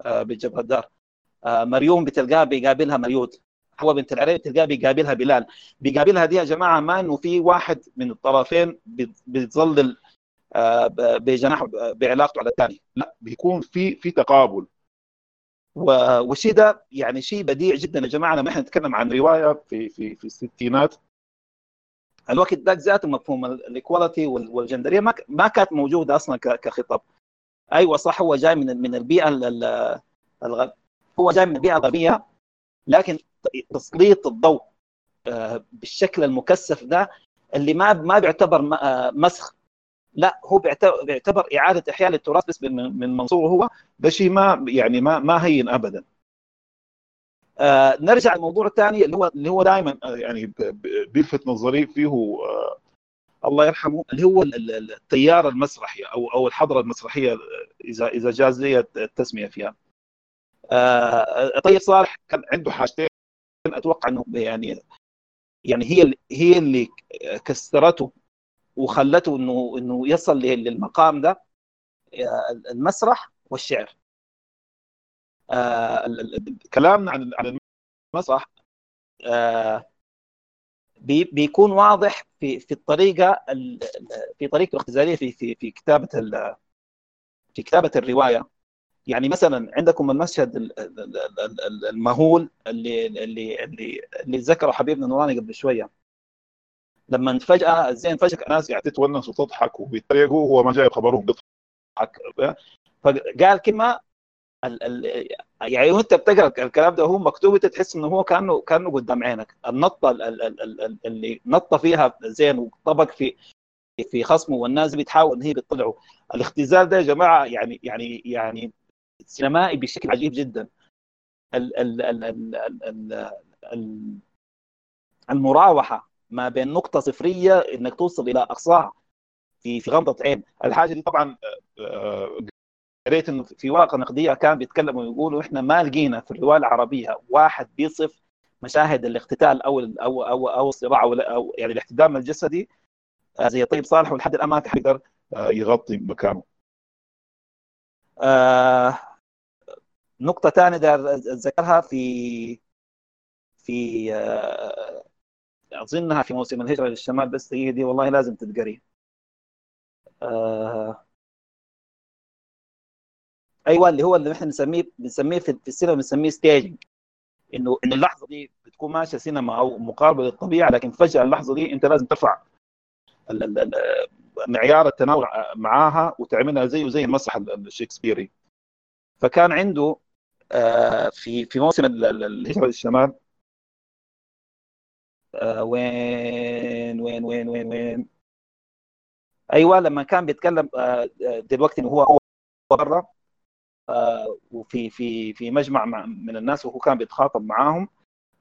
آه، بجبر الدار. آه، مريوم بتلقاها بيقابلها مريود. حواء بنت العريب بتلقاها بيقابلها بلال. بيقابلها دي يا جماعة ما إنه في واحد من الطرفين بيت- بيتظلل آه، بجناح بعلاقته على الثاني. لا
بيكون في في تقابل.
والشيء ده يعني شيء بديع جدا يا جماعة. لما إحنا نتكلم عن رواية
في في في الستينات
الوقت ذاك ذاته مفهوم ال equality والجندرية ما ما كانت موجودة أصلا كخطاب. أيوه صح هو جاي من من البيئة ال- ال- الغ... هو جاي من البيئة الغربية لكن تسليط الضوء آه، بالشكل المكثف ده اللي ما ما بيعتبر آه، مسخ. لا هو بيعتبر, إعادة إحياء للتراث بس من من منظوره هو
ده شيء ما يعني ما ما هين ابدا.
آه نرجع للموضوع الثاني اللي هو اللي هو دائما
يعني ب- ب- بيلفت نظري فيه آه،
الله يرحمه اللي هو ال- ال- التيار المسرحي أو أو الحضرة المسرحية اذا إذا جاز لي التسمية فيها. آه طيب صالح
كان عنده حاجتين
أتوقع إنه يعني يعني هي هي اللي كسرته وخلته انه إنه يصل لل- للمقام ده آه، المسرح والشعر. آه
كلامنا عن عن
المسرح آه بي- بيكون واضح في في الطريقة ال- ال- في طريقته الاختزالية في في في كتابة في كتابة الرواية. يعني مثلا عندكم المشهد ال- ال- ال- ال- ال- المهول اللي اللي اللي اللي ذكره حبيبنا نوراني قبل شوية. لما فجأة زين فجأة ناس
يعني تتونس وتضحك وبيتريقوا وهو ما جايب خبرهم بيضحك
فقال كلمة ال ال يعني وانت بتقرا الكلام ده هو مكتوب انت تحس انه هو كانه كانه قدام عينك النطه ال- ال- ال- ال- اللي نطه فيها زين وطبق في في خصمه والناس بتحاول ان هي بتطلعه الاختزال ده يا جماعة يعني يعني يعني سينمائي بشكل عجيب جدا ال ال ال ال ال ال المراوحه ما بين نقطه صفريه انك توصل إلى اقصاها في في غمضه عين الحاجة دي
طبعا
قريت انه في ورقة نقدية كان بيتكلموا ويقولوا إحنا ما لقينا في الروايه العربية واحد بيصف مشاهد الاقتتال أو أو أو أو الصراع أو, أو يعني الاحتدام الجسدي. آه، زي طيب صالح ولحد الان ما في حد
يقدر آه، يغطي مكانه.
آه نقطة ثانية دار أتذكرها في في آه أظنها في موسم الهجرة للشمال بس هي دي والله لازم تتقري آه أيوة اللي هو اللي إحنا بنسميه بنسميه في السينما بنسميه staging إنه إن اللحظة دي بتكون ماشية سينما أو مقاربة للطبيعة لكن فجأة اللحظة دي أنت لازم ترفع معيار التناول معاها وتعملها زيه زي المسرح الشكسبيري فكان عنده آه، في في موسم ال- ال- الهجرة للشمال آه، وين وين وين وين وين؟ أيوه لما كان بيتكلم آه، دلوقتي هو هو برا. وفي في في مجمع مع- من الناس وهو كان بيتخاطب معاهم.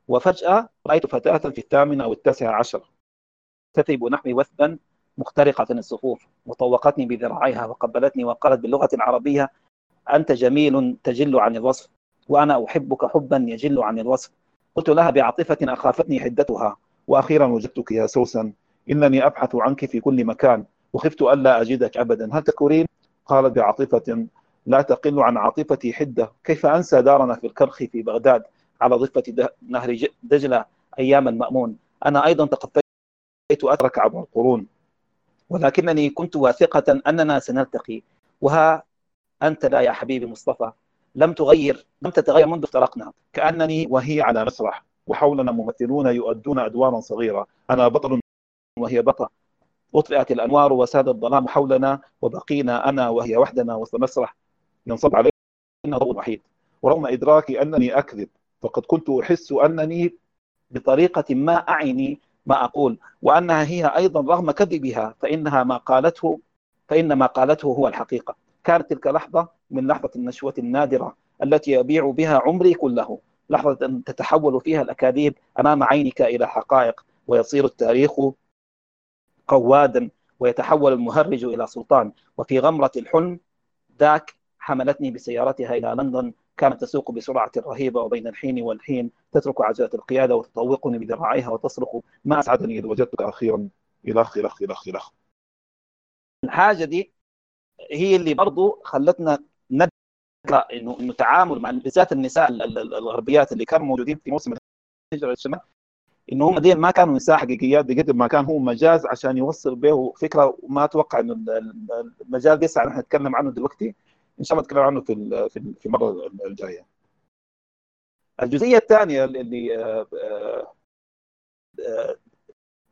وفجأة رأيت فتاة في الثامنة أو التاسعة عشر تثب نحوي وثبا مخترقة الصفوف وطوقتني بذراعيها وقبلتني وقالت باللغة العربية أنت جميل تجل عن الوصف وأنا أحبك حبا يجل عن الوصف. قلت لها بعاطفة أخافتني حدتها وأخيرا وجدتك يا سوسن إنني أبحث عنك في كل مكان وخفت ألا أجدك أبدا. هل تكورين؟ قالت بعاطفة لا تقل عن عاطفتي حدة. كيف أنسى دارنا في الكرخ في بغداد على ضفة نهر دجلة أيام المأمون؟ أنا أيضا تقفيت أترك عبر القرون. ولكنني كنت واثقة أننا سنلتقي. وها أنت لا يا حبيبي مصطفى. لم تغير لم تتغير منذ افترقنا. كأنني وهي على مسرح. وحولنا ممثلون يؤدون أدوارا صغيرة. أنا بطل وهي بطل أطفئت الأنوار وساد الظلام حولنا وبقينا أنا وهي وحدنا وسط مسرح. ينصب علينا الضوء الوحيد. ورغم إدراكي أنني أكذب فقد كنت أحس أنني بطريقة ما أعني ما أقول وأنها هي أيضا رغم كذبها فإنها ما قالته فإن ما قالته هو الحقيقة. كانت تلك لحظة من لحظة النشوة النادرة التي أبيع بها عمري كله لحظة أن تتحول فيها الأكاذيب أمام عينك إلى حقائق ويصير التاريخ قوادا ويتحول المهرج إلى سلطان. وفي غمرة الحلم ذاك حملتني بسيارتها إلى لندن. كانت تسوق بسرعة رهيبة وبين الحين والحين تترك عجلة القيادة وتطوقني بذراعيها وتصرخ ما أسعدني إذ وجدتك أخيرا. إلخ إلخ إلخ إلخ الحاجة دي هي اللي برضو خلتنا نقرأ إنه إنه تعامل مع بالذات النساء ال- ال- ال- الغربيات اللي كانوا موجودين في موسم الهجرة للشمال إنه هم ما كانوا نساء حقيقيات بقد ما كان هو مجاز عشان يوصل به فكرة. وما ال- ال- المجال ده نحن نتكلم عنه دلوقتي. إن شاء الله نتكلم عنه في في ال- في المرة الجاية. الجزئية الثانية اللي آه، آه، آه،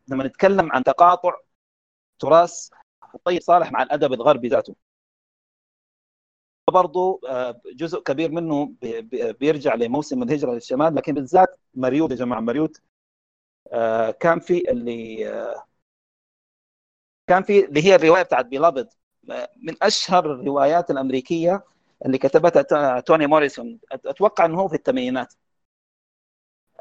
لما نتكلم عن تقاطع تراث الطيب صالح مع الأدب الغربي ذاته. برضه جزء كبير منه بي- بي- بيرجع لموسم الهجرة للشمال لكن بالذات مريوت يا جماعة مريوت كان في اللي كان في اللي هي الرواية بتاعت بيلابد من أشهر الروايات الأمريكية اللي كتبتها تو- توني موريسون. أتوقع إنه هو في الثمانينات.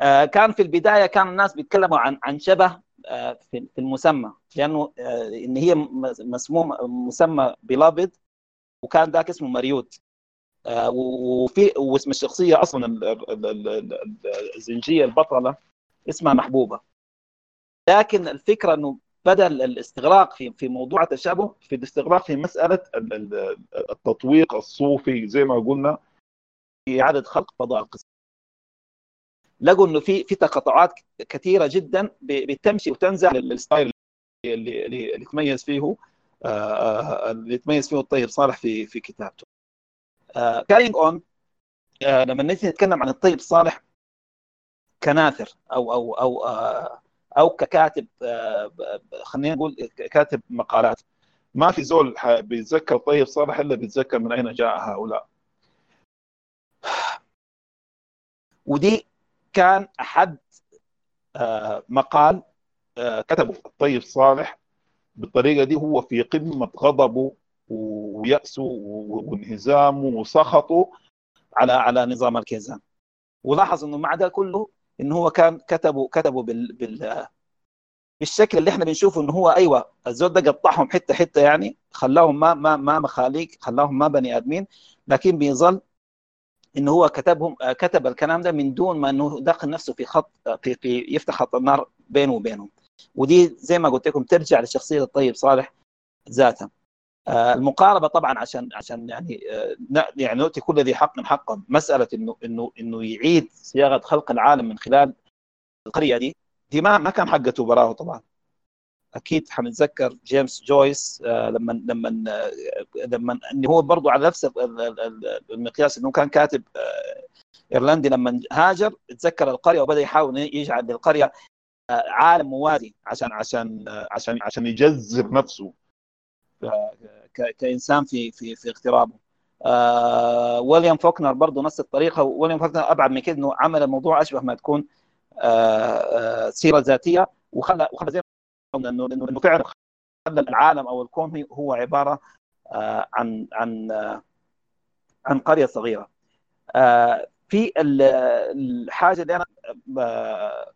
آه، كان في البداية كان الناس بيتكلموا عن عن شبه آه، في المسمى لأنه آه، إن هي مسموم مسمى بيلابد وكان ذاك اسمه مريوت وفي واسم الشخصية أصلا ال- ال- ال- ال- الزنجية البطلة اسمها محبوبة. لكن الفكرة إنه بدأ الاستغراق في في موضوع التشابه في الاستغراق في مسألة ال- ال- التطويق الصوفي زي ما قلنا في إعادة خلق فضاء القصة لقوا إنه في في تقاطعات كثيرة جدا بتمشي وتنزع لل style اللي اللي تميز فيه آه، آه، اللي تميز فيه الطيب صالح في في كتابته. carrying on لما نجي نتكلم عن الطيب صالح كناثر أو أو أو آه، أو ككاتب آه، خلينا نقول كاتب مقالات. ما في زول بيتذكر طيب صالح إلا بيتذكر من أين جاء هؤلاء. ودي كان أحد آه، مقال آه، كتبه الطيب صالح بالطريقة دي. هو في قمة غضبه ويأسه وانهزامه وسخطه على على نظام الكيزان. ولاحظ إنه مع ده كله انه هو كان كتبه كتبه بال, بال بالشكل اللي إحنا بنشوفه انه هو أيوه الزول ده قطعهم حتة حتة يعني خلاهم ما ما ما مخاليق خلاهم ما بني آدمين لكن بيظل انه هو كتبهم كتب الكلام ده من دون ما إنه دخل نفسه في خط في, في يفتح خط النار بينه وبينهم. ودي زي ما قلت لكم ترجع لشخصية الطيب صالح ذاتها المقاربة طبعا عشان عشان يعني آه، يعني نؤتي كل ذي حق حقه. مسألة إنه إنه إنه يعيد صياغة خلق العالم من خلال القرية دي دي ما ما كان حقته براه طبعا. أكيد حنتذكر جيمس جويس آه، لما لما آه، لما إنه هو برضه على نفس ال- ال- ال- المقياس إنه كان كاتب آه، إيرلندي لما هاجر تذكر القرية وبدأ يحاول يجعل للقرية آه، عالم موازي عشان عشان آه، عشان عشان يجذب نفسه. كإنسان في في في اغترابه. آه ويليام فوكنر برضه نفس الطريقة ويليام فوكنر أبعد من كده إنه عمل الموضوع أشبه ما تكون آه آه سيرة ذاتية وخلى وخلى زي إنه إنه فعلا خلى العالم أو الكون هو عبارة آه عن عن آه عن قرية صغيرة. آه في الحاجة اللي أنا آه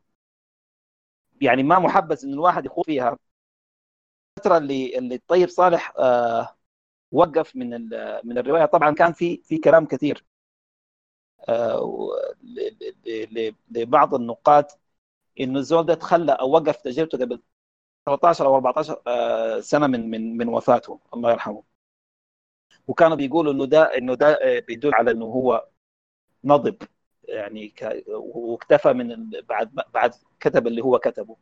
يعني ما محبذ إن الواحد يخوض فيها الفترة اللي اللي الطيب صالح آه وقف من من الرواية. طبعا كان في في كلام كثير آه لبعض النقاد إنه الزول ده تخلى أو وقف تجربته قبل 13 أو 14 آه سنة من من من وفاته الله يرحمه. وكانوا بيقولوا إنه ده إنه ده بيدل على إنه هو نضب يعني واكتفى من بعد بعد كتب اللي هو كتبه.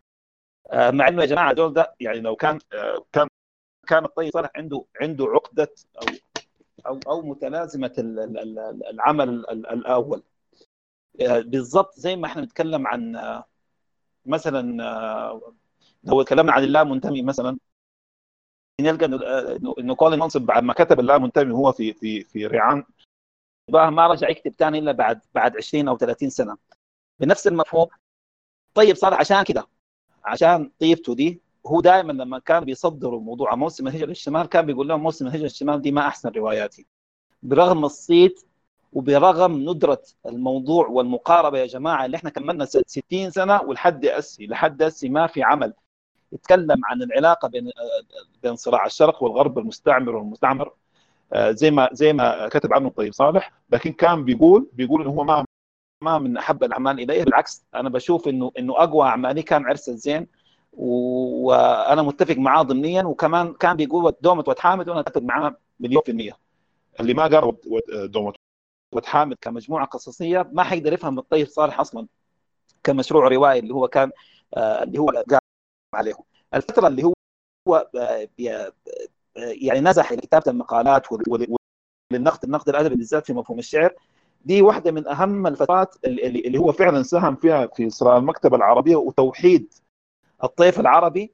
مع إنه يا جماعة دول ده يعني لو كان كان كان الطيب صالح عنده عنده عقدة أو أو أو متلازمة العمل الأول. بالضبط زي ما إحنا نتكلم عن مثلا لو تكلمنا عن الله منتمي مثلا نلقى إنه كولين منصب بعد ما كتب الله منتمي هو في في في ريعان ما رجع يكتب ثاني إلا بعد بعد 20 أو 30 سنة. بنفس المفهوم طيب صار عشان كده عشان طيبته دي هو دائما لما كان بيصدروا موضوع موسم الهجرة للشمال كان بيقول لهم موسم الهجرة للشمال دي ما أحسن رواياتي. برغم الصيت وبرغم ندرة الموضوع والمقاربة يا جماعة اللي إحنا كملنا 60 سنة ولحد أسي لحد أسي ما في عمل يتكلم عن العلاقة بين بين صراع الشرق والغرب المستعمر والمستعمر. زي ما زي ما كتب عنه طيب صالح لكن كان بيقول بيقول إنه هو ما ما من أحب الأعمال إليه بالعكس أنا بشوف إنه إنه أقوى أعمالي كان عرس الزين وأنا متفق معاه ضمنيا وكمان كان بيقول دومة وتحامد وأنا أتفق معاه مليون في المية.
اللي ما قرأ دومة
وتحامد كمجموعة قصصية ما حيقدر يفهم الطيب صالح أصلا كمشروع روائي اللي هو كان آه اللي هو قام عليه. الفترة اللي هو آه يعني نزح لكتابة المقالات وللنقد النقد الأدبي بالذات في مفهوم الشعر دي واحدة من أهم الفترات اللي, اللي هو فعلا ساهم فيها في صراع المكتبة العربية وتوحيد الطيف العربي.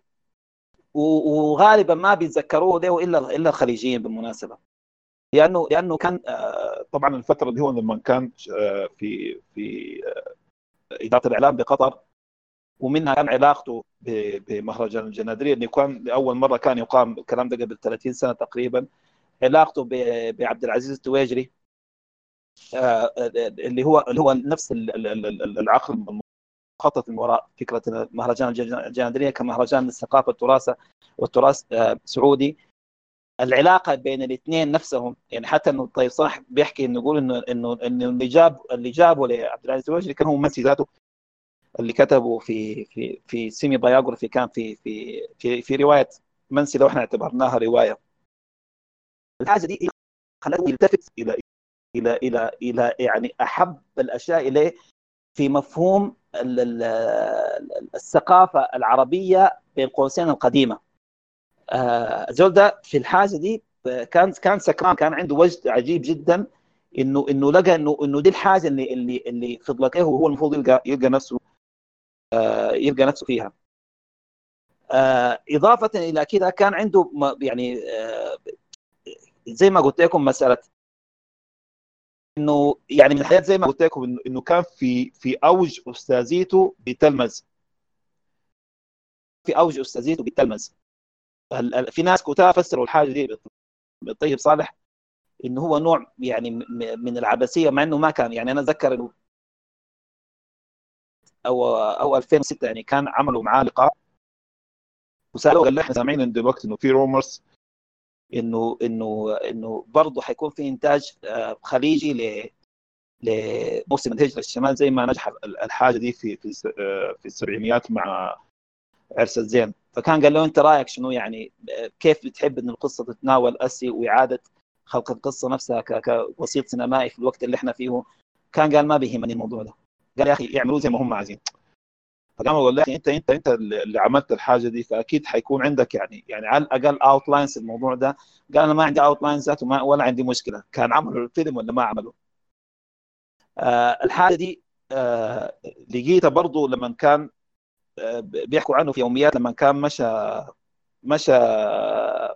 وغالبا ما بيتذكروه له الا إلا الخليجيين بالمناسبة. لأنه لأنه كان
طبعا الفترة اللي هو لما كان في في إدارة الإعلام بقطر.
ومنها كان علاقته بمهرجان الجنادريه اللي كان لأول مرة كان يقام الكلام ده قبل 30 سنة تقريبا. علاقته بعبد العزيز التويجري. اللي هو اللي هو نفس العقل المخطط من وراء فكرة مهرجان الجنادريه كمهرجان للثقافه والتراث والتراث سعودي. العلاقة بين الاثنين نفسهم يعني حتى إنه طيب صالح بيحكي إنه يقول إنه إنه إنه اللي جاب اللي جابه لعبد العزيز التويجري كان هو منسي ذاته اللي كتبه في في في semi biography كان في في في, في رواية منسي لو إحنا اعتبرناها رواية. الحاجة دي خلته يلتفت إلى إلى إلى إلى يعني أحب الأشياء إليه في مفهوم الثقافة العربية بين قوسين القديمة. زول ده في الحاجة دي كان كان سكران كان عنده وجد عجيب جدا إنه إنه لقى إنه إنه دي الحاجة اللي اللي اللي فضلت له وهو المفروض يلقى يلقى نفسه آه يلقى نفسه فيها. آه إضافة إلى كده كان عنده يعني آه زي ما قلت لكم مسألة إنه يعني من الحياة زي ما قلت لكم انه, كان في في أوج أستاذيته بتلمذ في أوج أستاذيته بتلمذ في ناس كتاب فسروا الحاجة دي بالطيب صالح انه هو نوع يعني من العبثيه مع إنه ما كان يعني أنا أتذكر إنه أو أو 2006 يعني كان عملوا معاه لقاء. وسألوه قال له إحنا سامعين دلوقتي إنه في رومرز إنه إنه إنه برضه حيكون في إنتاج خليجي ل لموسم الهجرة الشمال زي ما نجح الحاجة دي في في في السبعينيات مع عرس الزين فكان قال له أنت رأيك شنو؟ يعني كيف بتحب إن القصة تتناول أسي وإعادة خلق القصة نفسها كوسيط سينمائي في الوقت اللي إحنا فيه؟ كان قال ما بيهمني الموضوع ده. قال يا أخي يعملوا زي ما هم عايزين. فقام أقول له انت انت أنت اللي عملت الحاجة دي فأكيد حيكون عندك يعني يعني على الأقل outlines الموضوع ده. قال أنا ما عندي outlines ولا عندي مشكلة. كان عملوا الفيلم ولا ما عملوا؟ آه الحاجة دي آه لقيتها برضه لما كان آه بيحكوا عنه في يوميات لما كان مشى مشى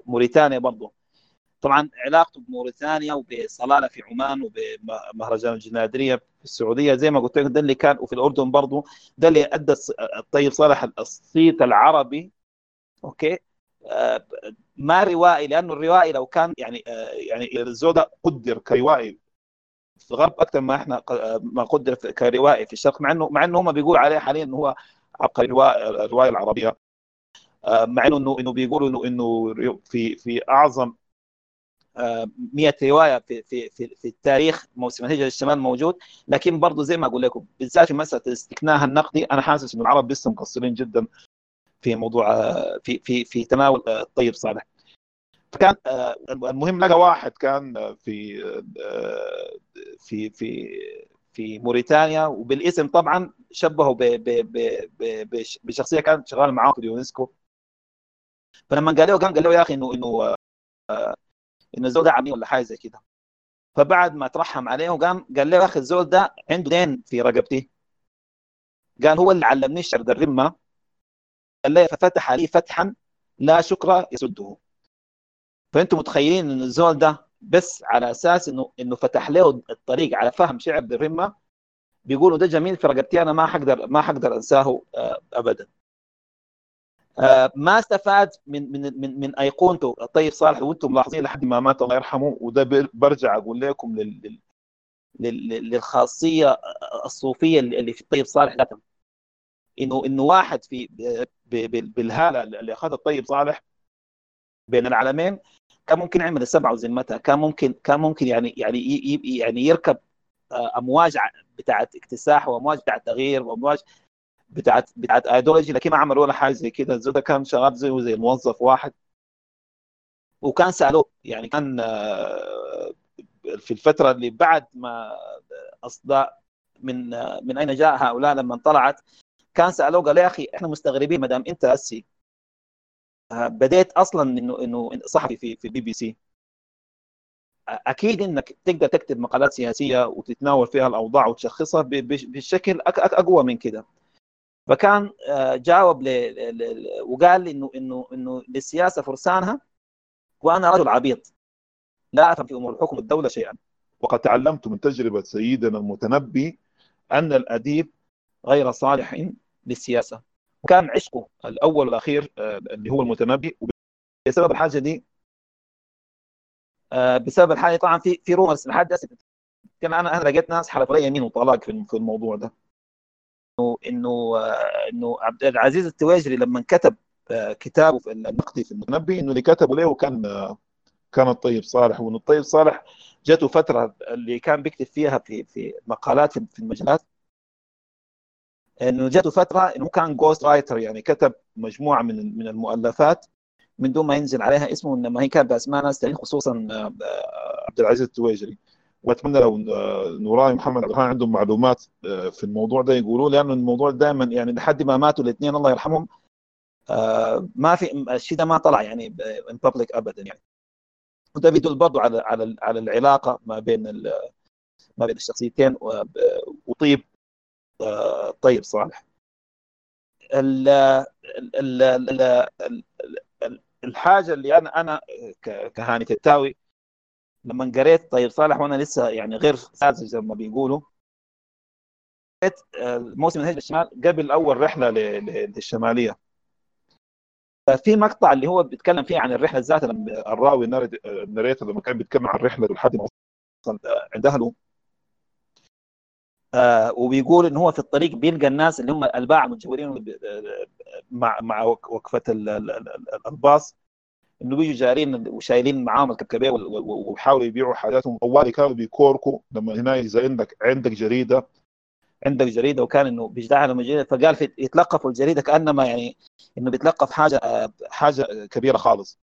موريتانيا برضه طبعا علاقته بموريتانيا وبصلالة في عمان وبمهرجان الجنادرية في السعودية. زي ما قلت لك ده اللي كان وفي الأردن برضه ده اللي أدى الطيب صالح الصيت العربي. أوكي؟ آه، ما روائي لأنه الروائي لو كان يعني آه، يعني الزوده قدر كروائي في الغرب أكثر ما إحنا ق- ما قدر كروائي في الشرق مع إنه مع إنه هم بيقولوا عليه حاليا إنه هو عبقري الرواية العربية. آه، مع إنه إنه بيقولوا إنه إنه في في أعظم آه، 100 رواية في في في, في التاريخ موسم الهجرة للشمال موجود لكن برضه زي ما أقول لكم بالذات في مسألة استكناها النقدي أنا حاسس انه العرب لسه مقصرين جدا في موضوع في في في تناول الطيب صالح. فكان آه، المهم لقى واحد كان في آه، في في في موريتانيا وبالاسم طبعا شبهه بشخصية كانت شغاله معاه في اليونسكو. فلما قال له قال له يا أخي انه إنه آه، انه الزول ده عمي ولا حاجة زي كده. فبعد ما ترحم عليه وقام قال له يا أخي الزول ده عنده دين في رقبتي. قال هو اللي علمني الشرد الرمة. قال لي ففتح لي فتحا لا شكر يسده. فأنتم متخيلين إن الزول ده بس على أساس إنه إنه فتح له الطريق على فهم ذي الرمة. بيقولوا ده جميل في رقبتي أنا ما حقدر ما حقدر أنساه آه، ابدا. ما استفاد من من من من أيقونته. الطيب صالح وأنتم ملاحظين لحد ما مات الله يرحمه وده بر- برجع أقول لكم لل لل- لل- للخاصية الصوفية اللي في الطيب صالح ذاته انه إنه واحد في بالهالة اللي أخذها الطيب صالح بين العالمين كان ممكن يعمل السبعه وذمتها كان ممكن كان ممكن يعني يعني يعني يركب آه، أمواج بتاعت اكتساح وأمواج بتاعت تغيير وأمواج بتاعت بتاعت ايديولوجي لكن ما عمل ولا حاجة زي كده. الزول ده كان شغال زيه زي الموظف واحد. وكان سألوه يعني كان آه، في الفترة اللي بعد ما أصدر من آه، من أين جاء هؤلاء لما طلعت كان سألوه قال يا أخي إحنا مستغربين ما دام أنت اسي آه، بديت أصلا إنه إنه صحفي في في بي بي سي. أكيد إنك تقدر تكتب مقالات سياسية وتتناول فيها الأوضاع وتشخصها بشكل أقوى من كده. فكان آه، جاوب. وقال إنه إنه إنه للسياسة فرسانها وأنا رجل عبيط. لا أفهم في أمور الحكم والدولة شيئا.
وقد تعلمت من تجربة سيدنا المتنبي أن الأديب
غير صالح للسياسة. وكان عشقه الأول والأخير آه، اللي هو المتنبي وبسبب الحاجة دي آه، بسبب الحاجة طبعا في في rumors لحد هسه أنا أنا لقيت ناس حلفوا لي يمين وطلاق في الموضوع ده. إنه إنه آه، إنه عبد العزيز التواجري لما كتب آه، كتابه في النقدي في المتنبي
إنه اللي كتبه له كان كان الطيب صالح. وإنه الطيب صالح
جاته فترة اللي كان بيكتب فيها في في مقالات في المجلات إنه جاته فترة إنه كان ghost writer يعني كتب مجموعة من من المؤلفات من دون ما ينزل عليها اسمه إنما هي كانت بأسماء ناس خصوصا آه، آه،
عبد العزيز التويجري وأتمنى لو آه، نوراي محمد عبد عندهم معلومات آه، في الموضوع ده يقولوا لأنه الموضوع دائما يعني لحد ما ماتوا الاثنين الله يرحمهم
آه، ما في الشيء ده ما طلع يعني ان بابليك ابدا يعني. وده بيدل برضه على على على العلاقة ما بين ما بين الشخصيتين وطيب طيب صالح. ال- ال- ال- ال- ال- ال- الحاجة اللي أنا أنا كهاني فتاوي لما قريت طيب صالح وأنا لسه يعني غير ساذج زي ما بيقولوا قريت آه، موسم الهجرة الشمال قبل أول رحلة للشمالية. ففي مقطع اللي هو بيتكلم فيه عن الرحلة ذاتها لما
الراوي الناريتور لما كان بيتكلم عن الرحلة لحد ما
وصل آه، عند أهله. آه وبيقول إن هو في الطريق بيلقى الناس اللي هم الباعة المتجولين آه، مع مع وقفة ال- ال- ال- الباص. إنه بيجوا جارين وشايلين معاهم وال-
وحاولوا يبيعوا حاجاتهم. طوالي كانوا بيكوركوا لما هنا إذا عندك عندك جريدة.
عندك جريدة وكان إنه بيجدعها لهم جريدة فقال في يتلقفوا الجريدة كأنما يعني إنه بيتلقف حاجة حاجة كبيرة خالص.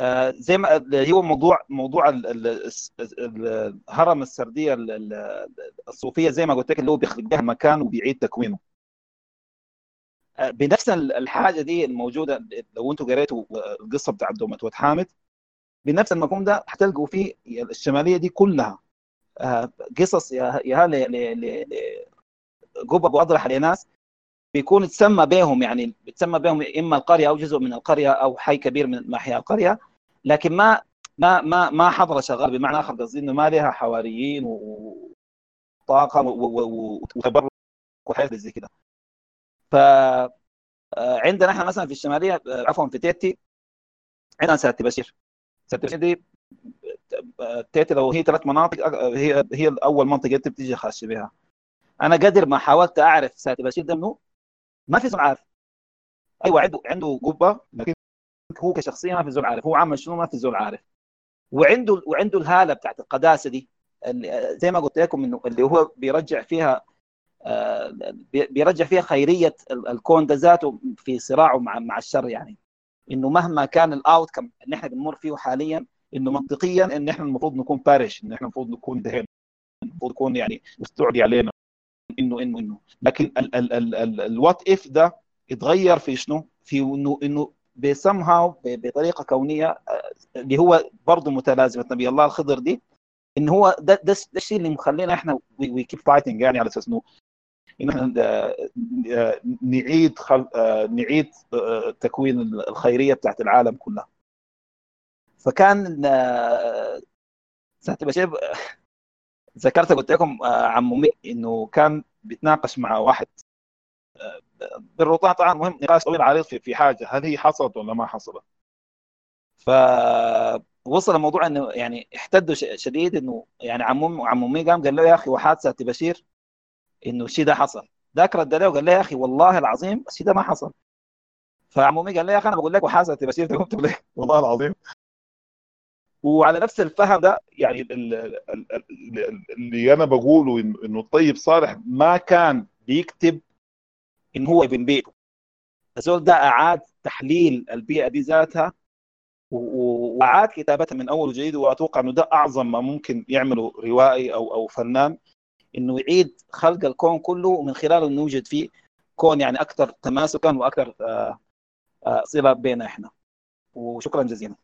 آه، زي ما هو موضوع موضوع ال- ال- الس- ال- هرم السردية ال- ال- الصوفية زي ما قلت لك اللي هو بيخلق مكان وبيعيد تكوينه. بنفس ال- الحاجة دي الموجودة لو أنتم قريتوا القصة بتاعت دومة واد حامد بنفس المفهوم ده حتلقوا فيه الشمالية دي كلها. آه، قصص يا ل- ل- ل- قبب واضرح لناس بيكون تسمى بهم يعني بتسمى بهم إما القرية أو جزء من القرية أو حي كبير من محيا القرية لكن ما ما ما ما حضره شغال بمعنى آخر قصدي إنه ما لها حواريين وطاقة وتبرك وحاجات زي كده. ف عندنا إحنا مثلا في الشمالية عفوا في تيتي عندنا ساتي بشير ساتي بشير دي تيتي لو هي ثلاث مناطق هي هي اول منطقة انت بتيجي خاش بها. أنا قدر ما حاولت أعرف ساتي بشير ده منو ما في زول عارف. أيوه عنده عنده قبة لكن هو كشخصية ما في زول عارف. هو عمل شنو؟ ما في زول عارف. وعنده وعنده الهالة بتاعت القداسة دي زي ما قلت لكم إنه اللي هو بيرجع فيها بيرجع فيها خيرية الكون ده ذاته في صراعه مع مع الشر يعني. إنه مهما كان ال outcome اللي إحنا بنمر فيه حاليا إنه منطقيا إن إحنا المفروض نكون perish إن إحنا المفروض نكون done المفروض يكون يعني مستعدي علينا انه انه إنه. لكن ال what if ده اتغير في شنو؟ في انه إنه بسمها بطريقة كونية اللي هو برضه متلازمة. نبي الله الخضر دي إن هو ده, ده الشيء اللي مخلينا إحنا we keep fighting يعني على أساس إنه إن إحنا نعيد خل... نعيد تكوين الخيرية بتاعت العالم كلها. فكان ساعة بشير ذكرت قلت لكم عمومي إنه كان بيتناقش مع واحد بالرطان طبعا مهم نقاش طويل عريض في حاجة هل هي حصلت ولا ما حصلت. فوصل الموضوع إنه يعني احتدوا شديد إنه يعني عموم عمومي قام قال له يا أخي وحادثه بشير إنه الشيء ده حصل. ذاك رد له وقال له يا أخي والله العظيم الشيء ده ما حصل. فعمومي قال له يا أخي أنا بقول لك وحادثه بشير قمت ليه *laughs*
والله العظيم.
وعلى نفس الفهم ده
يعني اللي أنا بقوله إنه الطيب صالح ما كان بيكتب
إن هو ابن بيته. الزول ده أعاد تحليل البيئة دي ذاتها وأعاد كتابتها من أول وجديد وأتوقع إنه ده أعظم ما ممكن يعمله روائي أو أو فنان. إنه يعيد خلق الكون كله ومن خلاله نوجد فيه كون يعني أكثر تماسكا وأكثر صلة بيننا إحنا. وشكرا جزيلا.